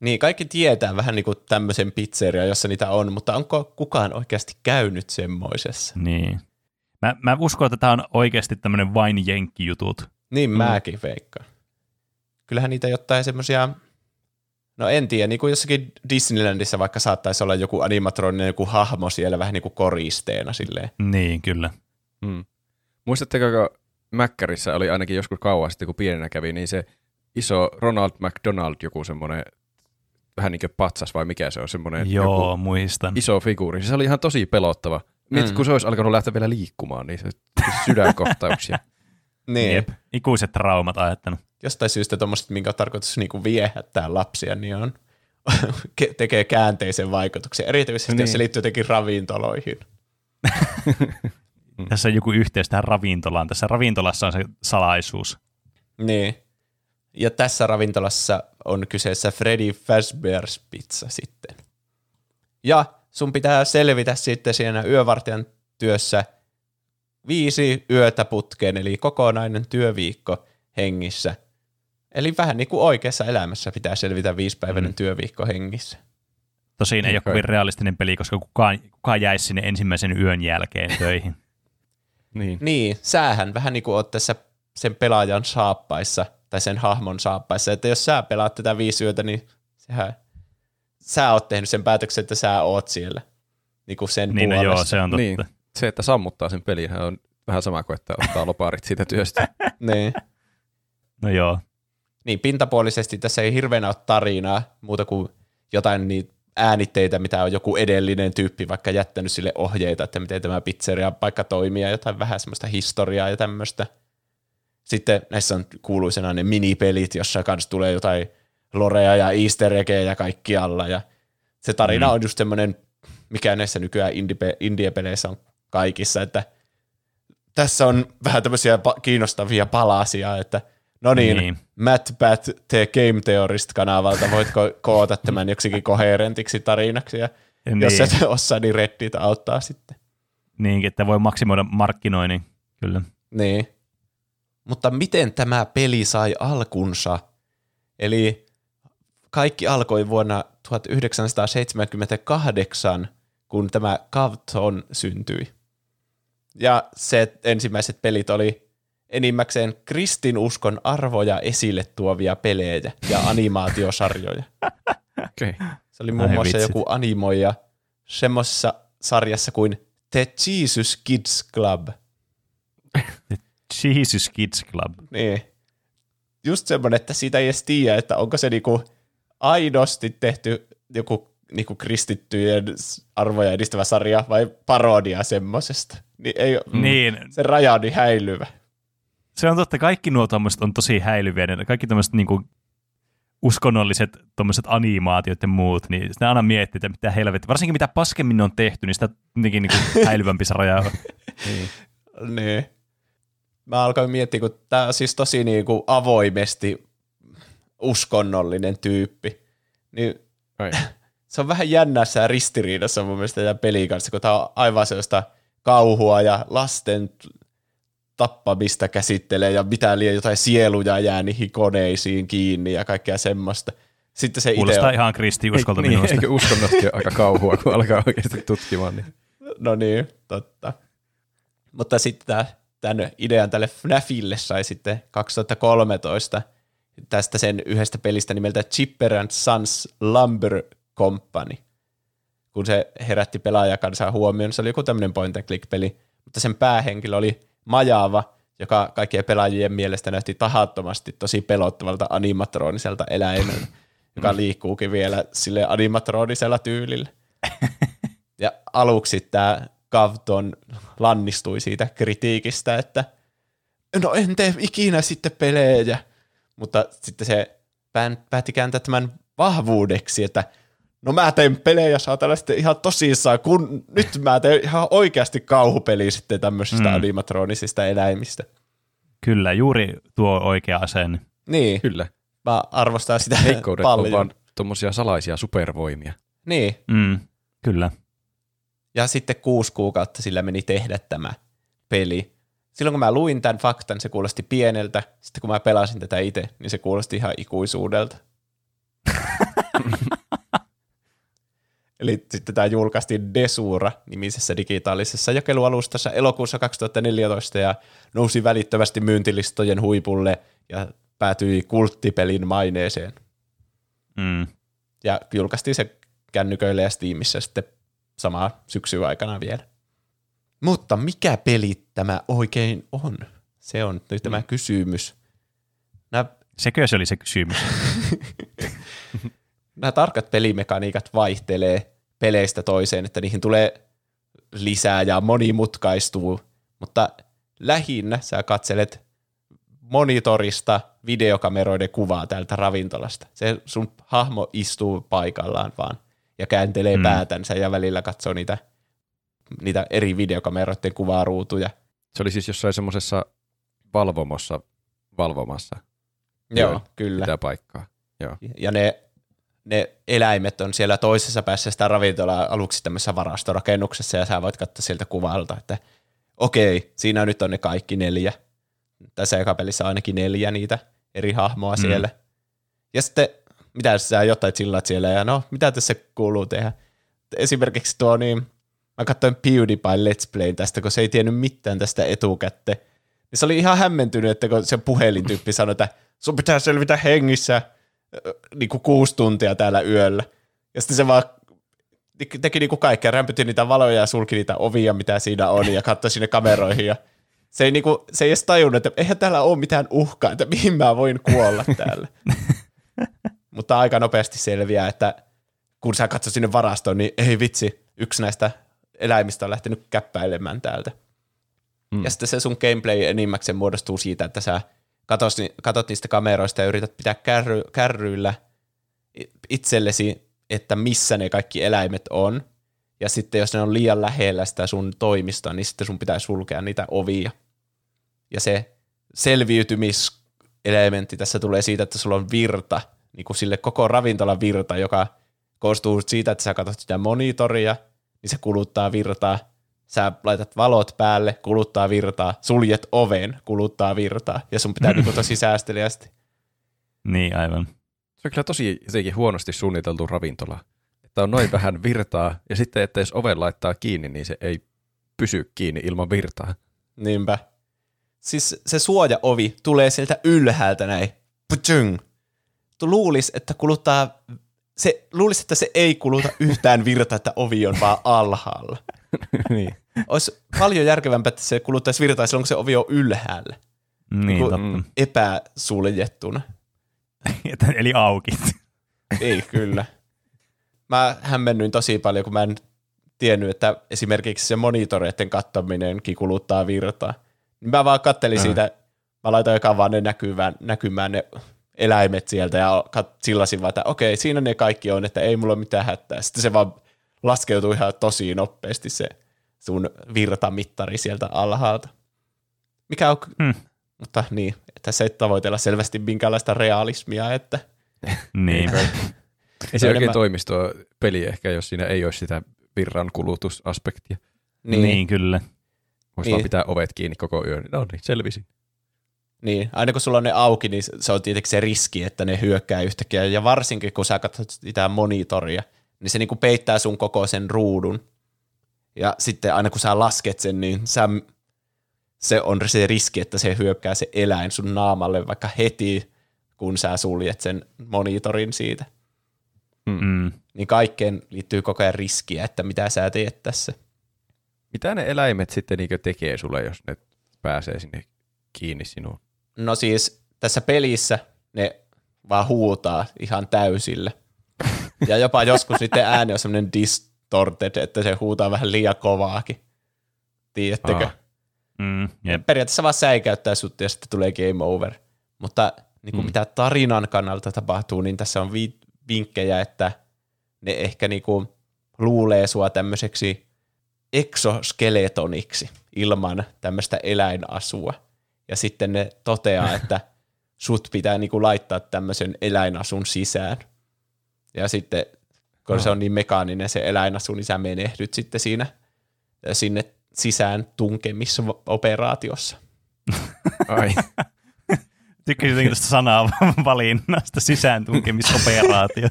Niin, kaikki tietää vähän niin kuin tämmöisen pizzeria, jossa niitä on, mutta onko kukaan oikeasti käynyt semmoisessa? Niin. Mä, mä uskon, että tämä on oikeasti tämmöinen vain jenkkijutut. Niin mm. mäkin veikkaan. Kyllähän niitä jotain semmoisia, no en tiedä, niin kuin jossakin Disneylandissa vaikka saattaisi olla joku animatroninen joku hahmo siellä vähän niin kuin koristeena silleen. Niin, kyllä. Mm. Muistatteko, kun Mäkkärissä oli ainakin joskus kauan sitten, kun pienenä kävi, niin se iso Ronald McDonald, joku semmoinen vähän niin kuin patsas vai mikä se on, semmoinen Joo, joku muistan. iso figuuri. Se oli ihan tosi pelottava. Mm. kun se olisi alkanut lähteä vielä liikkumaan, niin se sydänkohtauksia. niin. Jep. Ikuiset traumat ajattanut. Jostain syystä tuommoiset, minkä on tarkoitus niinku viehättää lapsia, niin on ke- tekee käänteisen vaikutuksen, erityisesti niin. jos se Niin. liittyy jotenkin ravintoloihin. Tässä on joku yhteys tähän ravintolaan. Tässä ravintolassa on se salaisuus. Niin. Ja tässä ravintolassa on kyseessä Freddy Fazbear's Pizza sitten. Ja sun pitää selvitä sitten siinä yövartijan työssä viisi yötä putkeen, eli kokonainen työviikko hengissä. Eli vähän niin kuin oikeassa elämässä pitää selvitä viisipäiväinen mm. työviikko hengissä. Tosin ei ole Okei. kovin realistinen peli, koska kukaan, kukaan jäisi sinne ensimmäisen yön jälkeen töihin. Niin. Niin, sähän vähän niin kuin oot tässä sen pelaajan saappaissa, tai sen hahmon saappaissa, että jos sä pelaat tätä viisi yötä, niin sehän, sä oot tehnyt sen päätöksen, että sä oot siellä. Niin kuin sen Niin no puolesta. joo, se on totta. niin. Se, että sammuttaa sen pelin, on vähän sama kuin, että ottaa loparit siitä työstä. niin. No joo. Niin, pintapuolisesti tässä ei hirveänä ole tarinaa, muuta kuin jotain niitä äänitteitä, mitä on joku edellinen tyyppi vaikka jättänyt sille ohjeita, että miten tämä pizzeria paikka toimii ja jotain vähän semmoista historiaa ja tämmöistä. Sitten näissä on kuuluisena ne minipelit, jossa kanssa tulee jotain lorea ja easter eggejä kaikkialla ja se tarina Mm. on just semmoinen, mikä näissä nykyään indie- indie-peleissä on kaikissa, että tässä on vähän tämmöisiä kiinnostavia palasia, että no niin, Niin. Matt Bat The Game Theorist-kanavalta, voitko koota tämän joksikin koherentiksi tarinaksi, ja Niin. jos et osaa, niin Reddit auttaa sitten. Niin, että voi maksimoida markkinoinnin, kyllä. Niin. Mutta miten tämä peli sai alkunsa? Eli kaikki alkoi vuonna 1978, kun tämä Cavton syntyi. Ja se ensimmäiset pelit oli enimmäkseen kristinuskon arvoja esille tuovia pelejä ja animaatiosarjoja. Okay. Se oli muun muassa vitsit. joku animoija semmoisessa sarjassa kuin The Jesus Kids Club. Jesus Kids Club. Niin. Just semmoinen, että siitä ei edes tiedä, että onko se niinku aidosti tehty joku niinku kristittyjen arvoja edistävä sarja vai parodia semmosesta. Niin ei. Niin, se raja on niin häilyvä. Se on totta. Kaikki nuo tommoset on tosi häilyviä. Ne Kaikki tommoset niinku uskonnolliset tommoset animaatiot ja muut, niin sitä aina miettii, että mitä helvettiä. Varsinkin mitä paskemmin ne on tehty, niin sitä jotenkin niinku häilyvämpi se raja on. Niin. Niin. Mä alkoin miettiä, kun tää on siis tosi niinku avoimesti uskonnollinen tyyppi. Niin Ai. se on vähän jännässä ja ristiriidassa mun mielestä tämän pelin kanssa, kun tämä on aivan sellaista kauhua ja lasten tappamista käsittelee ja mitä liian jotain sieluja jää niihin koneisiin kiinni ja kaikkea semmoista. Sitten se itse Kuulostaa on, ihan kristiuskolta niin, minusta. eikö uskonnotkin aika kauhua, kun alkaa oikeasti tutkimaan. Niin. no niin, totta. Mutta sitten tämän idean tälle FNAFille sai sitten 2013 tästä sen yhdestä pelistä nimeltä Chipper and Sons Lumber Company. Kun se herätti pelaajakansaa huomioon, se oli joku tämmöinen point and click peli, mutta sen päähenkilö oli Majava, joka kaikkien pelaajien mielestä näytti tahattomasti tosi pelottavalta animatroniselta eläimeltä, joka liikkuukin vielä sille animatronisella tyylillä. Ja aluksi tämä Gavton lannistui siitä kritiikistä, että no en tee ikinä sitten pelejä, mutta sitten se päätti kääntää tämän vahvuudeksi, että no mä teen pelejä saatana sitten ihan tosissaan, kun nyt mä teen ihan oikeasti kauhupeli sitten tämmöisistä Mm. animatronisista eläimistä. Kyllä, juuri tuo oikea asenne. Niin, Kyllä. mä arvostan sitä Heikkoudet on paljon. vaan tuommoisia salaisia supervoimia. Niin, Mm, kyllä. Ja sitten kuusi kuukautta sillä meni tehdä tämä peli. Silloin kun mä luin tämän faktan, se kuulosti pieneltä. Sitten kun mä pelasin tätä itse, niin se kuulosti ihan ikuisuudelta. Eli sitten tämä julkaistiin Desura-nimisessä digitaalisessa jakelualustassa elokuussa 2014 ja nousi välittömästi myyntilistojen huipulle ja päätyi kulttipelin maineeseen. Mm. Ja julkaistiin se kännyköille ja Steamissa sitten samaa syksyä aikana vielä. Mutta mikä peli tämä oikein on? Se on nyt tämä kysymys. Nämä, Sekö se oli se kysymys? nämä tarkat pelimekaniikat vaihtelee peleistä toiseen, että niihin tulee lisää ja monimutkaistuu, mutta lähinnä sä katselet monitorista videokameroiden kuvaa täältä ravintolasta. Se sun hahmo istuu paikallaan vaan ja kääntelee mm. päätänsä ja välillä katsoo niitä, niitä eri videokameroiden kuvaruutuja. Se oli siis jossain semmoisessa valvomossa valvomassa. Joo, Joo kyllä. Sitä paikkaa. Joo. Ja ne, ne eläimet on siellä toisessa päässä sitä ravintolaa aluksi tämmöisessä varastorakennuksessa ja sä voit katsoa sieltä kuvalta, että okei, siinä nyt on ne kaikki neljä. Tässä eka pelissä on ainakin neljä niitä eri hahmoa mm. siellä. Ja sitten, mitä sä jotain chillat siellä ja no, mitä tässä kuuluu tehdä? Esimerkiksi tuo niin, mä katsoin PewDiePie Let's Play tästä, kun se ei tiennyt mitään tästä etukäteen. Ja se oli ihan hämmentynyt, että kun se puhelintyyppi sanoi, että sun pitää selvitä hengissä niin kuin kuusi tuntia täällä yöllä. Ja sitten se vaan teki niin kuin kaikkea, rämpytti niitä valoja ja sulki niitä ovia, mitä siinä on, ja katsoi sinne kameroihin. Ja se ei, niin kuin, se ei edes tajunnut, että eihän täällä ole mitään uhkaa, että mihin mä voin kuolla täällä. Mutta aika nopeasti selviää, että kun sä katsot sinne varastoon, niin ei vitsi, yksi näistä eläimistä on lähtenyt käppäilemään täältä. Mm. Ja sitten se sun gameplay enimmäkseen muodostuu siitä, että sä katot, katot niistä kameroista ja yrität pitää kärry, kärryillä itsellesi, että missä ne kaikki eläimet on. Ja sitten jos ne on liian lähellä sitä sun toimistoa, niin sitten sun pitää sulkea niitä ovia. Ja se selviytymiselementti tässä tulee siitä, että sulla on virta, niin kuin sille koko ravintolan virta, joka koostuu siitä, että sä katsot sitä monitoria, niin se kuluttaa virtaa, sä laitat valot päälle, kuluttaa virtaa, suljet oven, kuluttaa virtaa, ja sun pitää niinku tosi säästeliästi. Niin, aivan. Se on kyllä tosi jotenkin huonosti suunniteltu ravintola. Että on noin vähän virtaa, ja sitten, että jos oven laittaa kiinni, niin se ei pysy kiinni ilman virtaa. Niinpä. Siis se suojaovi tulee sieltä ylhäältä näin. Putsung. Tu luulis, että kuluttaa se, luulisi, että se ei kuluta yhtään virtaa, että ovi on vaan alhaalla. niin. Olisi paljon järkevämpää, että se kuluttaisi virtaa silloin, kun se ovi on ylhäällä. Niin, niin totta. Epäsuljettuna. Eli auki. ei, kyllä. Mä hämmennyin tosi paljon, kun mä en tiennyt, että esimerkiksi se monitoreiden kattaminenkin kuluttaa virtaa. Mä vaan kattelin äh. siitä, mä laitoin joka vaan ne näkymään, näkymään ne eläimet sieltä ja sillasin vaan, että okei, siinä ne kaikki on, että ei mulla ole mitään hätää. Sitten se vaan laskeutuu ihan tosi nopeasti se sun virtamittari sieltä alhaalta. Mikä on, hmm. mutta niin, että se ei tavoitella selvästi minkäänlaista realismia, että niin. ei se oikein toimisi tuo peli ehkä, jos siinä ei olisi sitä virran kulutusaspektia. Niin, niin kyllä. Voisi niin. vaan pitää ovet kiinni koko yön. No niin, selvisin. Niin, aina kun sulla on ne auki, niin se on tietenkin se riski, että ne hyökkää yhtäkkiä. Ja varsinkin, kun sä katsot sitä monitoria, niin se niinku peittää sun koko sen ruudun. Ja sitten aina kun sä lasket sen, niin sä, se on se riski, että se hyökkää se eläin sun naamalle vaikka heti, kun sä suljet sen monitorin siitä. Mm. Niin kaikkeen liittyy koko ajan riskiä, että mitä sä teet tässä. Mitä ne eläimet sitten niin tekee sulle, jos ne pääsee sinne kiinni sinuun? No siis tässä pelissä ne vaan huutaa ihan täysille. Ja jopa joskus sitten ääni on semmoinen distorted, että se huutaa vähän liian kovaakin. Tiedättekö? Ah. Mm, yep. Periaatteessa vaan säikäyttää sut ja sitten tulee game over. Mutta niin kuin mm. mitä tarinan kannalta tapahtuu, niin tässä on vi- vinkkejä, että ne ehkä niin kuin luulee sua tämmöiseksi exoskeletoniksi ilman tämmöistä eläinasua ja sitten ne toteaa, että sut pitää niinku laittaa tämmöisen eläinasun sisään. Ja sitten, kun no. se on niin mekaaninen se eläinasu, niin sä menehdyt sitten siinä sinne sisään tunkemisoperaatiossa. Ai. Tykkäsin jotenkin tästä sanaa valinnasta, sisään tunkemisoperaatio.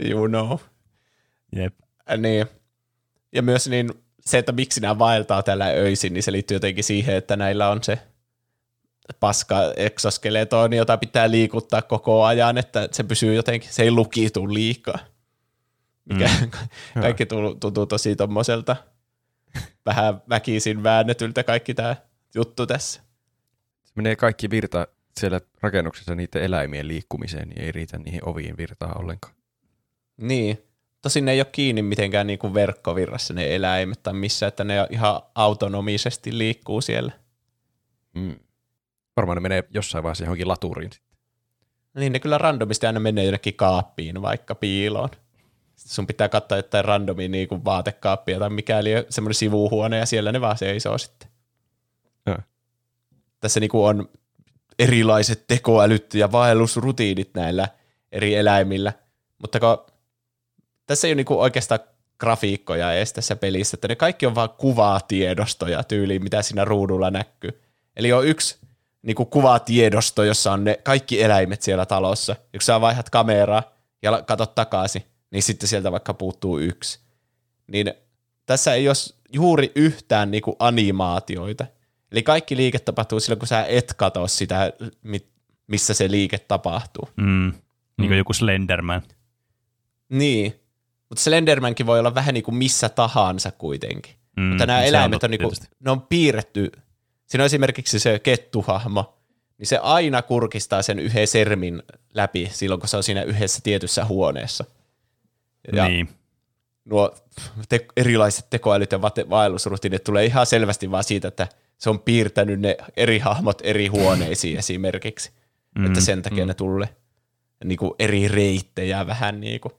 you know. Jep. Niin. Ja myös niin se, että miksi nämä vaeltaa tällä öisin, niin se liittyy jotenkin siihen, että näillä on se paska eksoskeletoni, jota pitää liikuttaa koko ajan, että se pysyy jotenkin, se ei lukitu liikaa. Mikä mm. kaikki tuntuu tosi tommoselta vähän väkisin väännetyltä kaikki tämä juttu tässä. Se menee kaikki virta siellä rakennuksessa niiden eläimien liikkumiseen, niin ei riitä niihin oviin virtaa ollenkaan. Niin, Tosin ne ei ole kiinni mitenkään niin kuin verkkovirrassa ne eläimet tai missä, että ne ihan autonomisesti liikkuu siellä. Mm. Varmaan ne menee jossain vaiheessa johonkin laturiin. Niin ne kyllä randomisti aina menee jonnekin kaappiin vaikka piiloon. Sitten sun pitää katsoa jotain randomia niin kuin vaatekaappia tai mikäli semmoinen sivuhuone ja siellä ne vaan seisoo sitten. Ja. Tässä niin kuin on erilaiset tekoälyt ja vaellusrutiinit näillä eri eläimillä, mutta kun tässä ei ole niin kuin oikeastaan grafiikkoja edes tässä pelissä, että ne kaikki on vaan kuvatiedostoja tyyliin, mitä siinä ruudulla näkyy. Eli on yksi niin kuin kuvatiedosto, jossa on ne kaikki eläimet siellä talossa. Ja kun sä vaihdat kameraa ja katsot takaisin, niin sitten sieltä vaikka puuttuu yksi. Niin tässä ei ole juuri yhtään niin kuin animaatioita. Eli kaikki liike tapahtuu silloin, kun sä et katso sitä, missä se liike tapahtuu. Mm. Niin kuin mm. joku Slenderman. Niin, mutta Slendermankin voi olla vähän niin kuin missä tahansa kuitenkin. Mm, mutta nämä eläimet on, niin kuin, ne on piirretty Siinä on esimerkiksi se kettuhahmo, niin se aina kurkistaa sen yhden sermin läpi silloin, kun se on siinä yhdessä tietyssä huoneessa. Ja niin. nuo te- erilaiset tekoälyt ja vaellusrutiinit tulee ihan selvästi vaan siitä, että se on piirtänyt ne eri hahmot eri huoneisiin esimerkiksi. Mm, että sen takia mm. ne tulee niin kuin eri reittejä vähän niin kuin.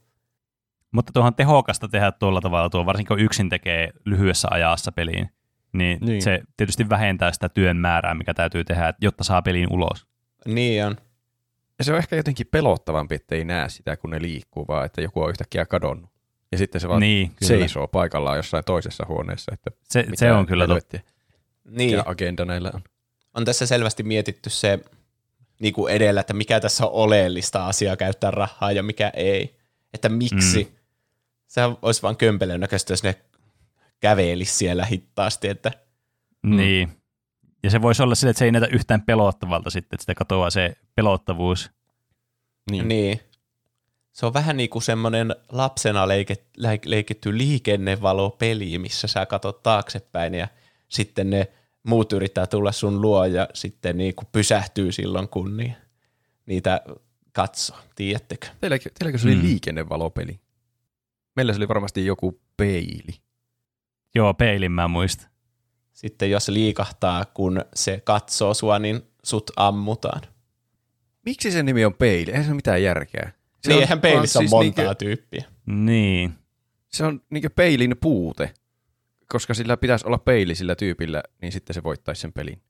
Mutta tuohon tehokasta tehdä tuolla tavalla, tuo varsinkin kun yksin tekee lyhyessä ajassa peliin niin, niin se tietysti vähentää sitä työn määrää, mikä täytyy tehdä, jotta saa pelin ulos. Niin on. Ja se on ehkä jotenkin pelottavampi, että ei näe sitä, kun ne liikkuu, vaan että joku on yhtäkkiä kadonnut. Ja sitten se vaan niin, seisoo paikallaan jossain toisessa huoneessa. Että se, se on kyllä totta. Niin. Ja agenda näillä on. On tässä selvästi mietitty se niin kuin edellä, että mikä tässä on oleellista asiaa käyttää rahaa ja mikä ei. Että miksi. Mm. Sehän olisi vaan kömpelön näköistä, jos ne kävelisi siellä hittaasti. Että, mm. Niin. Ja se voisi olla sille, että se ei näytä yhtään pelottavalta sitten, että sitä katoaa se pelottavuus. Niin. niin. Se on vähän niin kuin semmoinen lapsena leiket, leikitty liikennevalopeli, missä sä katot taaksepäin ja sitten ne muut yrittää tulla sun luo ja sitten niin kuin pysähtyy silloin, kun niin, niitä katsoo. Tiedättekö? Teilläkö, teilläkö se oli mm. liikennevalopeli? Meillä se oli varmasti joku peili. Joo, peilin mä muistan. Sitten jos liikahtaa, kun se katsoo sua, niin sut ammutaan. Miksi se nimi on peili? Eihän se ole mitään järkeä. Se niin, on, eihän peilissä on siis montaa niinkö, tyyppiä. Niin. Se on niinkö peilin puute, koska sillä pitäisi olla peili sillä tyypillä, niin sitten se voittaisi sen pelin.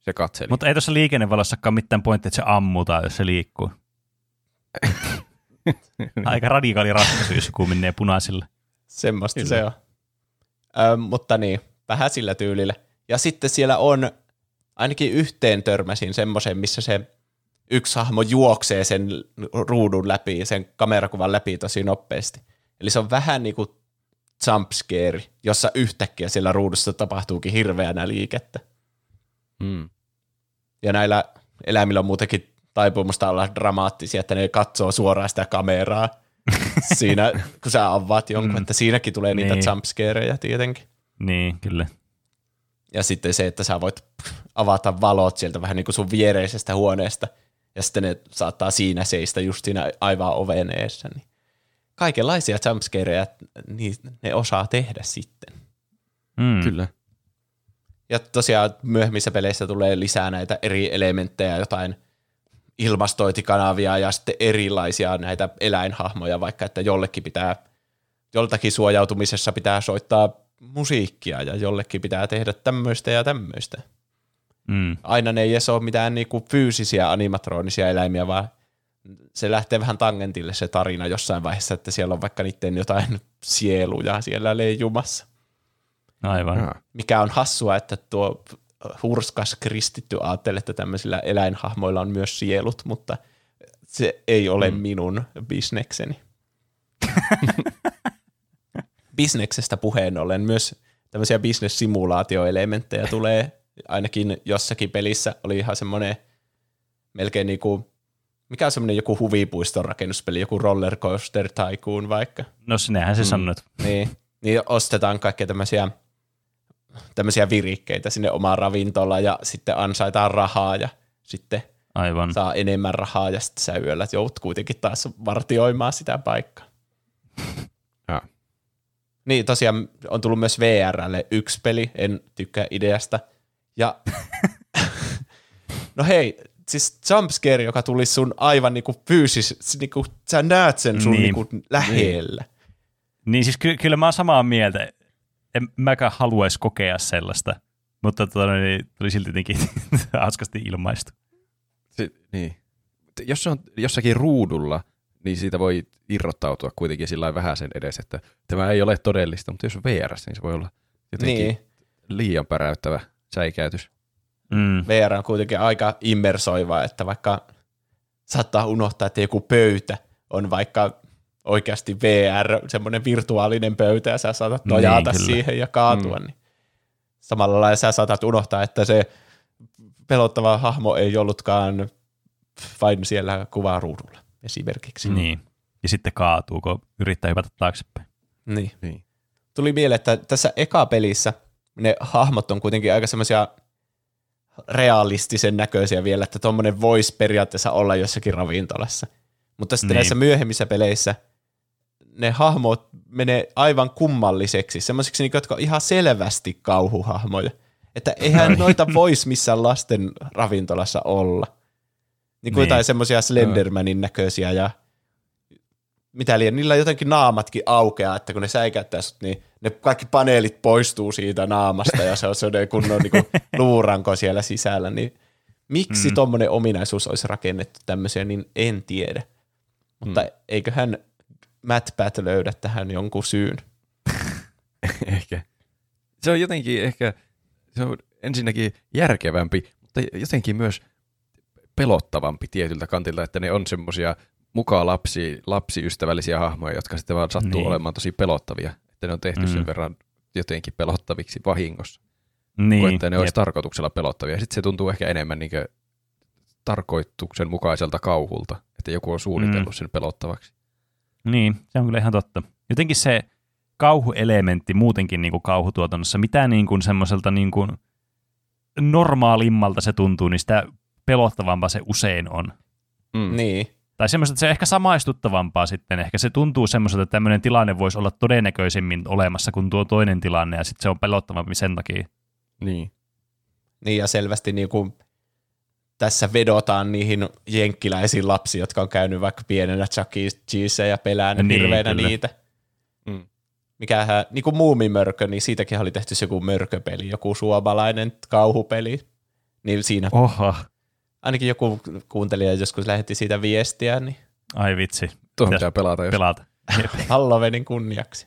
Se katseli. Mutta ei tuossa liikennevalossakaan mitään pointtia, että se ammutaan, jos se liikkuu. Aika radikaali ratkaisu, jos joku menee punaisille. Semmosta Kyllä. se on. Ö, mutta niin, vähän sillä tyylillä. Ja sitten siellä on, ainakin yhteen törmäsin semmoisen, missä se yksi hahmo juoksee sen ruudun läpi, sen kamerakuvan läpi tosi nopeasti. Eli se on vähän niin kuin jumpscare, jossa yhtäkkiä siellä ruudussa tapahtuukin hirveänä liikettä. Hmm. Ja näillä eläimillä on muutenkin taipumusta olla dramaattisia, että ne katsoo suoraan sitä kameraa siinä, kun sä avaat jonkun, mm. että siinäkin tulee niitä niin. jumpscareja tietenkin. Niin, kyllä. Ja sitten se, että sä voit avata valot sieltä vähän niin kuin sun viereisestä huoneesta, ja sitten ne saattaa siinä seistä just siinä aivan oven eessä. Niin kaikenlaisia jumpscareja niin ne osaa tehdä sitten. Mm. Kyllä. Ja tosiaan myöhemmissä peleissä tulee lisää näitä eri elementtejä, jotain ilmastointikanavia ja sitten erilaisia näitä eläinhahmoja, vaikka että jollekin pitää, joltakin suojautumisessa pitää soittaa musiikkia ja jollekin pitää tehdä tämmöistä ja tämmöistä. Mm. Aina ne ei edes ole mitään niinku fyysisiä animatronisia eläimiä, vaan se lähtee vähän tangentille se tarina jossain vaiheessa, että siellä on vaikka niiden jotain sieluja siellä leijumassa. Aivan. Mikä on hassua, että tuo hurskas kristitty ajattelee, että tämmöisillä eläinhahmoilla on myös sielut, mutta se ei ole mm. minun bisnekseni. Bisneksestä puheen ollen myös tämmöisiä business-simulaatioelementtejä tulee ainakin jossakin pelissä oli ihan semmoinen melkein niinku, mikä on semmoinen joku huvipuiston rakennuspeli, joku roller coaster tycoon vaikka. No sinähän se mm. sanot. Niin, niin ostetaan kaikkea tämmöisiä tämmöisiä virikkeitä sinne omaan ravintolaan ja sitten ansaitaan rahaa ja sitten Aivan. saa enemmän rahaa ja sitten sä yöllä joudut kuitenkin taas vartioimaan sitä paikkaa. Ja. Niin tosiaan on tullut myös VRlle yksi peli, en tykkää ideasta. Ja no hei, siis jumpscare, joka tulisi sun aivan niinku fyysis, niinku, sä näet sen sun Niin. niinku lähellä. Niin siis ky- kyllä mä oon samaa mieltä. En mäkään haluaisi kokea sellaista, mutta tota, niin, tuli silti jotenkin haskasti ilmaistu. Se, niin. Jos se on jossakin ruudulla, niin siitä voi irrottautua kuitenkin sillä lailla vähän sen edes, että tämä ei ole todellista, mutta jos on VR, niin se voi olla jotenkin Niin. liian päräyttävä säikäytys. Mm. VR on kuitenkin aika immersoiva, että vaikka saattaa unohtaa, että joku pöytä on vaikka oikeasti VR, semmoinen virtuaalinen pöytä, ja sä saatat Niin, nojata kyllä. siihen ja kaatua, niin samalla lailla sä saatat unohtaa, että se pelottava hahmo ei ollutkaan vain siellä kuvaruudulla esimerkiksi. Niin. Ja sitten kaatuu, kun yrittää hypätä taaksepäin. Niin. Niin. Tuli mieleen, että tässä eka pelissä ne hahmot on kuitenkin aika semmoisia realistisen näköisiä vielä, että tuommoinen voisi periaatteessa olla jossakin ravintolassa. Mutta sitten Niin. niin. näissä myöhemmissä peleissä ne hahmot menee aivan kummalliseksi, semmoisiksi, niin, jotka on ihan selvästi kauhuhahmoja. Että eihän noita voisi missään lasten ravintolassa olla. Niin kuin Niin. jotain semmoisia Slendermanin näköisiä ja mitä liian, niillä jotenkin naamatkin aukeaa, että kun ne säikäyttää sut, niin ne kaikki paneelit poistuu siitä naamasta ja se on sellainen kunnon niin luuranko siellä sisällä, niin miksi mm. tuommoinen ominaisuus olisi rakennettu tämmöiseen, niin en tiedä. Mutta mm. eiköhän MatPat löydä tähän jonkun syyn. ehkä. Se on jotenkin ehkä, se on ensinnäkin järkevämpi, mutta jotenkin myös pelottavampi tietyltä kantilta, että ne on semmoisia mukaan lapsi, lapsiystävällisiä hahmoja, jotka sitten vaan sattuu Niin. olemaan tosi pelottavia. Että ne on tehty mm. sen verran jotenkin pelottaviksi vahingossa, Niin. kuin että ne olisi jep. tarkoituksella pelottavia. Sitten se tuntuu ehkä enemmän niin tarkoituksen mukaiselta kauhulta, että joku on suunnitellut Mm. sen pelottavaksi. Niin, se on kyllä ihan totta. Jotenkin se kauhuelementti muutenkin niin kuin kauhutuotannossa, mitä niin kuin semmoiselta niin kuin normaalimmalta se tuntuu, niin sitä pelottavampaa se usein on. Mm. Niin. Tai semmoista, että se on ehkä samaistuttavampaa sitten. Ehkä se tuntuu semmoiselta, että tämmöinen tilanne voisi olla todennäköisemmin olemassa kuin tuo toinen tilanne, ja sitten se on pelottavampi sen takia. Niin. Niin ja selvästi niin kuin tässä vedotaan niihin jenkkiläisiin lapsiin, jotka on käynyt vaikka pienenä Chuck E. Cheese ja pelännyt Niin, niin, hirveänä kyllä. niitä. Mm. Mikähän, niin kuin Muumimörkö, niin siitäkin oli tehty se joku mörköpeli, joku suomalainen kauhupeli. Niin siinä Oho, ainakin joku kuuntelija joskus lähetti siitä viestiä, niin ai vitsi, Tuohon pitää pelata, jos pelata. Halloweenin kunniaksi.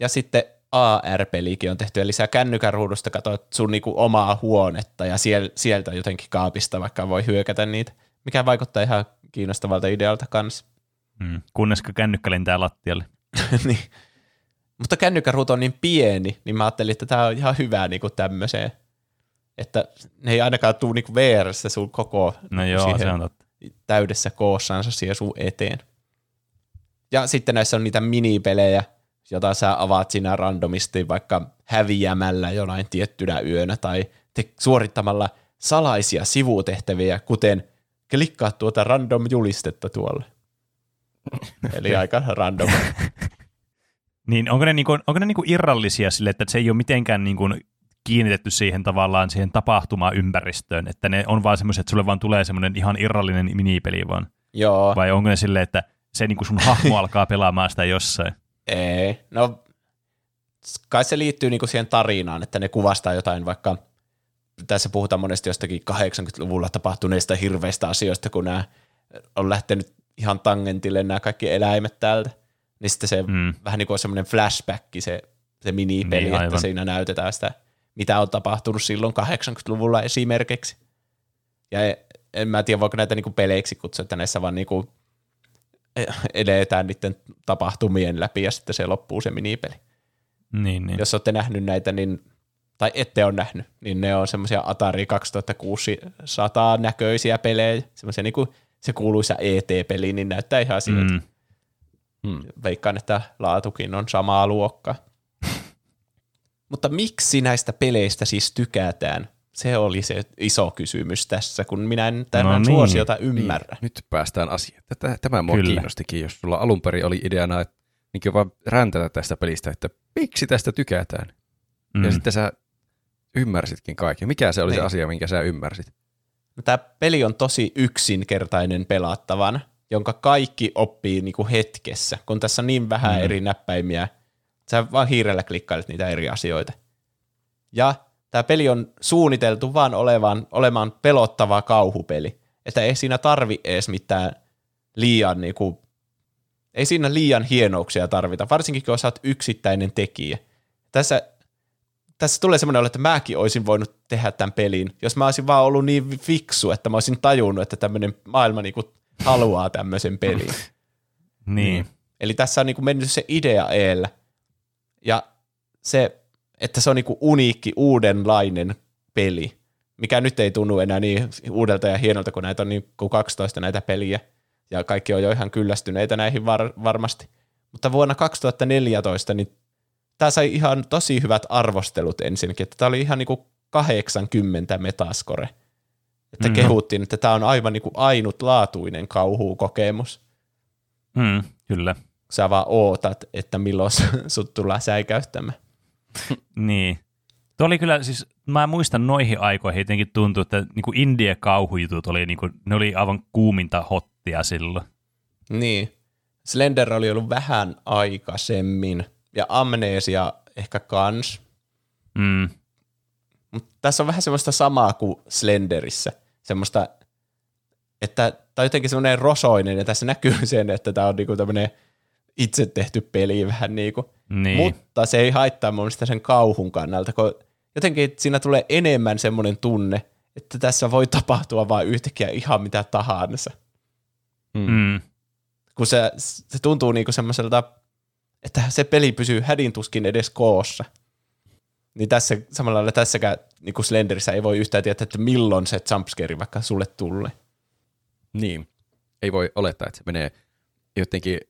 Ja sitten AR-pelikin on tehty, eli sä kännykän ruudusta katsot sun niinku omaa huonetta ja siel, sieltä jotenkin kaapista vaikka voi hyökätä niitä, mikä vaikuttaa ihan kiinnostavalta idealta kanssa. Mm. Kunnes kännykkä lentää lattialle. niin. Mutta kännykän ruutu on niin pieni, niin mä ajattelin, että tämä on ihan hyvä niinku tämmöiseen, että ne ei ainakaan tule niinku VR-ssä sun koko No joo, se on totta. täydessä koossansa siihen sun eteen. Ja sitten näissä on niitä minipelejä, jota sä avaat siinä randomisti vaikka häviämällä jonain tiettynä yönä tai te- suorittamalla salaisia sivutehtäviä, kuten klikkaa tuota random julistetta tuolle. Eli aika random. Niin onko ne, niinku, onko ne niinku irrallisia sille, että se ei ole mitenkään niinku kiinnitetty siihen tavallaan siihen tapahtumaympäristöön, että ne on vaan semmoiset, että sulle vaan tulee semmoinen ihan irrallinen minipeli vaan. Joo, Vai onko ne silleen, että se niinku sun hahmo alkaa pelaamaan sitä jossain? Ei. No, kai se liittyy niinku siihen tarinaan, että ne kuvastaa jotain vaikka, tässä puhutaan monesti jostakin 80-luvulla tapahtuneista hirveistä asioista, kun nämä on lähtenyt ihan tangentille nämä kaikki eläimet täältä. Niin sitten se Mm. vähän niin kuin semmoinen flashback, se, se minipeli, Niin, aivan. että siinä näytetään sitä, mitä on tapahtunut silloin 80-luvulla esimerkiksi. Ja e- en mä tiedä, voiko näitä niinku peleiksi kutsua, että näissä vaan niinku edetään niiden tapahtumien läpi ja sitten se loppuu se minipeli. Niin, niin. Jos olette nähnyt näitä, niin, tai ette ole nähnyt, niin ne on semmoisia Atari 2600 näköisiä pelejä, semmoisia niinku se kuuluisa ET-peli, niin näyttää ihan siltä. Mm. Mm. Veikkaan, että laatukin on samaa luokkaa. Mutta miksi näistä peleistä siis tykätään? Se oli se iso kysymys tässä, kun minä en tämän No no niin. suosiota ymmärrä. Niin, nyt päästään asiaan. Tätä, tämä mua Kyllä. kiinnostikin, jos sulla alun perin oli ideana, että niin vaan räntätä tästä pelistä, että miksi tästä tykätään. Mm. Ja sitten sä ymmärsitkin kaiken. Mikä se oli se Niin. asia, minkä sä ymmärsit? Tämä peli on tosi yksinkertainen pelattavan, jonka kaikki oppii niinku hetkessä, kun tässä on niin vähän mm. eri näppäimiä. Sä vaan hiirellä klikkailet niitä eri asioita. Ja tämä peli on suunniteltu vaan olevan, olemaan pelottava kauhupeli. Että ei siinä tarvi edes mitään liian niinku, ei siinä liian hienouksia tarvita, varsinkin kun sä oot yksittäinen tekijä. Tässä, tässä tulee semmoinen olo, että mäkin olisin voinut tehdä tämän pelin, jos mä olisin vaan ollut niin fiksu, että mä olisin tajunnut, että tämmöinen maailma niinku haluaa tämmöisen pelin. niin. Eli tässä on niinku mennyt se idea eellä. Ja se, että se on niinku uniikki, uudenlainen peli, mikä nyt ei tunnu enää niin uudelta ja hienolta, kun näitä on niin kuin 12 näitä peliä, ja kaikki on jo ihan kyllästyneitä näihin var- varmasti. Mutta vuonna 2014 niin tämä sai ihan tosi hyvät arvostelut ensinnäkin, että tämä oli ihan niin kuin 80 metascore. Että mm. kehuttiin, että tämä on aivan niin kuin ainutlaatuinen kauhukokemus. Mm, kyllä. Sä vaan ootat, että milloin sut tullaan säikäyttämään. niin. Tuo oli kyllä, siis mä muistan noihin aikoihin jotenkin tuntui, että niinku indie-kauhujutut oli, niinku, ne oli aivan kuuminta hottia silloin. Niin. Slender oli ollut vähän aikaisemmin, ja Amnesia ehkä kans. Mm. Mutta tässä on vähän semmoista samaa kuin Slenderissä. Semmoista, että tämä on jotenkin semmoinen rosoinen, ja tässä näkyy sen, että tämä on niinku tämmöinen itse tehty peli vähän niinku. Niin. Mutta se ei haittaa mun mielestä sen kauhun kannalta, kun jotenkin siinä tulee enemmän semmoinen tunne, että tässä voi tapahtua vain yhtäkkiä ihan mitä tahansa. Mm. Kun se, se tuntuu niinku semmoiselta, että se peli pysyy hädintuskin edes koossa. Niin tässä, samalla lailla tässäkään niin kuin Slenderissä ei voi yhtään tietää, että milloin se jumpscare vaikka sulle tulee. Niin. Ei voi olettaa, että se menee jotenkin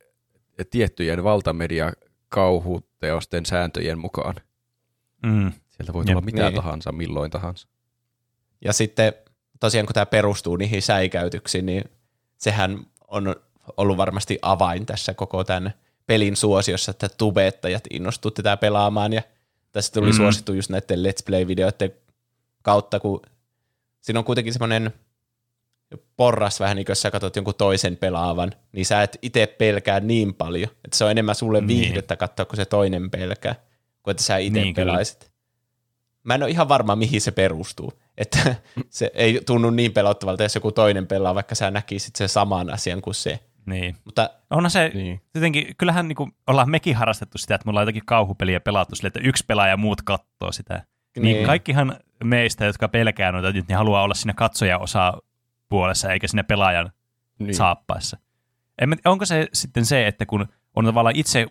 tiettyjen valtamedia kauhuteosten sääntöjen mukaan. Mm. Sieltä voi tulla Jep. mitä Niin. tahansa, milloin tahansa. Ja sitten tosiaan kun tämä perustuu niihin säikäytyksiin, niin sehän on ollut varmasti avain tässä koko tämän pelin suosiossa, että tubettajat innostuu tätä pelaamaan ja tässä tuli mm. suosittu just näiden Let's Play-videoiden kautta, kun siinä on kuitenkin semmoinen porras vähän niin kuin jos sä katsot jonkun toisen pelaavan, niin sä et itse pelkää niin paljon, että se on enemmän sulle Niin. viihdettä katsoa, kun se toinen pelkää, kuin että sä itse Niin, niin, kyllä. pelaisit. Mä en ole ihan varma, mihin se perustuu. Että se ei tunnu niin pelottavalta, jos joku toinen pelaa, vaikka sä näkisit sen saman asian kuin se. Niin. Mutta Onhan se, Niin. niin. jotenkin, kyllähän niin kuin, ollaan mekin harrastettu sitä, että me ollaan jotakin kauhupeliä pelattu sille, että yksi pelaaja ja muut katsoo sitä. Niin, Niin. niin kaikkihan meistä, jotka pelkää noita, nyt, niin haluaa olla siinä katsoja osa puolessa eikä siinä pelaajan Niin. saappaissa. En, mä- onko se sitten se, että kun on tavallaan itse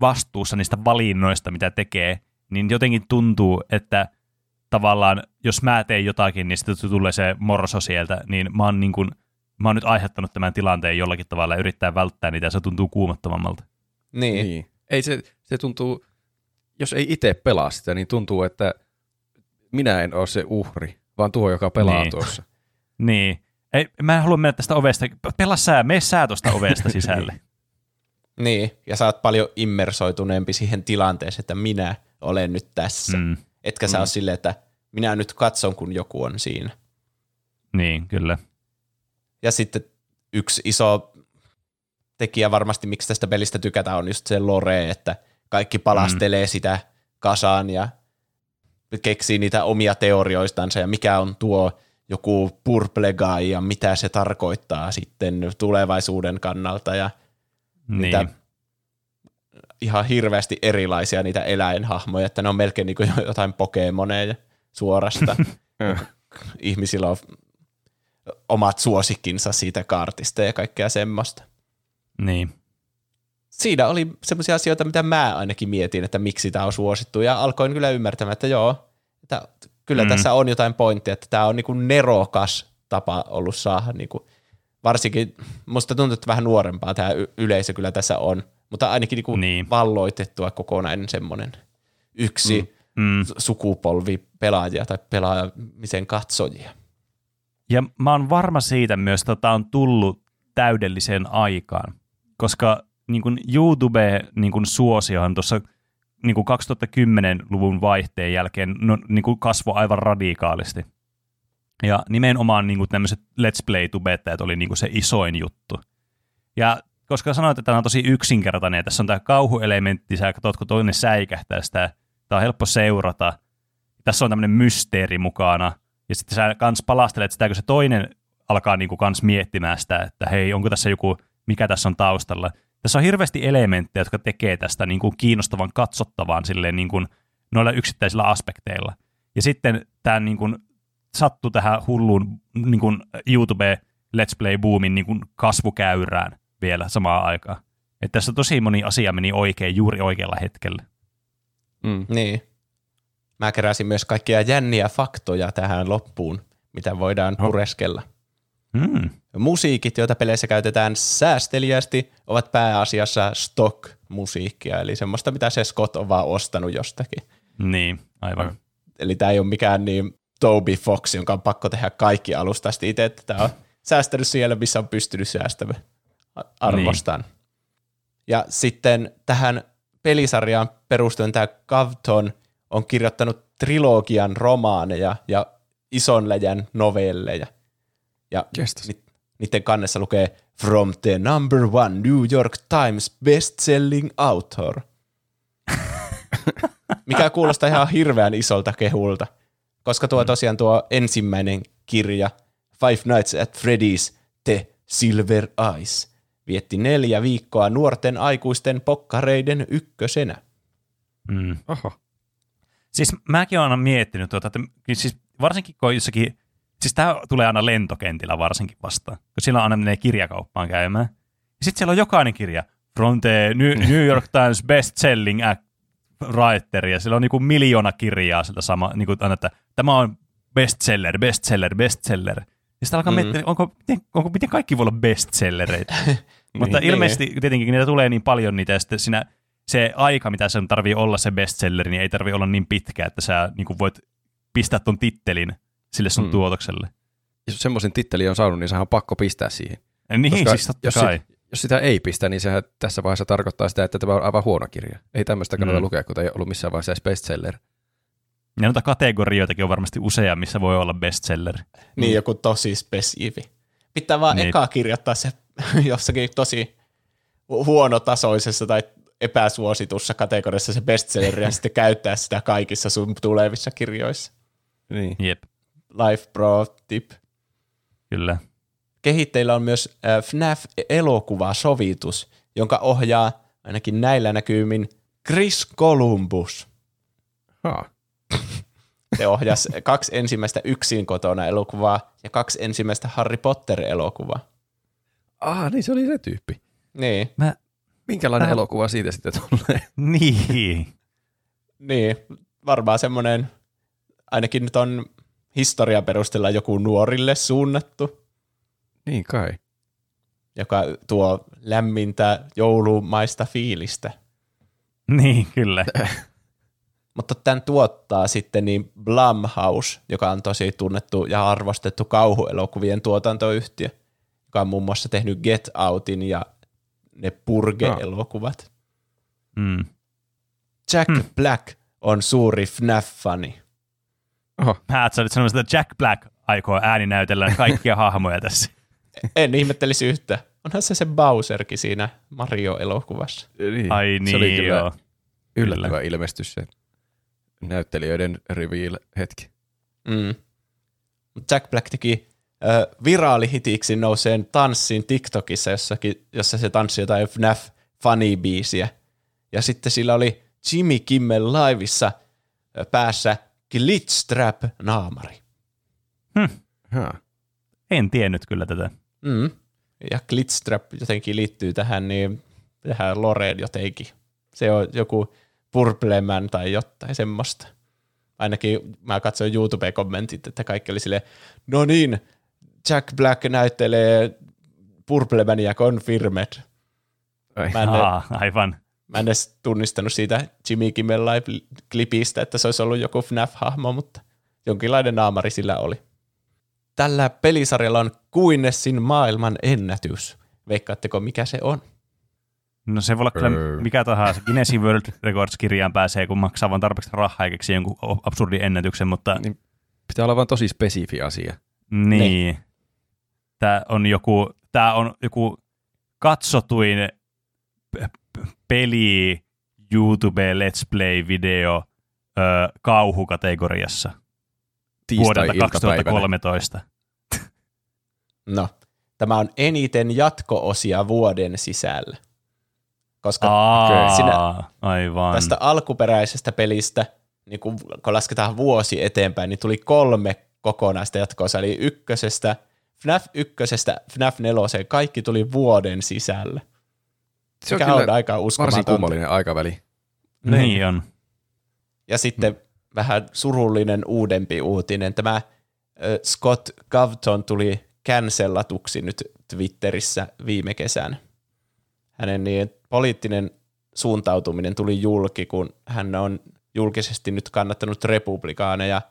vastuussa niistä valinnoista, mitä tekee, niin jotenkin tuntuu, että tavallaan jos mä teen jotakin, niin sitten tulee se morso sieltä, niin mä oon, niin kuin, mä oon nyt aiheuttanut tämän tilanteen jollakin tavalla ja yrittää välttää niitä ja se tuntuu kuumottavammalta. niin, niin. Niin. Ei se, se tuntuu, jos ei itse pelaa sitä, niin tuntuu, että minä en ole se uhri, vaan tuo, joka pelaa Niin. tuossa. Niin. Ei, mä en halua mennä tästä ovesta. Pelaa sä, mene sä tuosta ovesta sisälle. niin. Ja sä oot paljon immersoituneempi siihen tilanteeseen, että minä olen nyt tässä. Mm. mm. Etkä sä Mm. ole silleen, että minä nyt katson, kun joku on siinä. Niin, kyllä. Ja sitten yksi iso tekijä varmasti, miksi tästä pelistä tykätään, on just se lore, että kaikki palastelee mm. sitä kasaan ja keksii niitä omia teorioistansa ja mikä on tuo joku purple guy ja mitä se tarkoittaa sitten tulevaisuuden kannalta ja Niin. niitä ihan hirveästi erilaisia niitä eläinhahmoja, että ne on melkein niin kuin jotain pokemoneja suorasta. Ihmisillä on omat suosikkinsa siitä kaartista ja kaikkea semmoista. niin. Siinä oli semmoisia asioita, mitä mä ainakin mietin, että miksi tämä on suosittu, ja alkoin kyllä ymmärtämään, että joo, että kyllä Mm. tässä on jotain pointtia, että tämä on niinku nerokas tapa ollut saada, niinku, varsinkin musta tuntuu, että vähän nuorempaa tämä yleisö kyllä tässä on, mutta ainakin niinku Niin. valloitettua kokonainen semmoinen yksi Mm. mm. sukupolvi pelaajia tai pelaamisen katsojia. Ja mä oon varma siitä myös, että tämä on tullut täydelliseen aikaan, koska niin kuin YouTube niin kuin suosiohan tuossa niin kuin 2010-luvun vaihteen jälkeen no, niin kuin kasvoi aivan radikaalisti. Ja nimenomaan niin kuin tämmöiset Let's Play-tubettajat oli niin kuin se isoin juttu. Ja koska sanoit, että tämä on tosi yksinkertainen, ja tässä on tämä kauhuelementti, sä katsot, kun toinen säikähtää sitä, tämä on helppo seurata. Tässä on tämmöinen mysteeri mukana, ja sitten sä kans palastelet sitä, kun se toinen alkaa niin kuin kans miettimään sitä, että hei, onko tässä joku, mikä tässä on taustalla. Tässä on hirveästi elementtejä, jotka tekee tästä niin kuin kiinnostavan katsottavan silleen niin kuin noilla yksittäisillä aspekteilla. Ja sitten tämä niin kuin sattui tähän hulluun niin kuin YouTube Let's Play-boomin niin kuin kasvukäyrään vielä samaan aikaan. Että tässä tosi moni asia meni oikein juuri oikealla hetkellä. Mm. Niin. Mä keräsin myös kaikkia jänniä faktoja tähän loppuun, mitä voidaan pureskella. Hmm. Musiikit, joita peleissä käytetään säästeliästi, ovat pääasiassa stock-musiikkia, eli semmoista, mitä se Scott on vaan ostanut jostakin. Niin, aivan. Eli tämä ei ole mikään niin Toby Fox, jonka on pakko tehdä kaikki alusta asti itse, että tämä on säästänyt siellä, missä on pystynyt säästämään arvostaan. Niin. Ja sitten tähän pelisarjaan perustuen tämä Gavton on kirjoittanut trilogian romaaneja ja ison läjän novelleja. Ja ni, niiden kannessa lukee From the number one New York Times best-selling author. Mikä kuulostaa ihan hirveän isolta kehulta. Koska tuo mm. tosiaan tuo ensimmäinen kirja, Five Nights at Freddy's, The Silver Eyes, vietti neljä viikkoa nuorten aikuisten pokkareiden ykkösenä. Mm. Oho. Siis mäkin olen miettinyt, tuota, että siis varsinkin kun jossakin, siis tämä tulee aina lentokentillä varsinkin vastaan, kun silloin aina menee kirjakauppaan käymään. Ja sitten siellä on jokainen kirja, from the New York Times best selling writer, ja siellä on niinku miljoona kirjaa sieltä sama, niinku, että tämä on bestseller, bestseller, bestseller. Ja sitten alkaa mm. miettiä, onko, miten, onko, miten kaikki voi olla bestsellereitä. Mutta niin, ilmeisesti niin. tietenkin niitä tulee niin paljon niitä, ja sitten siinä se aika, mitä sen tarvii olla se bestselleri, niin ei tarvii olla niin pitkä, että sä niin voit pistää ton tittelin sille sun mm. tuotokselle. Jos semmoisen tittelin on saanut, niin sehän on pakko pistää siihen. Niin, Koska siis totta jos, kai. Sit, jos sitä ei pistä, niin sehän tässä vaiheessa tarkoittaa sitä, että tämä on aivan huono kirja. Ei tämmöistä kannata mm. lukea, kun ei ollut missään vaiheessa edes bestseller. Ja noita kategorioitakin on varmasti usea, missä voi olla bestseller. Niin, joku tosi spesifi. Pitää vaan niin. eka kirjoittaa se jossakin tosi huonotasoisessa tai epäsuositussa kategoriassa se bestselleri ja sitten käyttää sitä kaikissa sun tulevissa kirjoissa. Niin. Jep. Life Pro tip. Kyllä. Kehitteillä on myös äh, FNAF-elokuvasovitus, jonka ohjaa ainakin näillä näkymin Chris Columbus. Ha. Se ohjasi kaksi ensimmäistä yksin kotona elokuvaa ja kaksi ensimmäistä Harry Potter-elokuvaa. Ah, niin se oli se tyyppi. Niin. Mä, Minkälainen mä... elokuva siitä sitten tulee? niin. niin, varmaan semmoinen, ainakin nyt on historian perusteella joku nuorille suunnattu. Niin kai. Joka tuo lämmintä joulumaista fiilistä. Niin, kyllä. Mutta tämän tuottaa sitten niin Blumhouse, joka on tosi tunnettu ja arvostettu kauhuelokuvien tuotantoyhtiö, joka on muun muassa tehnyt Get Outin ja ne Purge-elokuvat. Mm. Jack mm. Black on suuri FNAF-fani. Oho. Mä sä olit sanonut, että Jack Black aikoo ääninäytellä kaikkia hahmoja tässä. En ihmettelisi yhtä. Onhan se se Bowserkin siinä Mario-elokuvassa. Niin. Ai niin, se oli kyllä joo. yllättävä kyllä. ilmestys se näyttelijöiden reveal-hetki. Mm. Jack Black teki äh, viraalihitiksi nouseen tanssin TikTokissa, jossakin, jossa se tanssi jotain FNAF funny-biisiä. Ja sitten sillä oli Jimmy Kimmel Liveissa päässä Glitchtrap-naamari. Hm. En tiennyt kyllä tätä. Mm. Ja Glitchtrap jotenkin liittyy tähän, niin tähän Loreen jotenkin. Se on joku Purpleman tai jotain semmoista. Ainakin mä katsoin YouTube-kommentit, että kaikki oli silleen, no niin, Jack Black näyttelee Purplemania Confirmed. Mä en, Aa, aivan. Mä en edes tunnistanut siitä Jimmy Kimmel Live-klipistä, että se olisi ollut joku FNAF-hahmo, mutta jonkinlainen naamari sillä oli. Tällä pelisarjalla on Guinnessin maailman ennätys. Veikkaatteko, mikä se on? No se voi olla kyllä mikä tahansa. Guinnessin World Records-kirjaan pääsee, kun maksaa vain tarpeeksi rahaa ja keksii jonkun absurdin ennätyksen, mutta... Niin pitää olla vain tosi spesifi asia. Niin. Tämä on joku, tämä on joku katsotuin peli YouTube Let's Play video ö, kauhukategoriassa vuodelta Tiistai-iltapäivänä. 2013. No, tämä on eniten jatko-osia vuoden sisällä. Koska Aa, Sinä- aivan. tästä alkuperäisestä pelistä, niin kun, kun lasketaan vuosi eteenpäin, niin tuli kolme kokonaista jatko Eli ykkösestä, FNAF ykkösestä, FNAF neloseen, kaikki tuli vuoden sisällä. Se on kyllä aika varsin kummallinen aikaväli. Niin on. Ja sitten mm. vähän surullinen uudempi uutinen. Tämä äh, Scott Govton tuli cancellatuksi nyt Twitterissä viime kesänä. Hänen niin poliittinen suuntautuminen tuli julki, kun hän on julkisesti nyt kannattanut republikaaneja,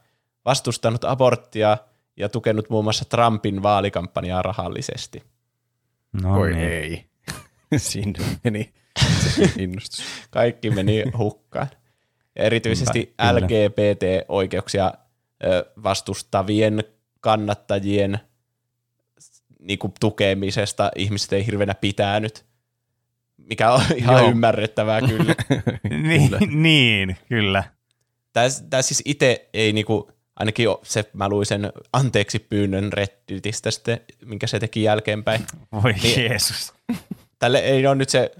vastustanut aborttia ja tukenut muun muassa Trumpin vaalikampanjaa rahallisesti. No Voi niin. ei. Siinä meni innostus. Kaikki meni hukkaan. Erityisesti Kyllä. LGBT-oikeuksia vastustavien kannattajien niin kuin tukemisesta ihmiset ei hirveänä pitänyt, mikä on ihan Joo. ymmärrettävää kyllä. niin, niin, kyllä. Tämä, tämä siis itse ei niinku, ainakin o- se, mä luin sen anteeksi pyynnön Redditistä sitten, minkä se teki jälkeenpäin. Voi Niin. Jeesus. Tälle ei ole nyt se,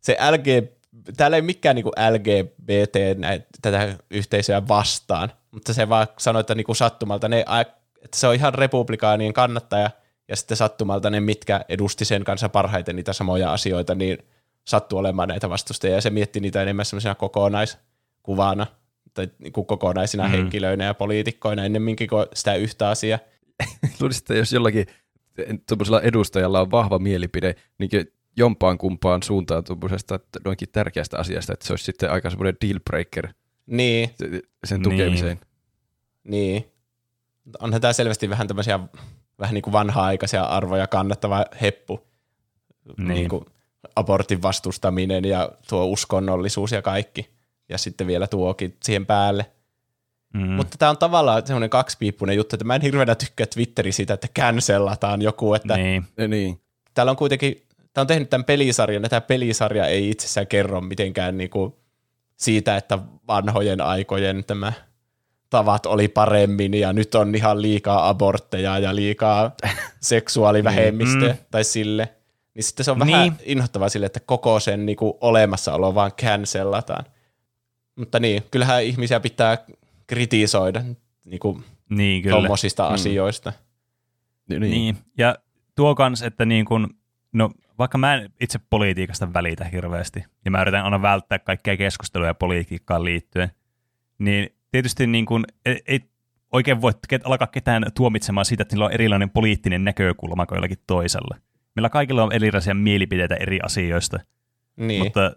se LG, täällä ei mikään niinku LGBT näitä, tätä yhteisöä vastaan, mutta se vaan sanoi, että niinku sattumalta ne, että se on ihan republikaanien kannattaja, ja sitten sattumalta ne, mitkä edusti sen kanssa parhaiten niitä samoja asioita, niin sattuu olemaan näitä vastustajia, ja se mietti niitä enemmän semmoisena kokonaiskuvana, tai niinku kokonaisina Mm. mm. henkilöinä ja poliitikkoina ennemminkin kuin sitä yhtä asiaa. Luulisin, että jos jollakin tuommoisella edustajalla on vahva mielipide, niin jompaan kumpaan suuntaan tuommoisesta että noinkin tärkeästä asiasta, että se olisi sitten aika semmoinen deal breaker Niin, se- sen Niin. tukemiseen. Niin. Onhan tämä selvästi vähän tämmöisiä vähän niin kuin vanha-aikaisia arvoja kannattava heppu. Niin. Niin. kuin abortin vastustaminen ja tuo uskonnollisuus ja kaikki. Ja sitten vielä tuokin siihen päälle. Mm. Mutta tämä on tavallaan semmoinen kaksipiippunen juttu, että mä en hirveänä tykkää Twitterissä siitä, että cancellataan joku, että niin. niin. Niin. täällä on kuitenkin, tämä on tehnyt tämän pelisarjan, ja tämä pelisarja ei itsessään kerro mitenkään niinku siitä, että vanhojen aikojen tämä tavat oli paremmin ja nyt on ihan liikaa abortteja ja liikaa seksuaalivähemmistöä Mm. tai sille. Niin sitten se on vähän Niin. inhottavaa sille, että koko sen niinku olemassaolo vaan cancellataan. Mutta niin, kyllähän ihmisiä pitää kritisoida niinku niin kyllä. tuommoisista Mm. asioista. Niin. Niin. niin. Ja tuo kans, että niin kun, no vaikka mä en itse politiikasta välitä hirveästi, ja mä yritän aina välttää kaikkea keskusteluja politiikkaan liittyen, niin tietysti niin kun, ei, ei oikein voi ket, alkaa ketään tuomitsemaan siitä, että niillä on erilainen poliittinen näkökulma kuin jollakin toisella. Meillä kaikilla on erilaisia mielipiteitä eri asioista, Niin. mutta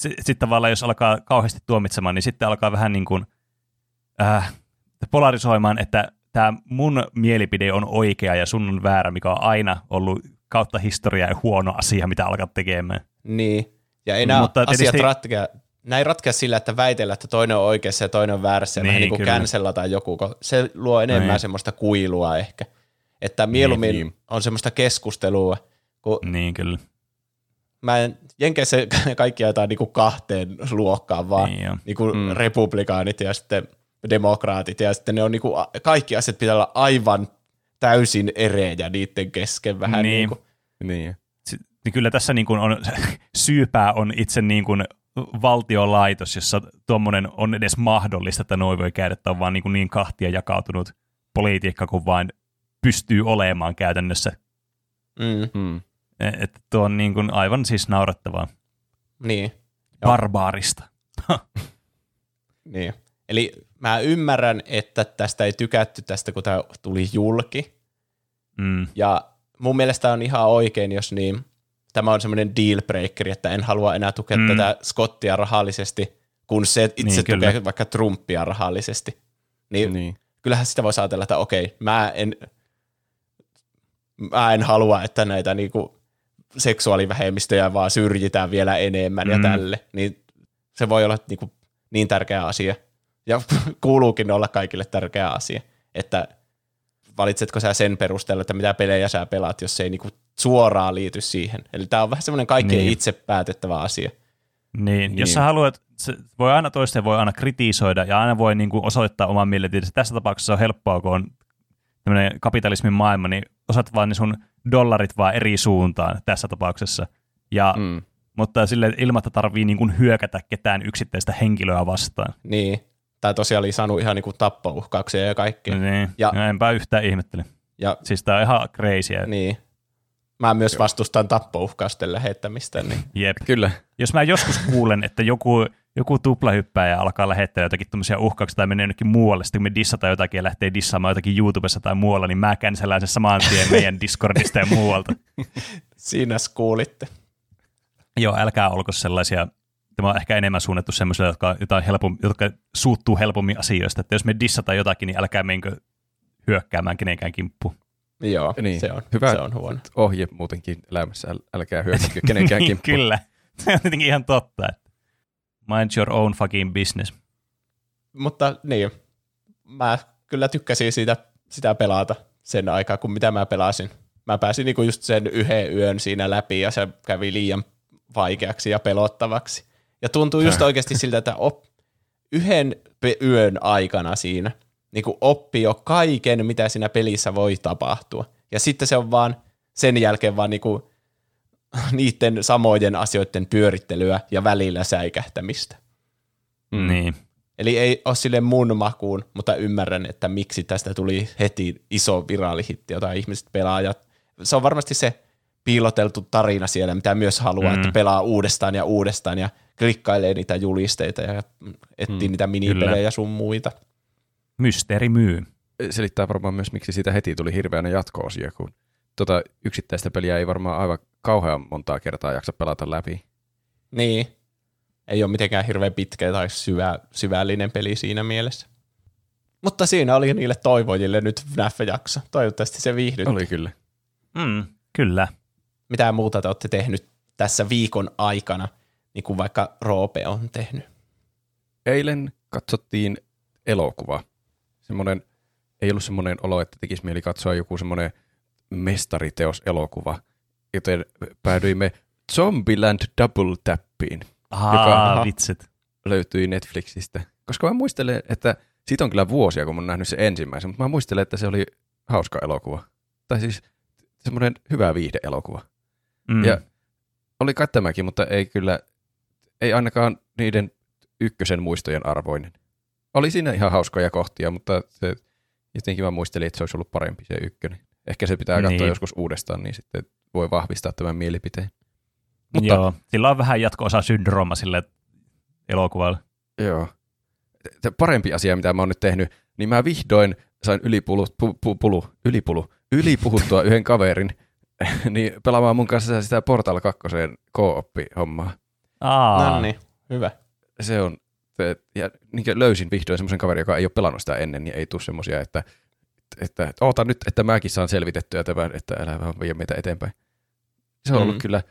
sitten tavallaan jos alkaa kauheasti tuomitsemaan, niin sitten alkaa vähän niin kuin äh, polarisoimaan, että tämä mun mielipide on oikea ja sun on väärä, mikä on aina ollut kautta historiaa ja huono asia, mitä alkaa tekemään. Niin, ja ei nämä Mutta asiat tietysti- ratkea, ei ratkea sillä, että väitellä, että toinen on oikeassa ja toinen on väärässä, ja Niin, vähän niin kuin kyllä. cancellataan joku, kun se luo enemmän Niin. semmoista kuilua ehkä. Että mieluummin niin. on semmoista keskustelua, kun Niin kyllä. mä en, Jenkeissä kaikki jaetaan niin kuin kahteen luokkaan vaan, Niin niin kuin Mm. republikaanit ja sitten demokraatit, ja sitten ne on niin kuin, kaikki asiat pitää olla aivan täysin erejä niiden kesken vähän Niin. niin kuin, niin. Si- niin kyllä tässä niin kuin on, syypää on itse niin kuin valtiolaitos, jossa tuommoinen on edes mahdollista, että noin voi käydä, että on vaan niin, kuin niin kahtia jakautunut politiikka, kun vain pystyy olemaan käytännössä. mm, Mm. Että tuo on niin kuin aivan siis naurettavaa. niin. Barbaarista. Niin. Eli mä ymmärrän, että tästä ei tykätty tästä, kun tämä tuli julki. Mm. Ja mun mielestä on ihan oikein, jos niin, tämä on semmoinen deal breaker, että en halua enää tukea Mm. tätä Scottia rahallisesti, kun se itse Niin, niin, kyllä. tukee vaikka Trumpia rahallisesti. Niin, niin. kyllähän sitä voisi ajatella, että okei, mä en, mä en halua, että näitä niinku seksuaalivähemmistöjä vaan syrjitään vielä enemmän mm. ja tälle. Niin se voi olla niinku niin tärkeä asia. Ja kuuluukin olla kaikille tärkeä asia, että valitsetko sä sen perusteella, että mitä pelejä sä pelaat, jos se ei niinku suoraan liity siihen. Eli tämä on vähän semmoinen kaikkien Niin. itse päätettävä asia. Niin, jos Niin. sä haluat, se voi aina toisten voi aina kritisoida ja aina voi niin kuin osoittaa oman mielipiteensä. Tässä tapauksessa on helppoa, kun on tämmöinen kapitalismin maailma, niin osat vaan ne sun dollarit vaan eri suuntaan tässä tapauksessa. Ja, mm. Mm. Mutta sille ilman, että tarvii niin kuin hyökätä ketään yksittäistä henkilöä vastaan. Niin. Tai tosiaan oli saanut ihan niinku tappouhkauksia ja kaikkea. Niin, Ja- ja enpä yhtään ihmettele. Ja Siis tää on ihan crazyä. niin. Mä myös vastustan tappouhkausten lähettämistä, niin Jep. Kyllä. Jos mä joskus kuulen, että joku, joku tuplahyppääjä alkaa lähettää jotakin tämmöisiä uhkauksia tai menee jonnekin muualle, sitten kun me dissataan jotakin ja lähtee dissaamaan jotakin YouTubessa tai muualla, niin mä känsellään sen saman tien meidän Discordista ja muualta. siinä kuulitte. Joo, älkää olko sellaisia, tämä on ehkä enemmän suunnattu semmoisille, jotka, jotain helpom, jotka suuttuu helpommin asioista, että jos me dissataan jotakin, niin älkää menkö hyökkäämään kenenkään kimppuun. Joo, Niin. se, on, Hyvä. se on huono. Ohje muutenkin elämässä. äl- Älkää hyökätkö kenenkään niin, kimppuun. kyllä. Se on tietenkin ihan totta. Että mind your own fucking business. Mutta niin, mä kyllä tykkäsin siitä, sitä pelata sen aikaa, kun mitä mä pelasin. Mä pääsin niinku just sen yhden yön siinä läpi ja se kävi liian vaikeaksi ja pelottavaksi. Ja tuntuu just oikeasti siltä, että op, yhden pe- yön aikana siinä niin oppi jo kaiken, mitä siinä pelissä voi tapahtua. Ja sitten se on vaan sen jälkeen vaan niinku niiden samojen asioiden pyörittelyä ja välillä säikähtämistä. Mm. Niin. Eli ei ole sille mun makuun, mutta ymmärrän, että miksi tästä tuli heti iso viraalihitti, jota ihmiset pelaa. Ja se on varmasti se piiloteltu tarina siellä, mitä myös haluaa, Mm. että pelaa uudestaan ja uudestaan ja klikkailee niitä julisteita ja etsii Mm, niitä minipelejä ja sun muita. Mysteeri myy. Selittää varmaan myös, miksi siitä heti tuli hirveänä jatko-osia, kun tota yksittäistä peliä ei varmaan aivan kauhean montaa kertaa jaksa pelata läpi. Niin. Ei ole mitenkään hirveän pitkä tai syvä, syvällinen peli siinä mielessä. Mutta siinä oli niille toivojille nyt FNAF-jakso. Toivottavasti se viihdytti. Oli kyllä. Mm, kyllä. Mitä muuta te olette tehnyt tässä viikon aikana, niin kuin vaikka Roope on tehnyt? Eilen katsottiin elokuva. Semmoinen, ei ollut semmoinen olo, että tekisi mieli katsoa joku semmoinen mestariteos elokuva, joten päädyimme Zombieland Double Tappiin. Aa, Joka- vitsit. löytyi Netflixistä. Koska mä muistelen, että siitä on kyllä vuosia, kun mä oon nähnyt se ensimmäisen, mutta mä muistelen, että se oli hauska elokuva. Tai siis semmoinen hyvä viihdeelokuva. Mm. Ja oli kai tämäkin, mutta ei kyllä, ei ainakaan niiden ykkösen muistojen arvoinen. Oli siinä ihan hauskoja kohtia, mutta se, jotenkin mä muistelin, että se olisi ollut parempi se ykkönen. Ehkä se pitää katsoa Niin. joskus uudestaan, niin sitten voi vahvistaa tämän mielipiteen. Mutta Joo, sillä on vähän jatko-osa syndrooma sille elokuvalle. Joo. Se parempi asia, mitä mä oon nyt tehnyt, niin mä vihdoin sain ylipulu, pu, pu, pulu, ylipulu, ylipuhuttua yhden kaverin niin pelaamaan mun kanssa sitä Portal 2 co-oppi-hommaa. Aa, No niin, hyvä. Se on, ja niin löysin vihdoin semmoisen kaverin, joka ei ole pelannut sitä ennen, niin ei tule semmoisia, että, että oota nyt, että mäkin saan selvitettyä tämän, että älä vaan vie meitä eteenpäin. Se on ollut Mm. kyllä,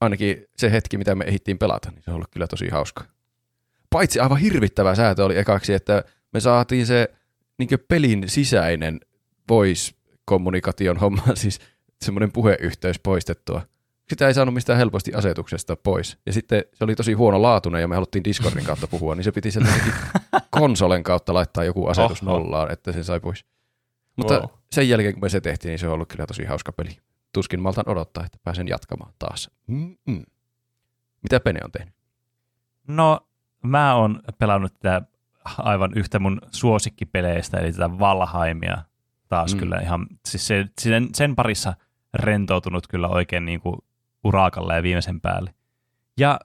ainakin se hetki, mitä me ehdittiin pelata, niin se on ollut kyllä tosi hauska. Paitsi aivan hirvittävä säätö oli ekaksi, että me saatiin se niin pelin sisäinen voice-kommunikaation homma, siis semmoinen puheyhteys poistettua. Sitä ei saanut mistään helposti asetuksesta pois. Ja sitten se oli tosi huono laatuinen ja me haluttiin Discordin kautta puhua, niin se piti sieltä jotenkin konsolen kautta laittaa joku asetus Oho. nollaan, että sen sai pois. Mutta Wow. sen jälkeen, kun me se tehtiin, niin se on ollut kyllä tosi hauska peli. Tuskin maltan odottaa, että pääsen jatkamaan taas. Mm-mm. Mitä Pene on tehnyt? No, mä oon pelannut tätä aivan yhtä mun suosikkipeleistä, eli tätä Valheimia taas mm. kyllä ihan, siis se, sen, sen parissa rentoutunut kyllä oikein niin kuin urakalla ja viimeisen päälle. Ja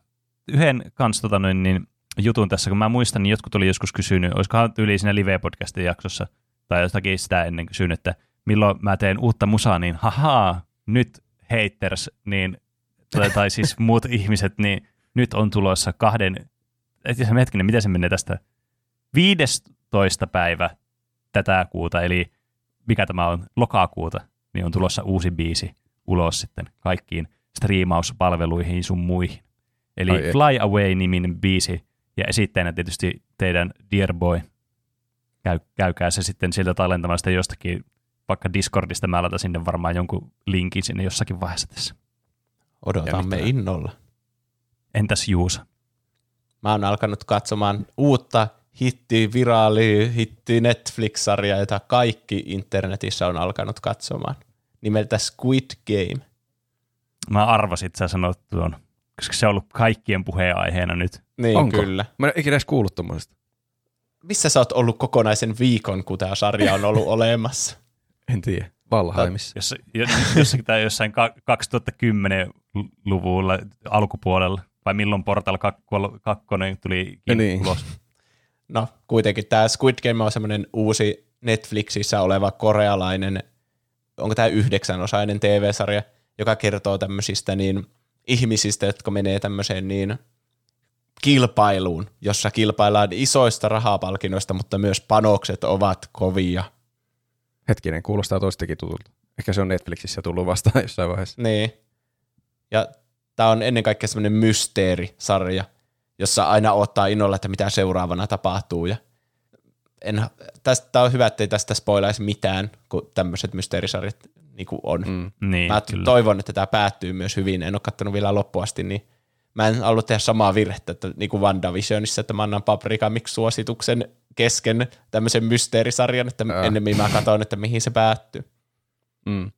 yhden kanssa tota noin, niin, jutun tässä, kun mä muistan, niin jotkut oli joskus kysynyt, olisikohan yli siinä live-podcastin jaksossa, tai jostakin sitä ennen kysynyt, että milloin mä teen uutta musaa, niin hahaa, nyt haters, niin, tai, tai siis muut ihmiset, niin nyt on tulossa kahden, et se hetkinen, miten se menee tästä, 15. päivä tätä kuuta, eli mikä tämä on, lokakuuta, niin on tulossa uusi biisi ulos sitten kaikkiin striimauspalveluihin sun muihin. Eli Ai. Fly Away-niminen biisi, ja esittäjänä tietysti teidän Dear Boy. Käy, käykää se sitten sieltä tallentamasta jostakin vaikka Discordista mä laitan sinne varmaan jonkun linkin sinne jossakin vaiheessa tässä. Odotamme innolla. Entäs Juusa? Mä oon alkanut katsomaan uutta hitti, viraali, hitti Netflix-sarjaa, jota kaikki internetissä on alkanut katsomaan. Nimeltä Squid Game. Mä arvasin, että sä sanot tuon, koska se on ollut kaikkien puheenaiheena nyt. Niin, Onko? kyllä. Mä en ikinä edes kuullut tuommoisesta. Missä sä oot ollut kokonaisen viikon, kun tämä sarja on ollut olemassa? En tiedä. Valheimissa. Jossa, jo- jossakin tai jossain ka- 2010-luvulla alkupuolella, vai milloin Portal 2 tuli Niin. ulos. No, kuitenkin tämä Squid Game on semmoinen uusi Netflixissä oleva korealainen, onko tämä yhdeksän-osainen TV-sarja, joka kertoo tämmöisistä niin ihmisistä, jotka menee tämmöiseen niin kilpailuun, jossa kilpaillaan isoista rahapalkinnoista, mutta myös panokset ovat kovia. Hetkinen, kuulostaa toistakin tutulta. Ehkä se on Netflixissä tullut vastaan jossain vaiheessa. Niin. Ja tämä on ennen kaikkea semmoinen mysteerisarja, jossa aina ottaa innolla, että mitä seuraavana tapahtuu. Ja en, tästä on hyvä, ettei tästä spoilaisi mitään, kun tämmöiset mysteerisarjat niin kuin on. Mm. Niin, Mä kyllä. toivon, että tämä päättyy myös hyvin. En ole katsonut vielä loppuun asti, niin mä en halua tehdä samaa virhettä, että niin kuin WandaVisionissa, että mä annan Paprika Mix-suosituksen kesken tämmöisen mysteerisarjan, että Ää. ennemmin mä katson, että mihin se päättyy. Mm.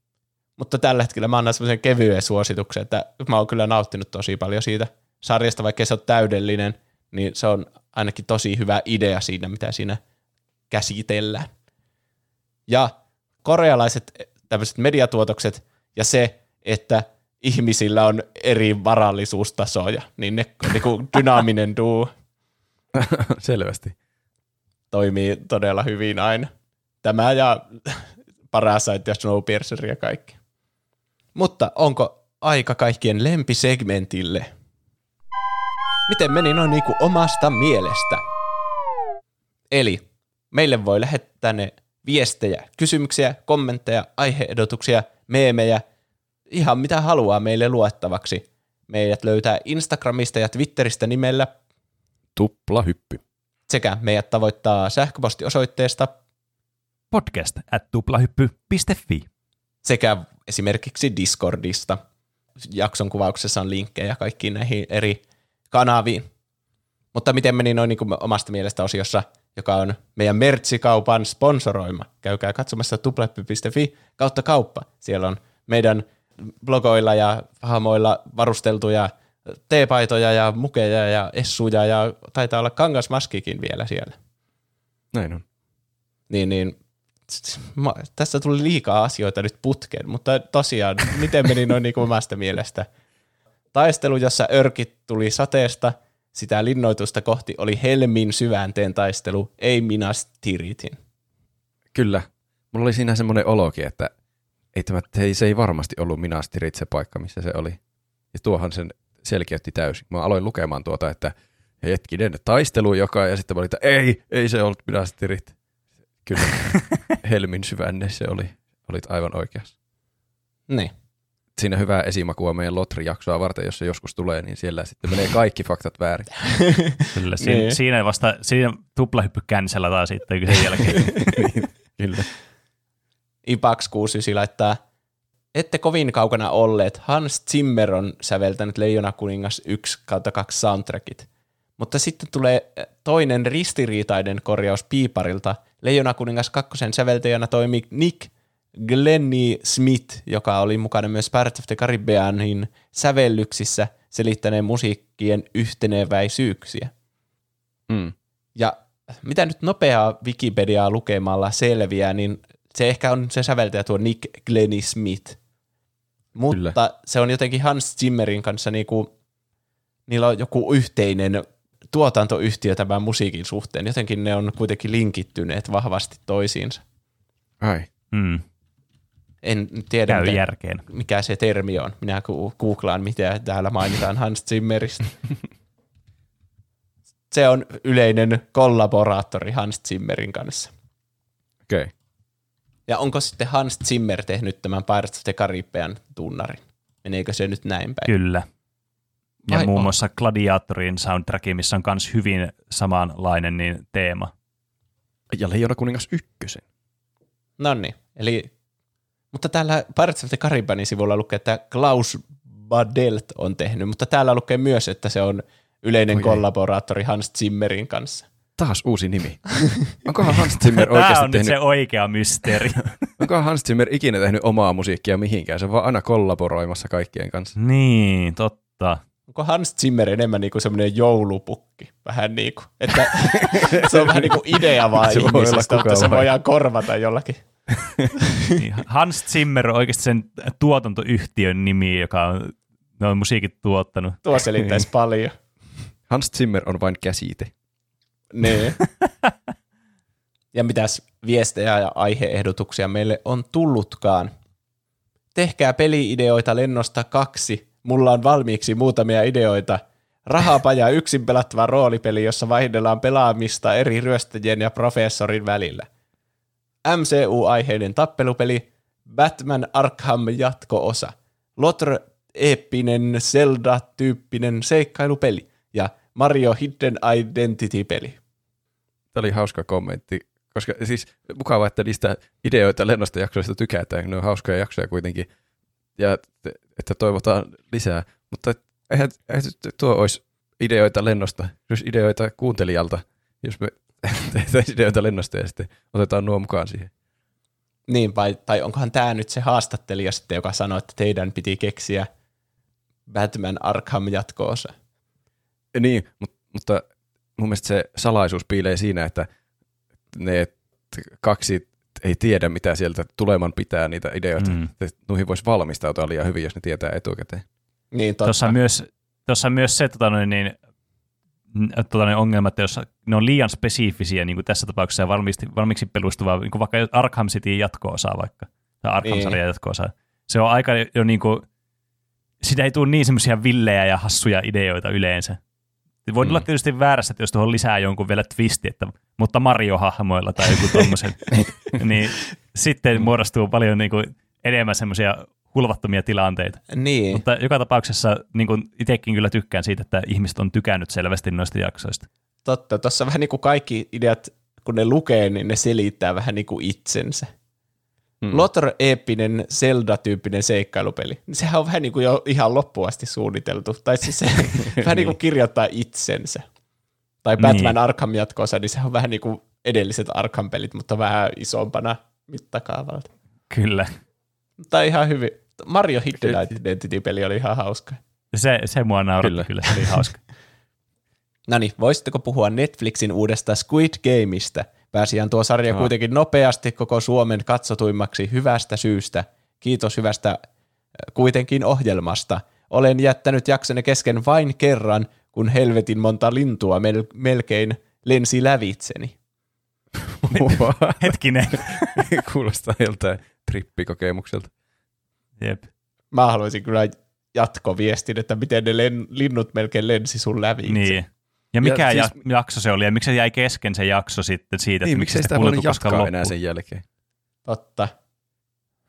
Mutta tällä hetkellä mä annan semmoisen kevyen suosituksen, että mä oon kyllä nauttinut tosi paljon siitä sarjasta, vaikka se on täydellinen, niin se on ainakin tosi hyvä idea siinä, mitä siinä käsitellään. Ja korealaiset tämmöiset mediatuotokset ja se, että ihmisillä on eri varallisuustasoja, niin ne niin dynaaminen duo Selvästi. toimii todella hyvin aina. Tämä ja Parasite ja Snowpiercer ja kaikki. Mutta onko aika kaikkien lempisegmentille? Miten meni noin niinku omasta mielestä? Eli meille voi lähettää ne viestejä, kysymyksiä, kommentteja, aiheedotuksia, meemejä, ihan mitä haluaa meille luettavaksi. Meidät löytää Instagramista ja Twitteristä nimellä Tupla hyppy. sekä meidät tavoittaa sähköpostiosoitteesta Podcast at tuplahyppy.fi. sekä esimerkiksi Discordista. Jakson kuvauksessa on linkkejä kaikkiin näihin eri kanaviin. Mutta miten meni noin niin kuin omasta mielestä osiossa, joka on meidän mertsikaupan sponsoroima. Käykää katsomassa tupleppi.fi kautta kauppa. Siellä on meidän blogoilla ja hahmoilla varusteltuja teepaitoja ja mukeja ja essuja ja taitaa olla kangasmaskikin vielä siellä. Näin on. Niin, niin mä, tässä tuli liikaa asioita nyt putkeen, mutta tosiaan, miten meni noin niin kuin omasta mielestä? Taistelu, jossa örkit tuli sateesta, sitä linnoitusta kohti oli Helmin syvänteen taistelu, ei minä Tiritin. Kyllä. Mulla oli siinä semmoinen olokin, että ei tämä, ei, se ei varmasti ollut Minas Tirith se paikka, missä se oli. Ja tuohan sen selkeytti täysin. Mä aloin lukemaan tuota, että hetkinen, taistelu joka, ja sitten mä olin, että ei, ei se ollut Minas Tirith. Kyllä, Helmin syvänne se oli. Olit aivan oikeassa. Niin. Siinä hyvää esimakua meidän Lotri-jaksoa varten, jos se joskus tulee, niin siellä sitten menee kaikki faktat väärin. Kyllä, siinä, Niin. siinä vasta, siinä tuplahyppy känsellä taas sitten sen jälkeen. Niin, Kyllä. Ipax 69 laittaa, ette kovin kaukana olleet. Hans Zimmer on säveltänyt Leijona kuningas 1 kautta 2 soundtrackit. Mutta sitten tulee toinen ristiriitainen korjaus Piiparilta. Leijona kuningas 2 säveltäjänä toimi Nick Glennie Smith, joka oli mukana myös Pirates of the Caribbeanin sävellyksissä selittäneen musiikkien yhteneväisyyksiä. Mm. Ja mitä nyt nopeaa Wikipediaa lukemalla selviää, niin se ehkä on se säveltäjä tuo Nick Glennie Smith. Mutta Kyllä. se on jotenkin Hans Zimmerin kanssa niinku, niillä on joku yhteinen tuotantoyhtiö tämän musiikin suhteen. Jotenkin ne on kuitenkin linkittyneet vahvasti toisiinsa. Ai. Mm, En tiedä, käy mitä, järkeen. mikä se termi on. Minä ku- googlaan, mitä täällä mainitaan Hans Zimmeristä. se on yleinen kollaboraattori Hans Zimmerin kanssa. Okei. Okay. Ja onko sitten Hans Zimmer tehnyt tämän Pirates of the Caribbean tunnarin? Meneekö se nyt näin päin? Kyllä. Ja Ai muun on. muassa Gladiatorin soundtrack, missä on myös hyvin samanlainen niin teema. Ja Leijona kuningas ykkösen. No niin, eli Mutta täällä Pirates of the Caribbeanin sivulla lukee, että Klaus Badelt on tehnyt, mutta täällä lukee myös, että se on yleinen Oi ei. kollaboraattori Hans Zimmerin kanssa. Taas uusi nimi. Onkohan Hans Zimmer Tämä oikeasti on nyt tehnyt, se oikea mysteeri. onkohan Hans Zimmer ikinä tehnyt omaa musiikkia mihinkään? Se on vaan aina kollaboroimassa kaikkien kanssa. niin, totta. Onko Hans Zimmer enemmän niinku semmoinen joulupukki? Vähän niin kuin, että se on vähän niin kuin idea vaan Se ihmisestä, mutta se voidaan korvata jollakin. Niin, Hans Zimmer on oikeasti sen tuotantoyhtiön nimi, joka on, ne on musiikit tuottanut. Tuo selittäisi paljon. Hans Zimmer on vain käsite. Niin. ja mitäs viestejä ja aiheehdotuksia meille on tullutkaan. Tehkää peliideoita lennosta kaksi. Mulla on valmiiksi muutamia ideoita. Rahapaja yksin pelattava roolipeli, jossa vaihdellaan pelaamista eri ryöstäjien ja professorin välillä. MCU-aiheinen tappelupeli, Batman Arkham jatko-osa, Lotr eeppinen Zelda-tyyppinen seikkailupeli ja Mario Hidden Identity-peli. Tämä oli hauska kommentti, koska siis mukavaa, että niistä ideoita lennosta jaksoista tykätään, ne on hauskoja jaksoja kuitenkin, ja että toivotaan lisää, mutta eihän, eihän tuo olisi ideoita lennosta, olisi ideoita kuuntelijalta, jos me tehtäisiin ideoita lennosta ja sitten otetaan nuo mukaan siihen. Niin, vai, tai onkohan tämä nyt se haastattelija sitten, joka sanoi, että teidän piti keksiä Batman Arkham jatko-osa? Ja Niin, mutta, mutta mun mielestä se salaisuus piilee siinä, että ne kaksi ei tiedä, mitä sieltä tuleman pitää niitä ideoita. Mm. Noihin voisi valmistautua liian hyvin, jos ne tietää etukäteen. Niin, totta. Tuossa on myös, tuossa on myös se tota noin, niin, tota noin ongelma, että jos ne on liian spesifisiä, niin kuin tässä tapauksessa ja valmiiksi, valmiiksi pelustuvaa, niin kuin vaikka Arkham City jatko-osa vaikka, tai Arkham-sarjan Niin. jatko-osa, se on aika jo niin kuin, sitä ei tule niin semmoisia villejä ja hassuja ideoita yleensä. Voi Mm. olla tietysti väärässä, että jos tuohon lisää jonkun vielä twisti, että, mutta Mario-hahmoilla tai joku tommosen, niin sitten muodostuu paljon niin kuin enemmän semmoisia hulvattomia tilanteita. Niin, Mutta joka tapauksessa niin kuin itsekin kyllä tykkään siitä, että ihmiset on tykännyt selvästi noista jaksoista. totta. Tuossa vähän niin kuin kaikki ideat, kun ne lukee, niin ne selittää vähän niin kuin itsensä. Mm. Mm. Lotr eeppinen Zelda-tyyppinen seikkailupeli. Sehän on vähän niin kuin jo ihan loppuun asti suunniteltu. Tai siis se vähän niin kuin kirjoittaa itsensä. Tai Batman Niin. Arkham jatkoosa, niin sehän on vähän niin kuin edelliset Arkham-pelit, mutta vähän isompana mittakaavalta. Kyllä. Mutta ihan hyvin. Mario Hidden Identity-peli oli ihan hauska. Se, se mua nauratti kyllä. Kyllä. kyllä, se oli hauska. No niin, voisitteko puhua Netflixin uudesta Squid Gameista? Pääsiään tuo sarja Aa. kuitenkin nopeasti koko Suomen katsotuimmaksi hyvästä syystä. Kiitos hyvästä äh, kuitenkin ohjelmasta. Olen jättänyt jaksoni kesken vain kerran, kun helvetin monta lintua mel- melkein lensi lävitseni. Hetkinen. Kuulostaa joltain trippikokemukselta. Jep. Mä haluaisin kyllä jatkoviestin, että miten ne len- linnut melkein lensi sun lävitse. Niin. Ja mikä Ja siis- jakso se oli ja miksi se jäi kesken se jakso sitten siitä, Niin, että miksi sitä sitä voinut jatkaa loppuun? enää sen jälkeen? Totta.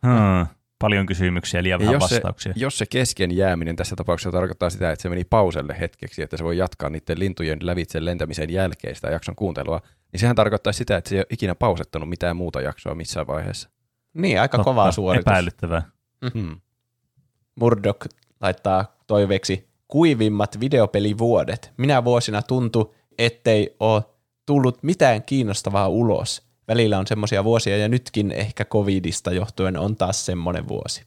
Hmm. Paljon kysymyksiä, liian Ja vähän jos se, vastauksia. jos se kesken jääminen tässä tapauksessa tarkoittaa sitä, että se meni pauselle hetkeksi, että se voi jatkaa niiden lintujen lävitse lentämisen jälkeen sitä jakson kuuntelua, niin sehän tarkoittaa sitä, että se ei ole ikinä pausettanut mitään muuta jaksoa missään vaiheessa. Niin, aika Totta, kova suoritus. Epäilyttävää. Hmm. Murdoch laittaa toiveeksi kuivimmat videopelivuodet. Minä vuosina tuntuu, ettei ole tullut mitään kiinnostavaa ulos. Välillä on semmoisia vuosia ja nytkin ehkä covidista johtuen on taas semmoinen vuosi.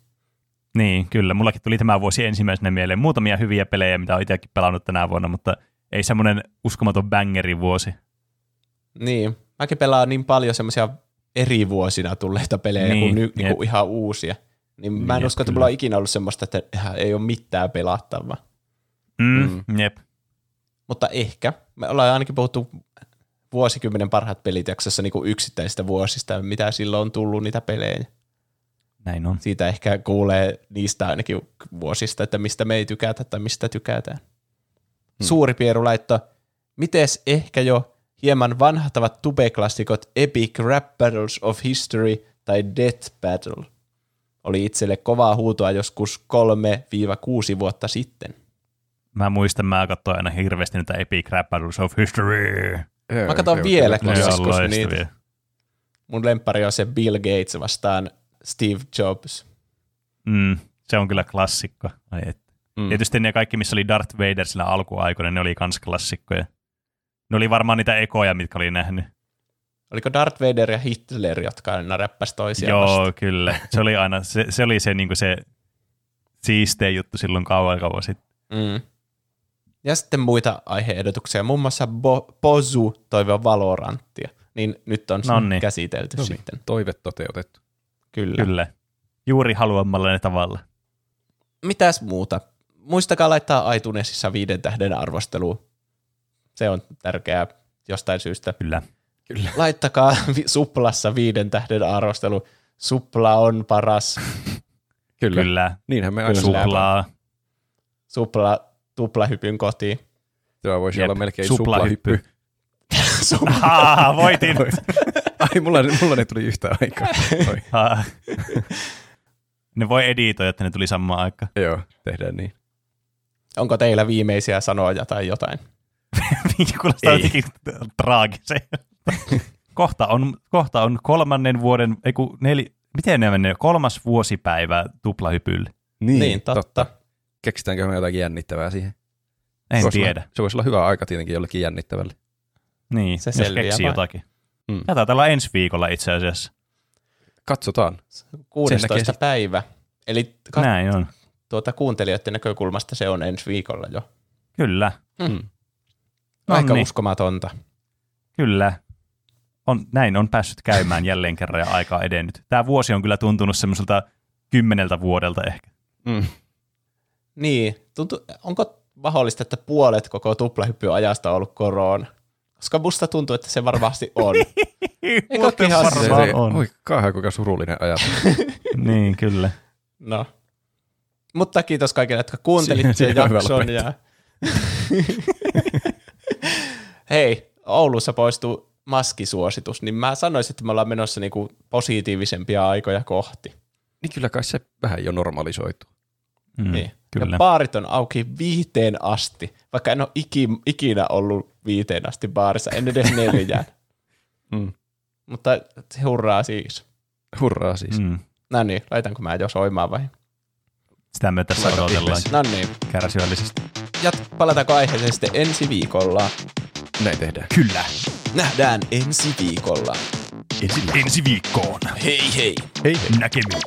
Niin, kyllä. Mullakin tuli tämä vuosi ensimmäisenä mieleen. Muutamia hyviä pelejä, mitä olen itsekin pelannut tänä vuonna, mutta ei semmoinen uskomaton bangeri vuosi. Niin, mäkin pelaan niin paljon semmoisia eri vuosina tulleita pelejä niin, Niin, kuin, ny, niin kuin ihan uusia. Niin mä en Jep, usko, että mulla on ikinä ollut semmoista, että ei ole mitään pelattavaa. Mm, mm. Jep. Mutta ehkä. Me ollaan ainakin puhuttu vuosikymmenen parhaat pelit jaksossa niin kuin yksittäisistä vuosista, mitä silloin on tullut niitä pelejä. Näin on. Siitä ehkä kuulee niistä ainakin vuosista, että mistä me ei tykätä tai mistä tykätään. Hmm. Suuri Pieru laitto, mites ehkä jo hieman vanhahtavat tube-klassikot Epic Rap Battles of History tai Death Battle? Oli itselle kovaa huutoa joskus 3-6 vuotta sitten. Mä muistan, mä katsoin aina hirveästi niitä Epic Rap Battles of History. Mä katson vieläkin joskus loistavia. niitä. Mun lemppari on se Bill Gates vastaan Steve Jobs. Mm, se on kyllä klassikko. Ai et. Mm. Tietysti ne kaikki, missä oli Darth Vader sillä alkuaikoina, ne oli kans klassikkoja. Ne oli varmaan niitä ekoja, mitkä oli nähnyt. Oliko Darth Vader ja Hitler, jotka aina räppäsi toisiaan Joo, vastaan? kyllä. Se oli aina, se, se oli se, niin se siistein juttu silloin kauan kauan sitten. Mm. Ja sitten muita aiheehdotuksia, muun muassa Bo- Pozu toivoo Valoranttia. Niin nyt on Nonni. käsitelty No niin, sitten. Toive toteutettu. Kyllä. Kyllä. Juuri haluamalla tavalla. Mitäs muuta? Muistakaa laittaa iTunesissa viiden tähden arvosteluun. Se on tärkeää jostain syystä. Kyllä. Kyllä. Laittakaa vi- Suplassa viiden tähden arvostelu. Supla on paras. Kyllä. Kyllä. Niinhän me aina Kyllä. Suplaa. Supla tuplahypyn kotiin. Tämä voisi Jep. olla melkein Suplahyppy. suplahyppy. Haa, voitin. Ai, mulla, mulla ne tuli yhtä aikaa. Ne voi editoida, että ne tuli samaan aikaan. Joo, tehdään niin. Onko teillä viimeisiä sanoja tai jotain? Kuulostaa jotenkin traagiseen. kohta, on, kohta on kolmannen vuoden, ei kun neli, miten ne menee, kolmas vuosipäivä tuplahypylle. Niin, totta. Keksitäänkö me jotakin jännittävää siihen? En Voisi tiedä. Olla, se voisi olla hyvä aika tietenkin jollekin jännittävälle. Niin, Se se jos selviää keksii vain. jotakin. Mm. Taitaa olla ensi viikolla itse asiassa. Katsotaan. 16. näkee sit- päivä. Eli ka- Näin on. tuota, kuuntelijoiden näkökulmasta se on ensi viikolla jo. Kyllä, Mm. No Aika niin. uskomatonta. kyllä. On, näin on päässyt käymään jälleen kerran ja aika edennyt. Tämä vuosi on kyllä tuntunut semmoiselta kymmeneltä vuodelta ehkä. Mm. Niin, tuntuu, onko mahdollista, että puolet koko tuplahyppyajasta on ollut korona? Koska musta tuntuu, että se varmasti on. kaikkihan Se, varmaan se, on. Oi, kauhean kuinka surullinen ajatus. Niin, kyllä. No. Mutta kiitos kaikille, jotka kuuntelitte sen jakson. Ja... Hei, Oulussa poistuu maskisuositus, niin mä sanoisin, että me ollaan menossa niinku positiivisempia aikoja kohti. niin kyllä kai se vähän jo normalisoitu. Mm, Niin. Kyllä. Ja baarit on auki viiteen asti, vaikka en ole iki, ikinä ollut viiteen asti baarissa, en edes neljään. Mm. Mutta hurraa siis. Hurraa siis. Mm. No niin, laitanko mä jo soimaan vai? Sitä me tässä Laita odotellaan. No niin, kärsivällisesti. ja palataanko aiheeseen sitten ensi viikolla? Näin tehdään. Kyllä. Nähdään ensi viikolla. Ensi, ensi viikkoon. Hei hei! Hei hei. Näkemiin.